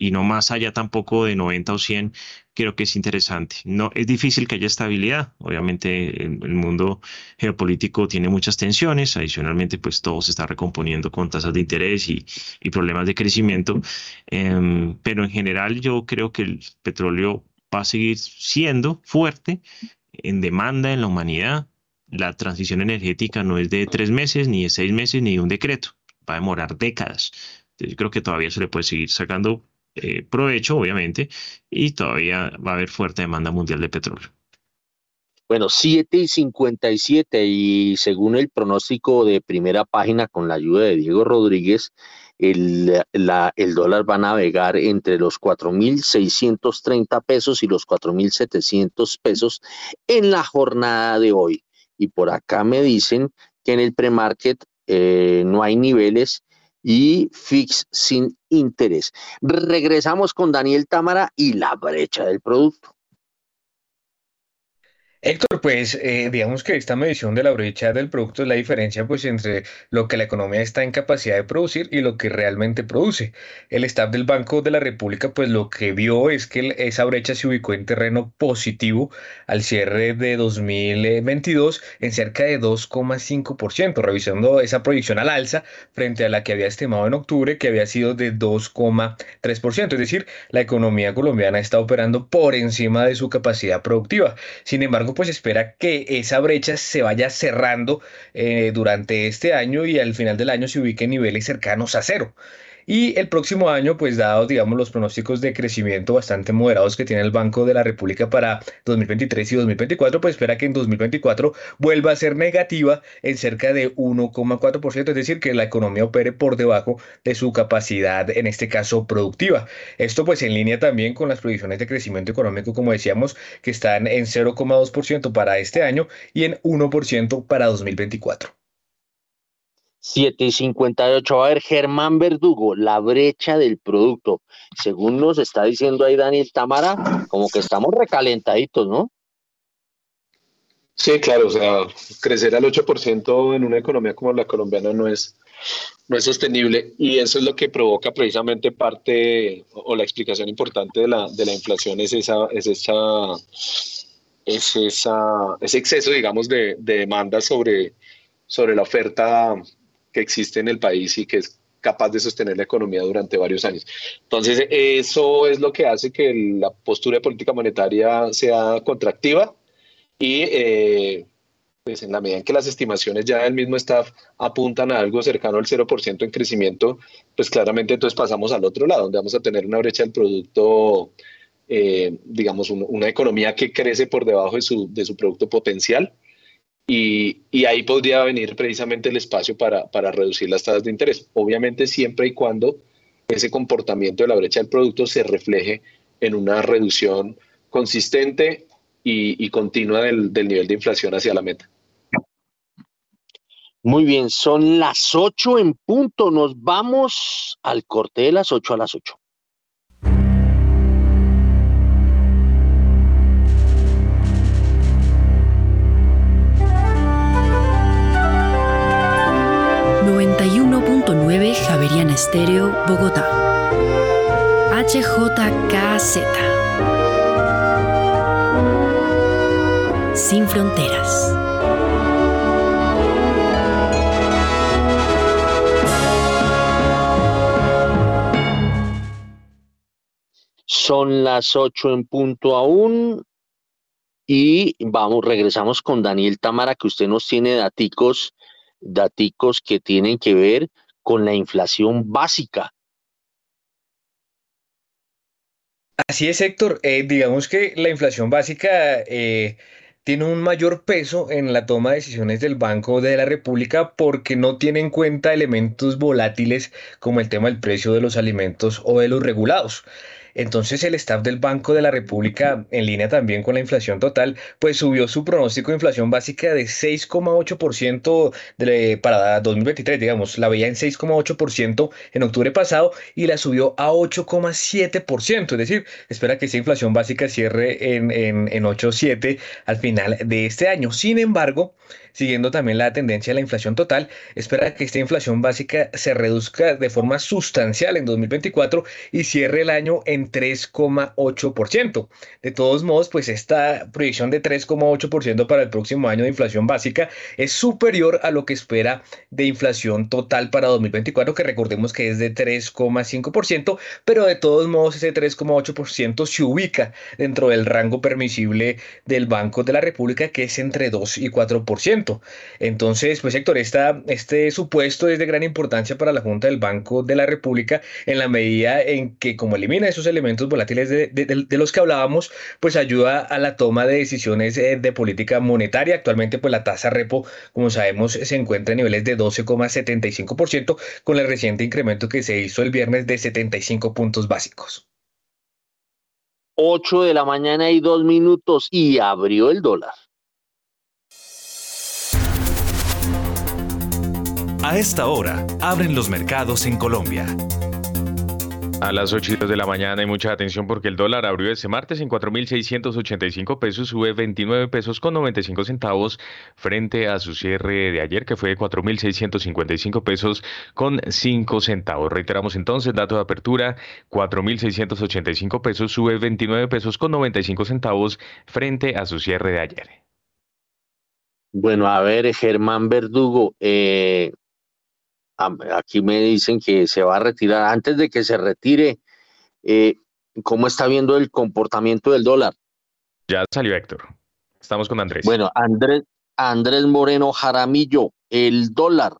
y no más allá tampoco de 90 o 100, creo que es interesante. No, es difícil que haya estabilidad. Obviamente el, mundo geopolítico tiene muchas tensiones. Adicionalmente, pues todo se está recomponiendo con tasas de interés y, y problemas de crecimiento. Em, pero en general yo creo que el petróleo va a seguir siendo fuerte en demanda en la humanidad la transición energética no es de tres meses, ni de seis meses, ni de un decreto. Va a demorar décadas. Entonces, yo creo que todavía se le puede seguir sacando eh, provecho, obviamente, y todavía va a haber fuerte demanda mundial de petróleo. Bueno, 7 y 57 y según el pronóstico de primera página con la ayuda de Diego Rodríguez, el, la, el dólar va a navegar entre los 4.630 pesos y los 4.700 pesos en la jornada de hoy. Y por acá me dicen que en el premarket eh, no hay niveles y fix sin interés. Regresamos con Daniel Támara y la brecha del producto. Héctor, pues eh, digamos que esta medición de la brecha del producto es la diferencia pues entre lo que la economía está en capacidad de producir y lo que realmente produce. El staff del Banco de la República pues lo que vio es que esa brecha se ubicó en terreno positivo al cierre de 2022 en cerca de 2,5%, revisando esa proyección al alza frente a la que había estimado en octubre que había sido de 2,3%, es decir, la economía colombiana está operando por encima de su capacidad productiva. Sin embargo, pues espera que esa brecha se vaya cerrando eh, durante este año y al final del año se ubique en niveles cercanos a cero. Y el próximo año, pues dado, digamos, los pronósticos de crecimiento bastante moderados que tiene el Banco de la República para 2023 y 2024, pues espera que en 2024 vuelva a ser negativa en cerca de 1,4%, es decir, que la economía opere por debajo de su capacidad, en este caso, productiva. Esto pues en línea también con las proyecciones de crecimiento económico, como decíamos, que están en 0,2% para este año y en 1% para 2024. 7 y 58. A ver, Germán Verdugo, la brecha del producto. Según nos está diciendo ahí Daniel Tamara, como que estamos recalentaditos, ¿no? Sí, claro, o sea, crecer al 8% en una economía como la colombiana no es, no es sostenible y eso es lo que provoca precisamente parte o la explicación importante de la, de la inflación es esa, es esa, es esa, ese exceso, digamos, de, de demanda sobre, sobre la oferta que existe en el país y que es capaz de sostener la economía durante varios años. Entonces, eso es lo que hace que la postura de política monetaria sea contractiva y eh, pues en la medida en que las estimaciones ya del mismo staff apuntan a algo cercano al 0% en crecimiento, pues claramente entonces pasamos al otro lado, donde vamos a tener una brecha del producto, eh, digamos, una economía que crece por debajo de su, de su producto potencial y, ahí podría venir precisamente el espacio para, para reducir las tasas de interés. Obviamente siempre y cuando ese comportamiento de la brecha del producto se refleje en una reducción consistente y, continua del, del, nivel de inflación hacia la meta. Muy bien, son las 8 en punto. Nos vamos al corte de las 8 a las 8. Javeriana Estéreo, Bogotá. HJKZ. Sin fronteras. Son las ocho en punto aún. Y vamos, regresamos con Daniel Tamara, que usted nos tiene daticos, daticos que tienen que ver con la inflación básica. Así es, Héctor. Eh, digamos que la inflación básica eh, tiene un mayor peso en la toma de decisiones del Banco de la República porque no tiene en cuenta elementos volátiles como el tema del precio de los alimentos o de los regulados. Entonces el staff del Banco de la República, en línea también con la inflación total, pues subió su pronóstico de inflación básica de 6,8% para 2023, digamos, la veía en 6,8% en octubre pasado y la subió a 8,7%, es decir, espera que esa inflación básica cierre en, en, en 8,7 al final de este año. Sin embargo, siguiendo también la tendencia de la inflación total, espera que esta inflación básica se reduzca de forma sustancial en 2024 y cierre el año en 3,8%. De todos modos, pues esta proyección de 3,8% para el próximo año de inflación básica es superior a lo que espera de inflación total para 2024, que recordemos que es de 3,5%, pero de todos modos ese 3,8% se ubica dentro del rango permisible del Banco de la República, que es entre 2 y 4%. Entonces, pues Héctor, este supuesto es de gran importancia para la Junta del Banco de la República en la medida en que como elimina esos elementos volátiles de, los que hablábamos, pues ayuda a la toma de decisiones eh, de política monetaria. Actualmente, pues la tasa repo, como sabemos, se encuentra en niveles de 12,75% con el reciente incremento que se hizo el viernes de 75 puntos básicos. 8 de la mañana y dos minutos y abrió el dólar. A esta hora, abren los mercados en Colombia. A las 8 de la mañana hay mucha atención porque el dólar abrió este martes en 4.685 pesos, sube 29 pesos con 95 centavos frente a su cierre de ayer que fue de 4.655 pesos con 5 centavos. Reiteramos entonces, dato de apertura, 4.685 pesos, sube 29 pesos con 95 centavos frente a su cierre de ayer. Bueno, a ver, Germán Verdugo, eh, aquí me dicen que se va a retirar. Antes de que se retire, eh, ¿cómo está viendo el comportamiento del dólar? Ya salió Héctor. Estamos con Andrés. Bueno, Andrés, Andrés Moreno Jaramillo, el dólar.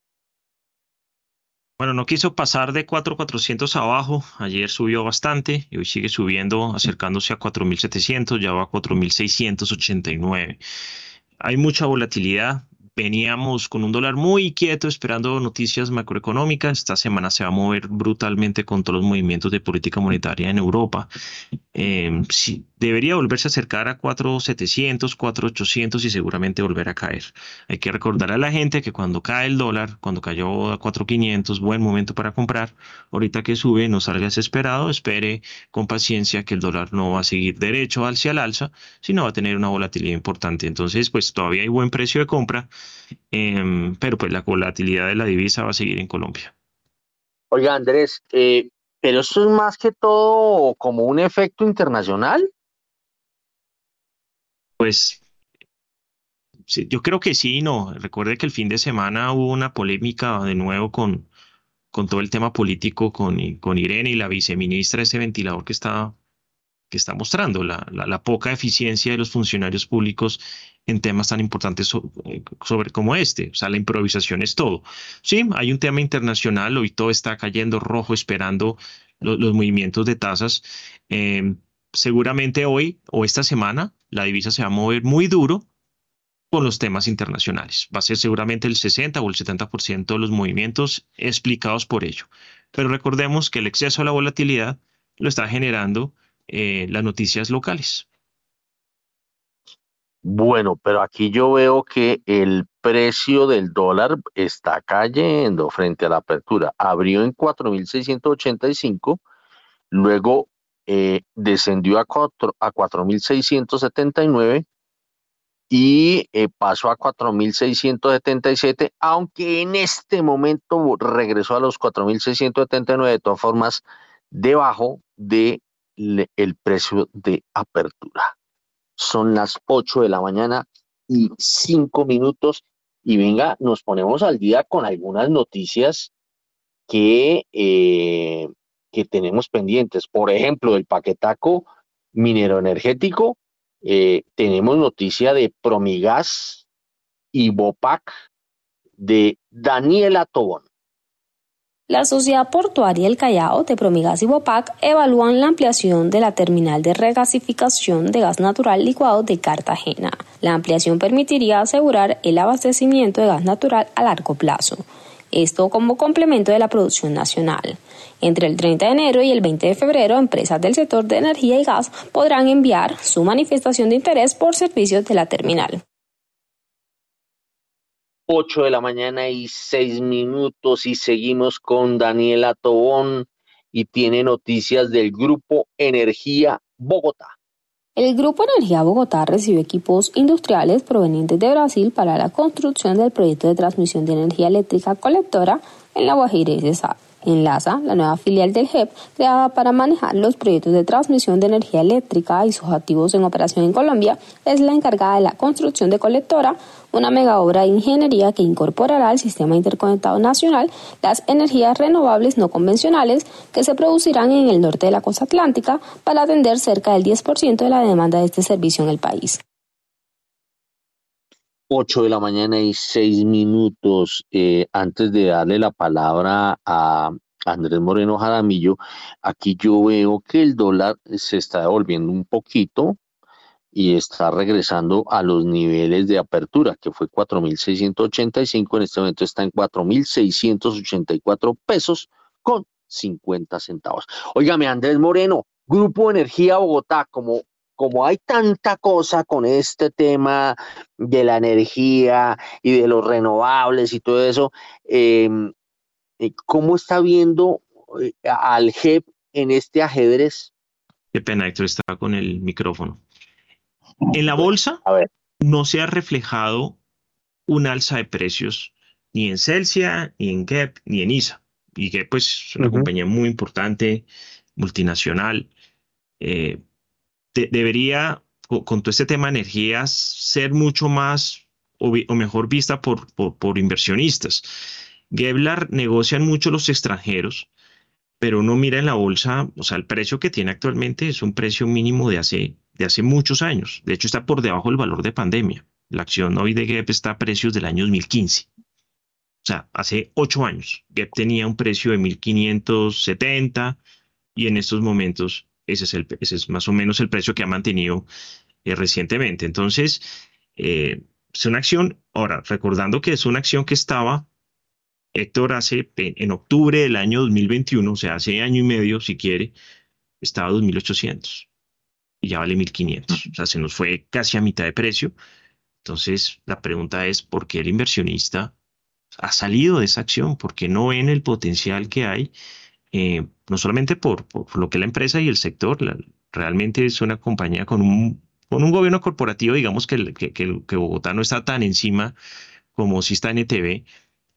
Bueno, no quiso pasar de 4.400 abajo. Ayer subió bastante y hoy sigue subiendo, acercándose a 4.700, ya va a 4.689. Hay mucha volatilidad veníamos con un dólar muy quieto esperando noticias macroeconómicas. Esta semana se va a mover brutalmente con todos los movimientos de política monetaria en Europa. Eh, sí, debería volverse a acercar a 4.700, 4.800 y seguramente volver a caer. Hay que recordar a la gente que cuando cae el dólar, cuando cayó a 4.500, buen momento para comprar. Ahorita que sube, no salga desesperado, espere con paciencia que el dólar no va a seguir derecho hacia el alza, sino va a tener una volatilidad importante. Entonces, pues todavía hay buen precio de compra, em, pero pues la volatilidad de la divisa va a seguir en Colombia. Oiga, Andrés, eh, pero esto es más que todo como un efecto internacional. Pues yo creo que sí, no. Recuerde que el fin de semana hubo una polémica de nuevo con, con todo el tema político con, con Irene y la viceministra, ese ventilador que está, que está mostrando, la, la, poca eficiencia de los funcionarios públicos en temas tan importantes eh, sobre, como este. O sea, la improvisación es todo. Sí, hay un tema internacional, hoy todo está cayendo rojo esperando los movimientos de tasas. Eh, seguramente hoy o esta semana la divisa se va a mover muy duro con los temas internacionales. Va a ser seguramente el 60 o el 70% de los movimientos explicados por ello. Pero recordemos que el exceso de la volatilidad lo está generando eh, las noticias locales. Bueno, pero aquí yo veo que el precio del dólar está cayendo frente a la apertura. Abrió en 4.685, luego eh, descendió a, 4, a 4.679 y eh, pasó a 4.677, aunque en este momento regresó a los 4.679, de todas formas, debajo del el precio de apertura. Son las 8 de la mañana y 5 minutos y venga, nos ponemos al día con algunas noticias que eh, que tenemos pendientes. Por ejemplo, el paquetaco minero energético, eh, tenemos noticia de Promigas y Bopac de Daniela Tobón. La Sociedad Portuaria El Callao de Promigas y Bopac evalúan la ampliación de la terminal de regasificación de gas natural licuado de Cartagena. La ampliación permitiría asegurar el abastecimiento de gas natural a largo plazo. Esto como complemento de la producción nacional. Entre el 30 de enero y el 20 de febrero, empresas del sector de energía y gas podrán enviar su manifestación de interés por servicios de la terminal. 8 de la mañana y 6 minutos y seguimos con Daniela Tobón y tiene noticias del Grupo Energía Bogotá. El Grupo Energía Bogotá recibió equipos industriales provenientes de Brasil para la construcción del proyecto de transmisión de energía eléctrica colectora en La Guajira y Cesar. Enlaza, la nueva filial del GEP, creada para manejar los proyectos de transmisión de energía eléctrica y sus activos en operación en Colombia, es la encargada de la construcción de Colectora, una mega obra de ingeniería que incorporará al sistema interconectado nacional las energías renovables no convencionales que se producirán en el norte de la costa atlántica para atender cerca del 10% de la demanda de este servicio en el país. 8 de la mañana y 6 minutos. Eh, antes de darle la palabra a Andrés Moreno Jaramillo, aquí yo veo que el dólar se está devolviendo un poquito y está regresando a los niveles de apertura, que fue 4.685, en este momento está en 4.684 pesos con 50 centavos. Óigame, Andrés Moreno, Grupo Energía Bogotá, como como hay tanta cosa con este tema de la energía y de los renovables y todo eso, em, eh, ¿cómo está viendo eh, al JEP en este ajedrez? Qué pena, Héctor, estaba con el micrófono. En la bolsa no se ha reflejado un alza de precios ni en Celsia, ni en GEP, ni en ISA. Y GEP pues, es una compañía muy importante, multinacional. Eh, debería, con, todo este tema de energías, ser mucho más o, mejor vista por, por, inversionistas. Geblar negocian mucho los extranjeros, pero uno mira en la bolsa, o sea, el precio que tiene actualmente es un precio mínimo de hace, de hace muchos años. De hecho, está por debajo del valor de pandemia. La acción hoy de GEP está a precios del año 2015. O sea, hace ocho años. GEP tenía un precio de 1.570 y en estos momentos ese es, el, es más o menos el precio que ha mantenido eh, recientemente. Entonces, eh, es una acción, ahora, recordando que es una acción que estaba, Héctor, hace en octubre del año 2021, o sea, hace año y medio, si quiere, estaba a 2.800 y ya vale 1.500. O sea, se nos fue casi a mitad de precio. Entonces, la pregunta es, ¿por qué el inversionista ha salido de esa acción? ¿Por qué no ven el potencial que hay? Eh, no solamente por, lo que la empresa y el sector, realmente es una compañía con un, con un gobierno corporativo, digamos que, que, que, Bogotá no está tan encima como si está NTV,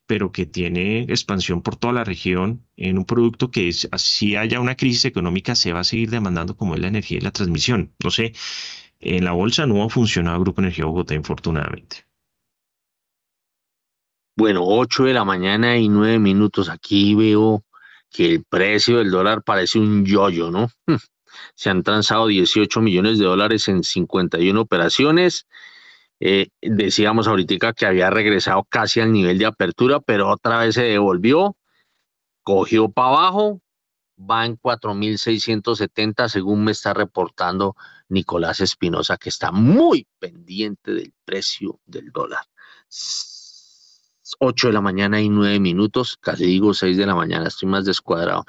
pero que tiene expansión por toda la región en un producto que si haya una crisis económica se va a seguir demandando como es la energía y la transmisión. No sé, en la bolsa no ha funcionado Grupo Energía Bogotá, infortunadamente. Bueno, 8 de la mañana y 9 minutos. Aquí veo que el precio del dólar parece un yoyo, ¿no? Hmm. Se han transado 18 millones de dólares en 51 operaciones. Eh, decíamos ahorita que había regresado casi al nivel de apertura, pero otra vez se devolvió, cogió para abajo, va en 4.670 según me está reportando Nicolás Espinosa, que está muy pendiente del precio del dólar. 8 de la mañana y 9 minutos, casi digo 6 de la mañana, estoy más descuadrado.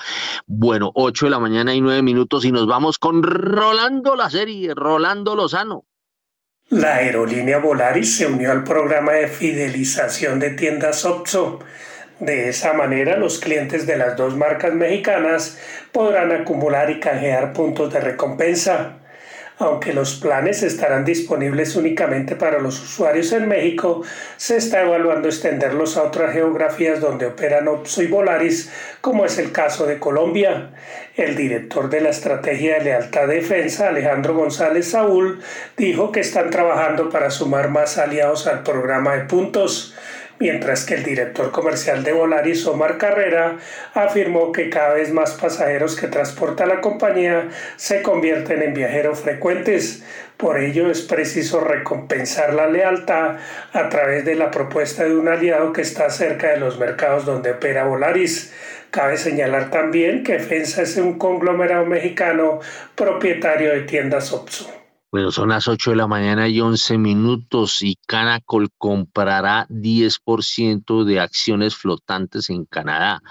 Bueno, 8 de la mañana y 9 minutos y nos vamos con Rolando la serie, Rolando Lozano. La aerolínea Volaris se unió al programa de fidelización de tiendas OPSO. De esa manera, los clientes de las dos marcas mexicanas podrán acumular y canjear puntos de recompensa. Aunque los planes estarán disponibles únicamente para los usuarios en México, se está evaluando extenderlos a otras geografías donde operan Opso y Volaris, como es el caso de Colombia. El director de la Estrategia de Lealtad Defensa, Alejandro González Saúl, dijo que están trabajando para sumar más aliados al programa de puntos mientras que el director comercial de Volaris, Omar Carrera, afirmó que cada vez más pasajeros que transporta la compañía se convierten en viajeros frecuentes. Por ello es preciso recompensar la lealtad a través de la propuesta de un aliado que está cerca de los mercados donde opera Volaris. Cabe señalar también que FENSA es un conglomerado mexicano propietario de tiendas OPSO. Bueno, son las 8 de la mañana y 11 minutos y Canacol comprará 10% de acciones flotantes en Canadá.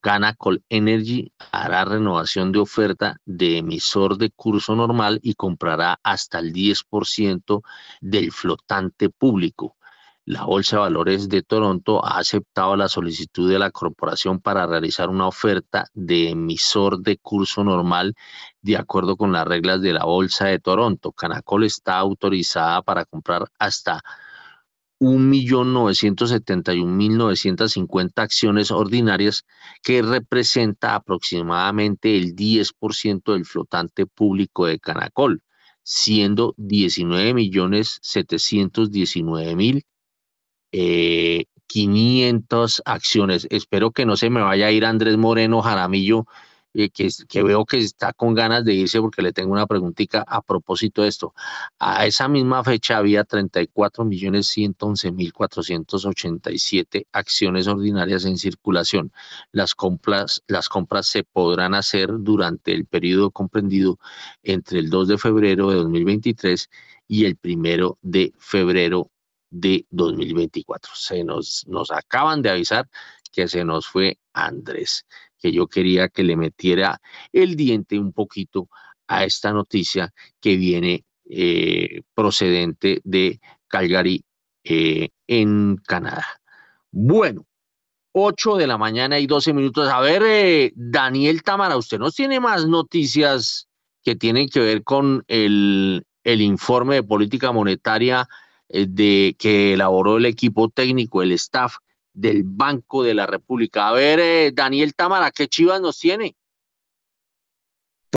Canacol Energy hará renovación de oferta de emisor de curso normal y comprará hasta el 10% del flotante público. La Bolsa de Valores de Toronto ha aceptado la solicitud de la corporación para realizar una oferta de emisor de curso normal de acuerdo con las reglas de la Bolsa de Toronto. Canacol está autorizada para comprar hasta 1.971.950 acciones ordinarias que representa aproximadamente el 10% del flotante público de Canacol, siendo 19.719.000 eh, 500 acciones. Espero que no se me vaya a ir Andrés Moreno Jaramillo, eh, que, veo que está con ganas de irse porque le tengo una preguntita a propósito de esto. A esa misma fecha había 34 millones 111 mil 487 acciones ordinarias en circulación. Las compras, las compras se podrán hacer durante el periodo comprendido entre el 2 de febrero de 2023 y el primero de febrero de 2024. Se nos, nos acaban de avisar que se nos fue Andrés, que yo quería que le metiera el diente un poquito a esta noticia que viene eh, procedente de Calgary eh, en Canadá. Bueno, 8 de la mañana y 12 minutos. A ver, eh, Daniel Tamara, usted nos tiene más noticias que tienen que ver con el, el informe de política monetaria de que elaboró el equipo técnico, el staff del Banco de la República. A ver, eh, Daniel Tamara, ¿qué chivas nos tiene?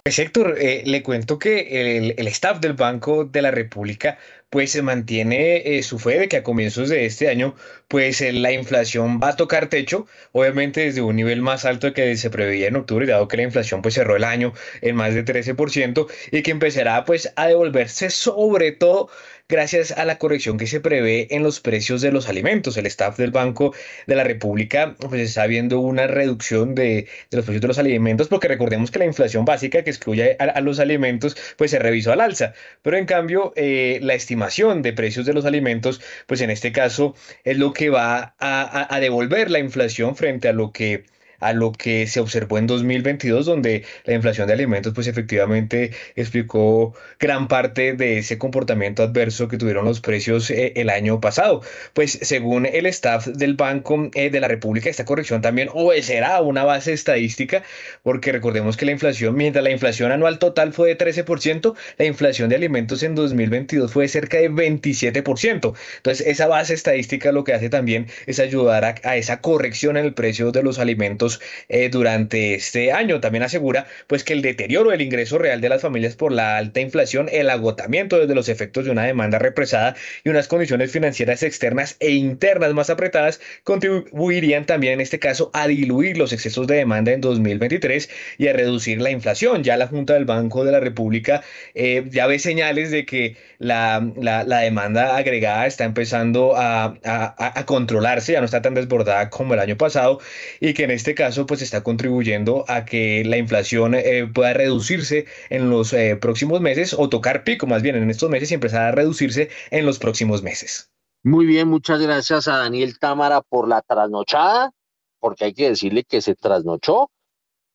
Pues Héctor, eh, le cuento que el, el, staff del Banco de la República pues se mantiene eh, su fe de que a comienzos de este año pues eh, la inflación va a tocar techo, obviamente desde un nivel más alto que se preveía en octubre, dado que la inflación pues cerró el año en más de 13% y que empezará pues a devolverse sobre todo gracias a la corrección que se prevé en los precios de los alimentos. El staff del Banco de la República pues está viendo una reducción de, los precios de los alimentos porque recordemos que la inflación básica que excluye a, los alimentos pues se revisó al alza, pero en cambio eh, la estimación de precios de los alimentos pues en este caso es lo que va a devolver la inflación frente a lo que a lo que se observó en 2022, donde la inflación de alimentos pues efectivamente explicó gran parte de ese comportamiento adverso que tuvieron los precios eh, el año pasado. Pues según el staff del Banco eh, de la República, esta corrección también obedecerá a una base estadística, porque recordemos que la inflación, mientras la inflación anual total fue de 13%, la inflación de alimentos en 2022 fue de cerca de 27%. Entonces, esa base estadística lo que hace también es ayudar a, a esa corrección en el precio de los alimentos eh, durante este año. También asegura pues que el deterioro del ingreso real de las familias por la alta inflación, el agotamiento desde los efectos de una demanda represada y unas condiciones financieras externas e internas más apretadas contribuirían también en este caso a diluir los excesos de demanda en 2023 y a reducir la inflación. Ya la Junta del Banco de la República eh, ya ve señales de que la, la, la demanda agregada está empezando a, a, a controlarse, ya no está tan desbordada como el año pasado y que en este caso pues está contribuyendo a que la inflación eh, pueda reducirse en los eh, próximos meses o tocar pico más bien en estos meses y empezar a reducirse en los próximos meses. Muy bien, muchas gracias a Daniel Támara por la trasnochada, porque hay que decirle que se trasnochó.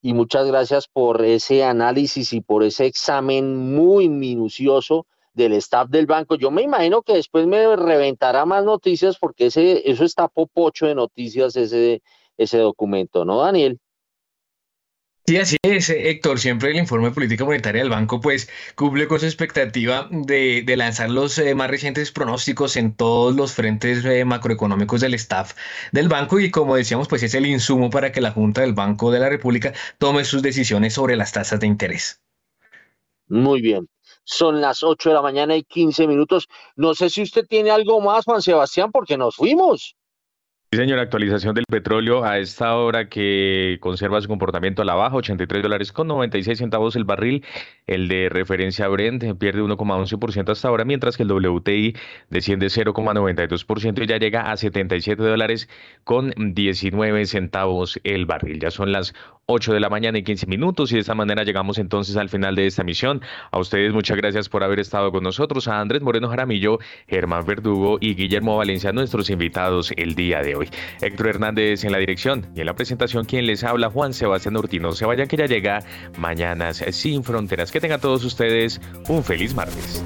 Y muchas gracias por ese análisis y por ese examen muy minucioso del staff del banco. Yo me imagino que después me reventará más noticias porque ese, eso está popocho de noticias, ese, ese documento, ¿no, Daniel? Sí, así es, Héctor. Siempre el informe de política monetaria del banco pues cumple con su expectativa de, de lanzar los eh, más recientes pronósticos en todos los frentes eh, macroeconómicos del staff del banco y como decíamos pues es el insumo para que la Junta del Banco de la República tome sus decisiones sobre las tasas de interés. Muy bien. Son las 8 de la mañana y 15 minutos. No sé si usted tiene algo más, Juan Sebastián, porque nos fuimos. Sí, señor, actualización del petróleo a esta hora que conserva su comportamiento a la baja, 83 dólares con 96 centavos el barril. El de referencia Brent pierde 1,11% hasta ahora, mientras que el WTI desciende 0,92% y ya llega a 77 dólares con 19 centavos el barril. Ya son las 8 de la mañana y 15 minutos y de esta manera llegamos entonces al final de esta misión. A ustedes muchas gracias por haber estado con nosotros, a Andrés Moreno Jaramillo, Germán Verdugo y Guillermo Valencia, nuestros invitados el día de Héctor Hernández en la dirección y en la presentación quien les habla Juan Sebastián Urtino. Se vayan que ya llega Mañanas sin Fronteras. Que tengan todos ustedes un feliz martes.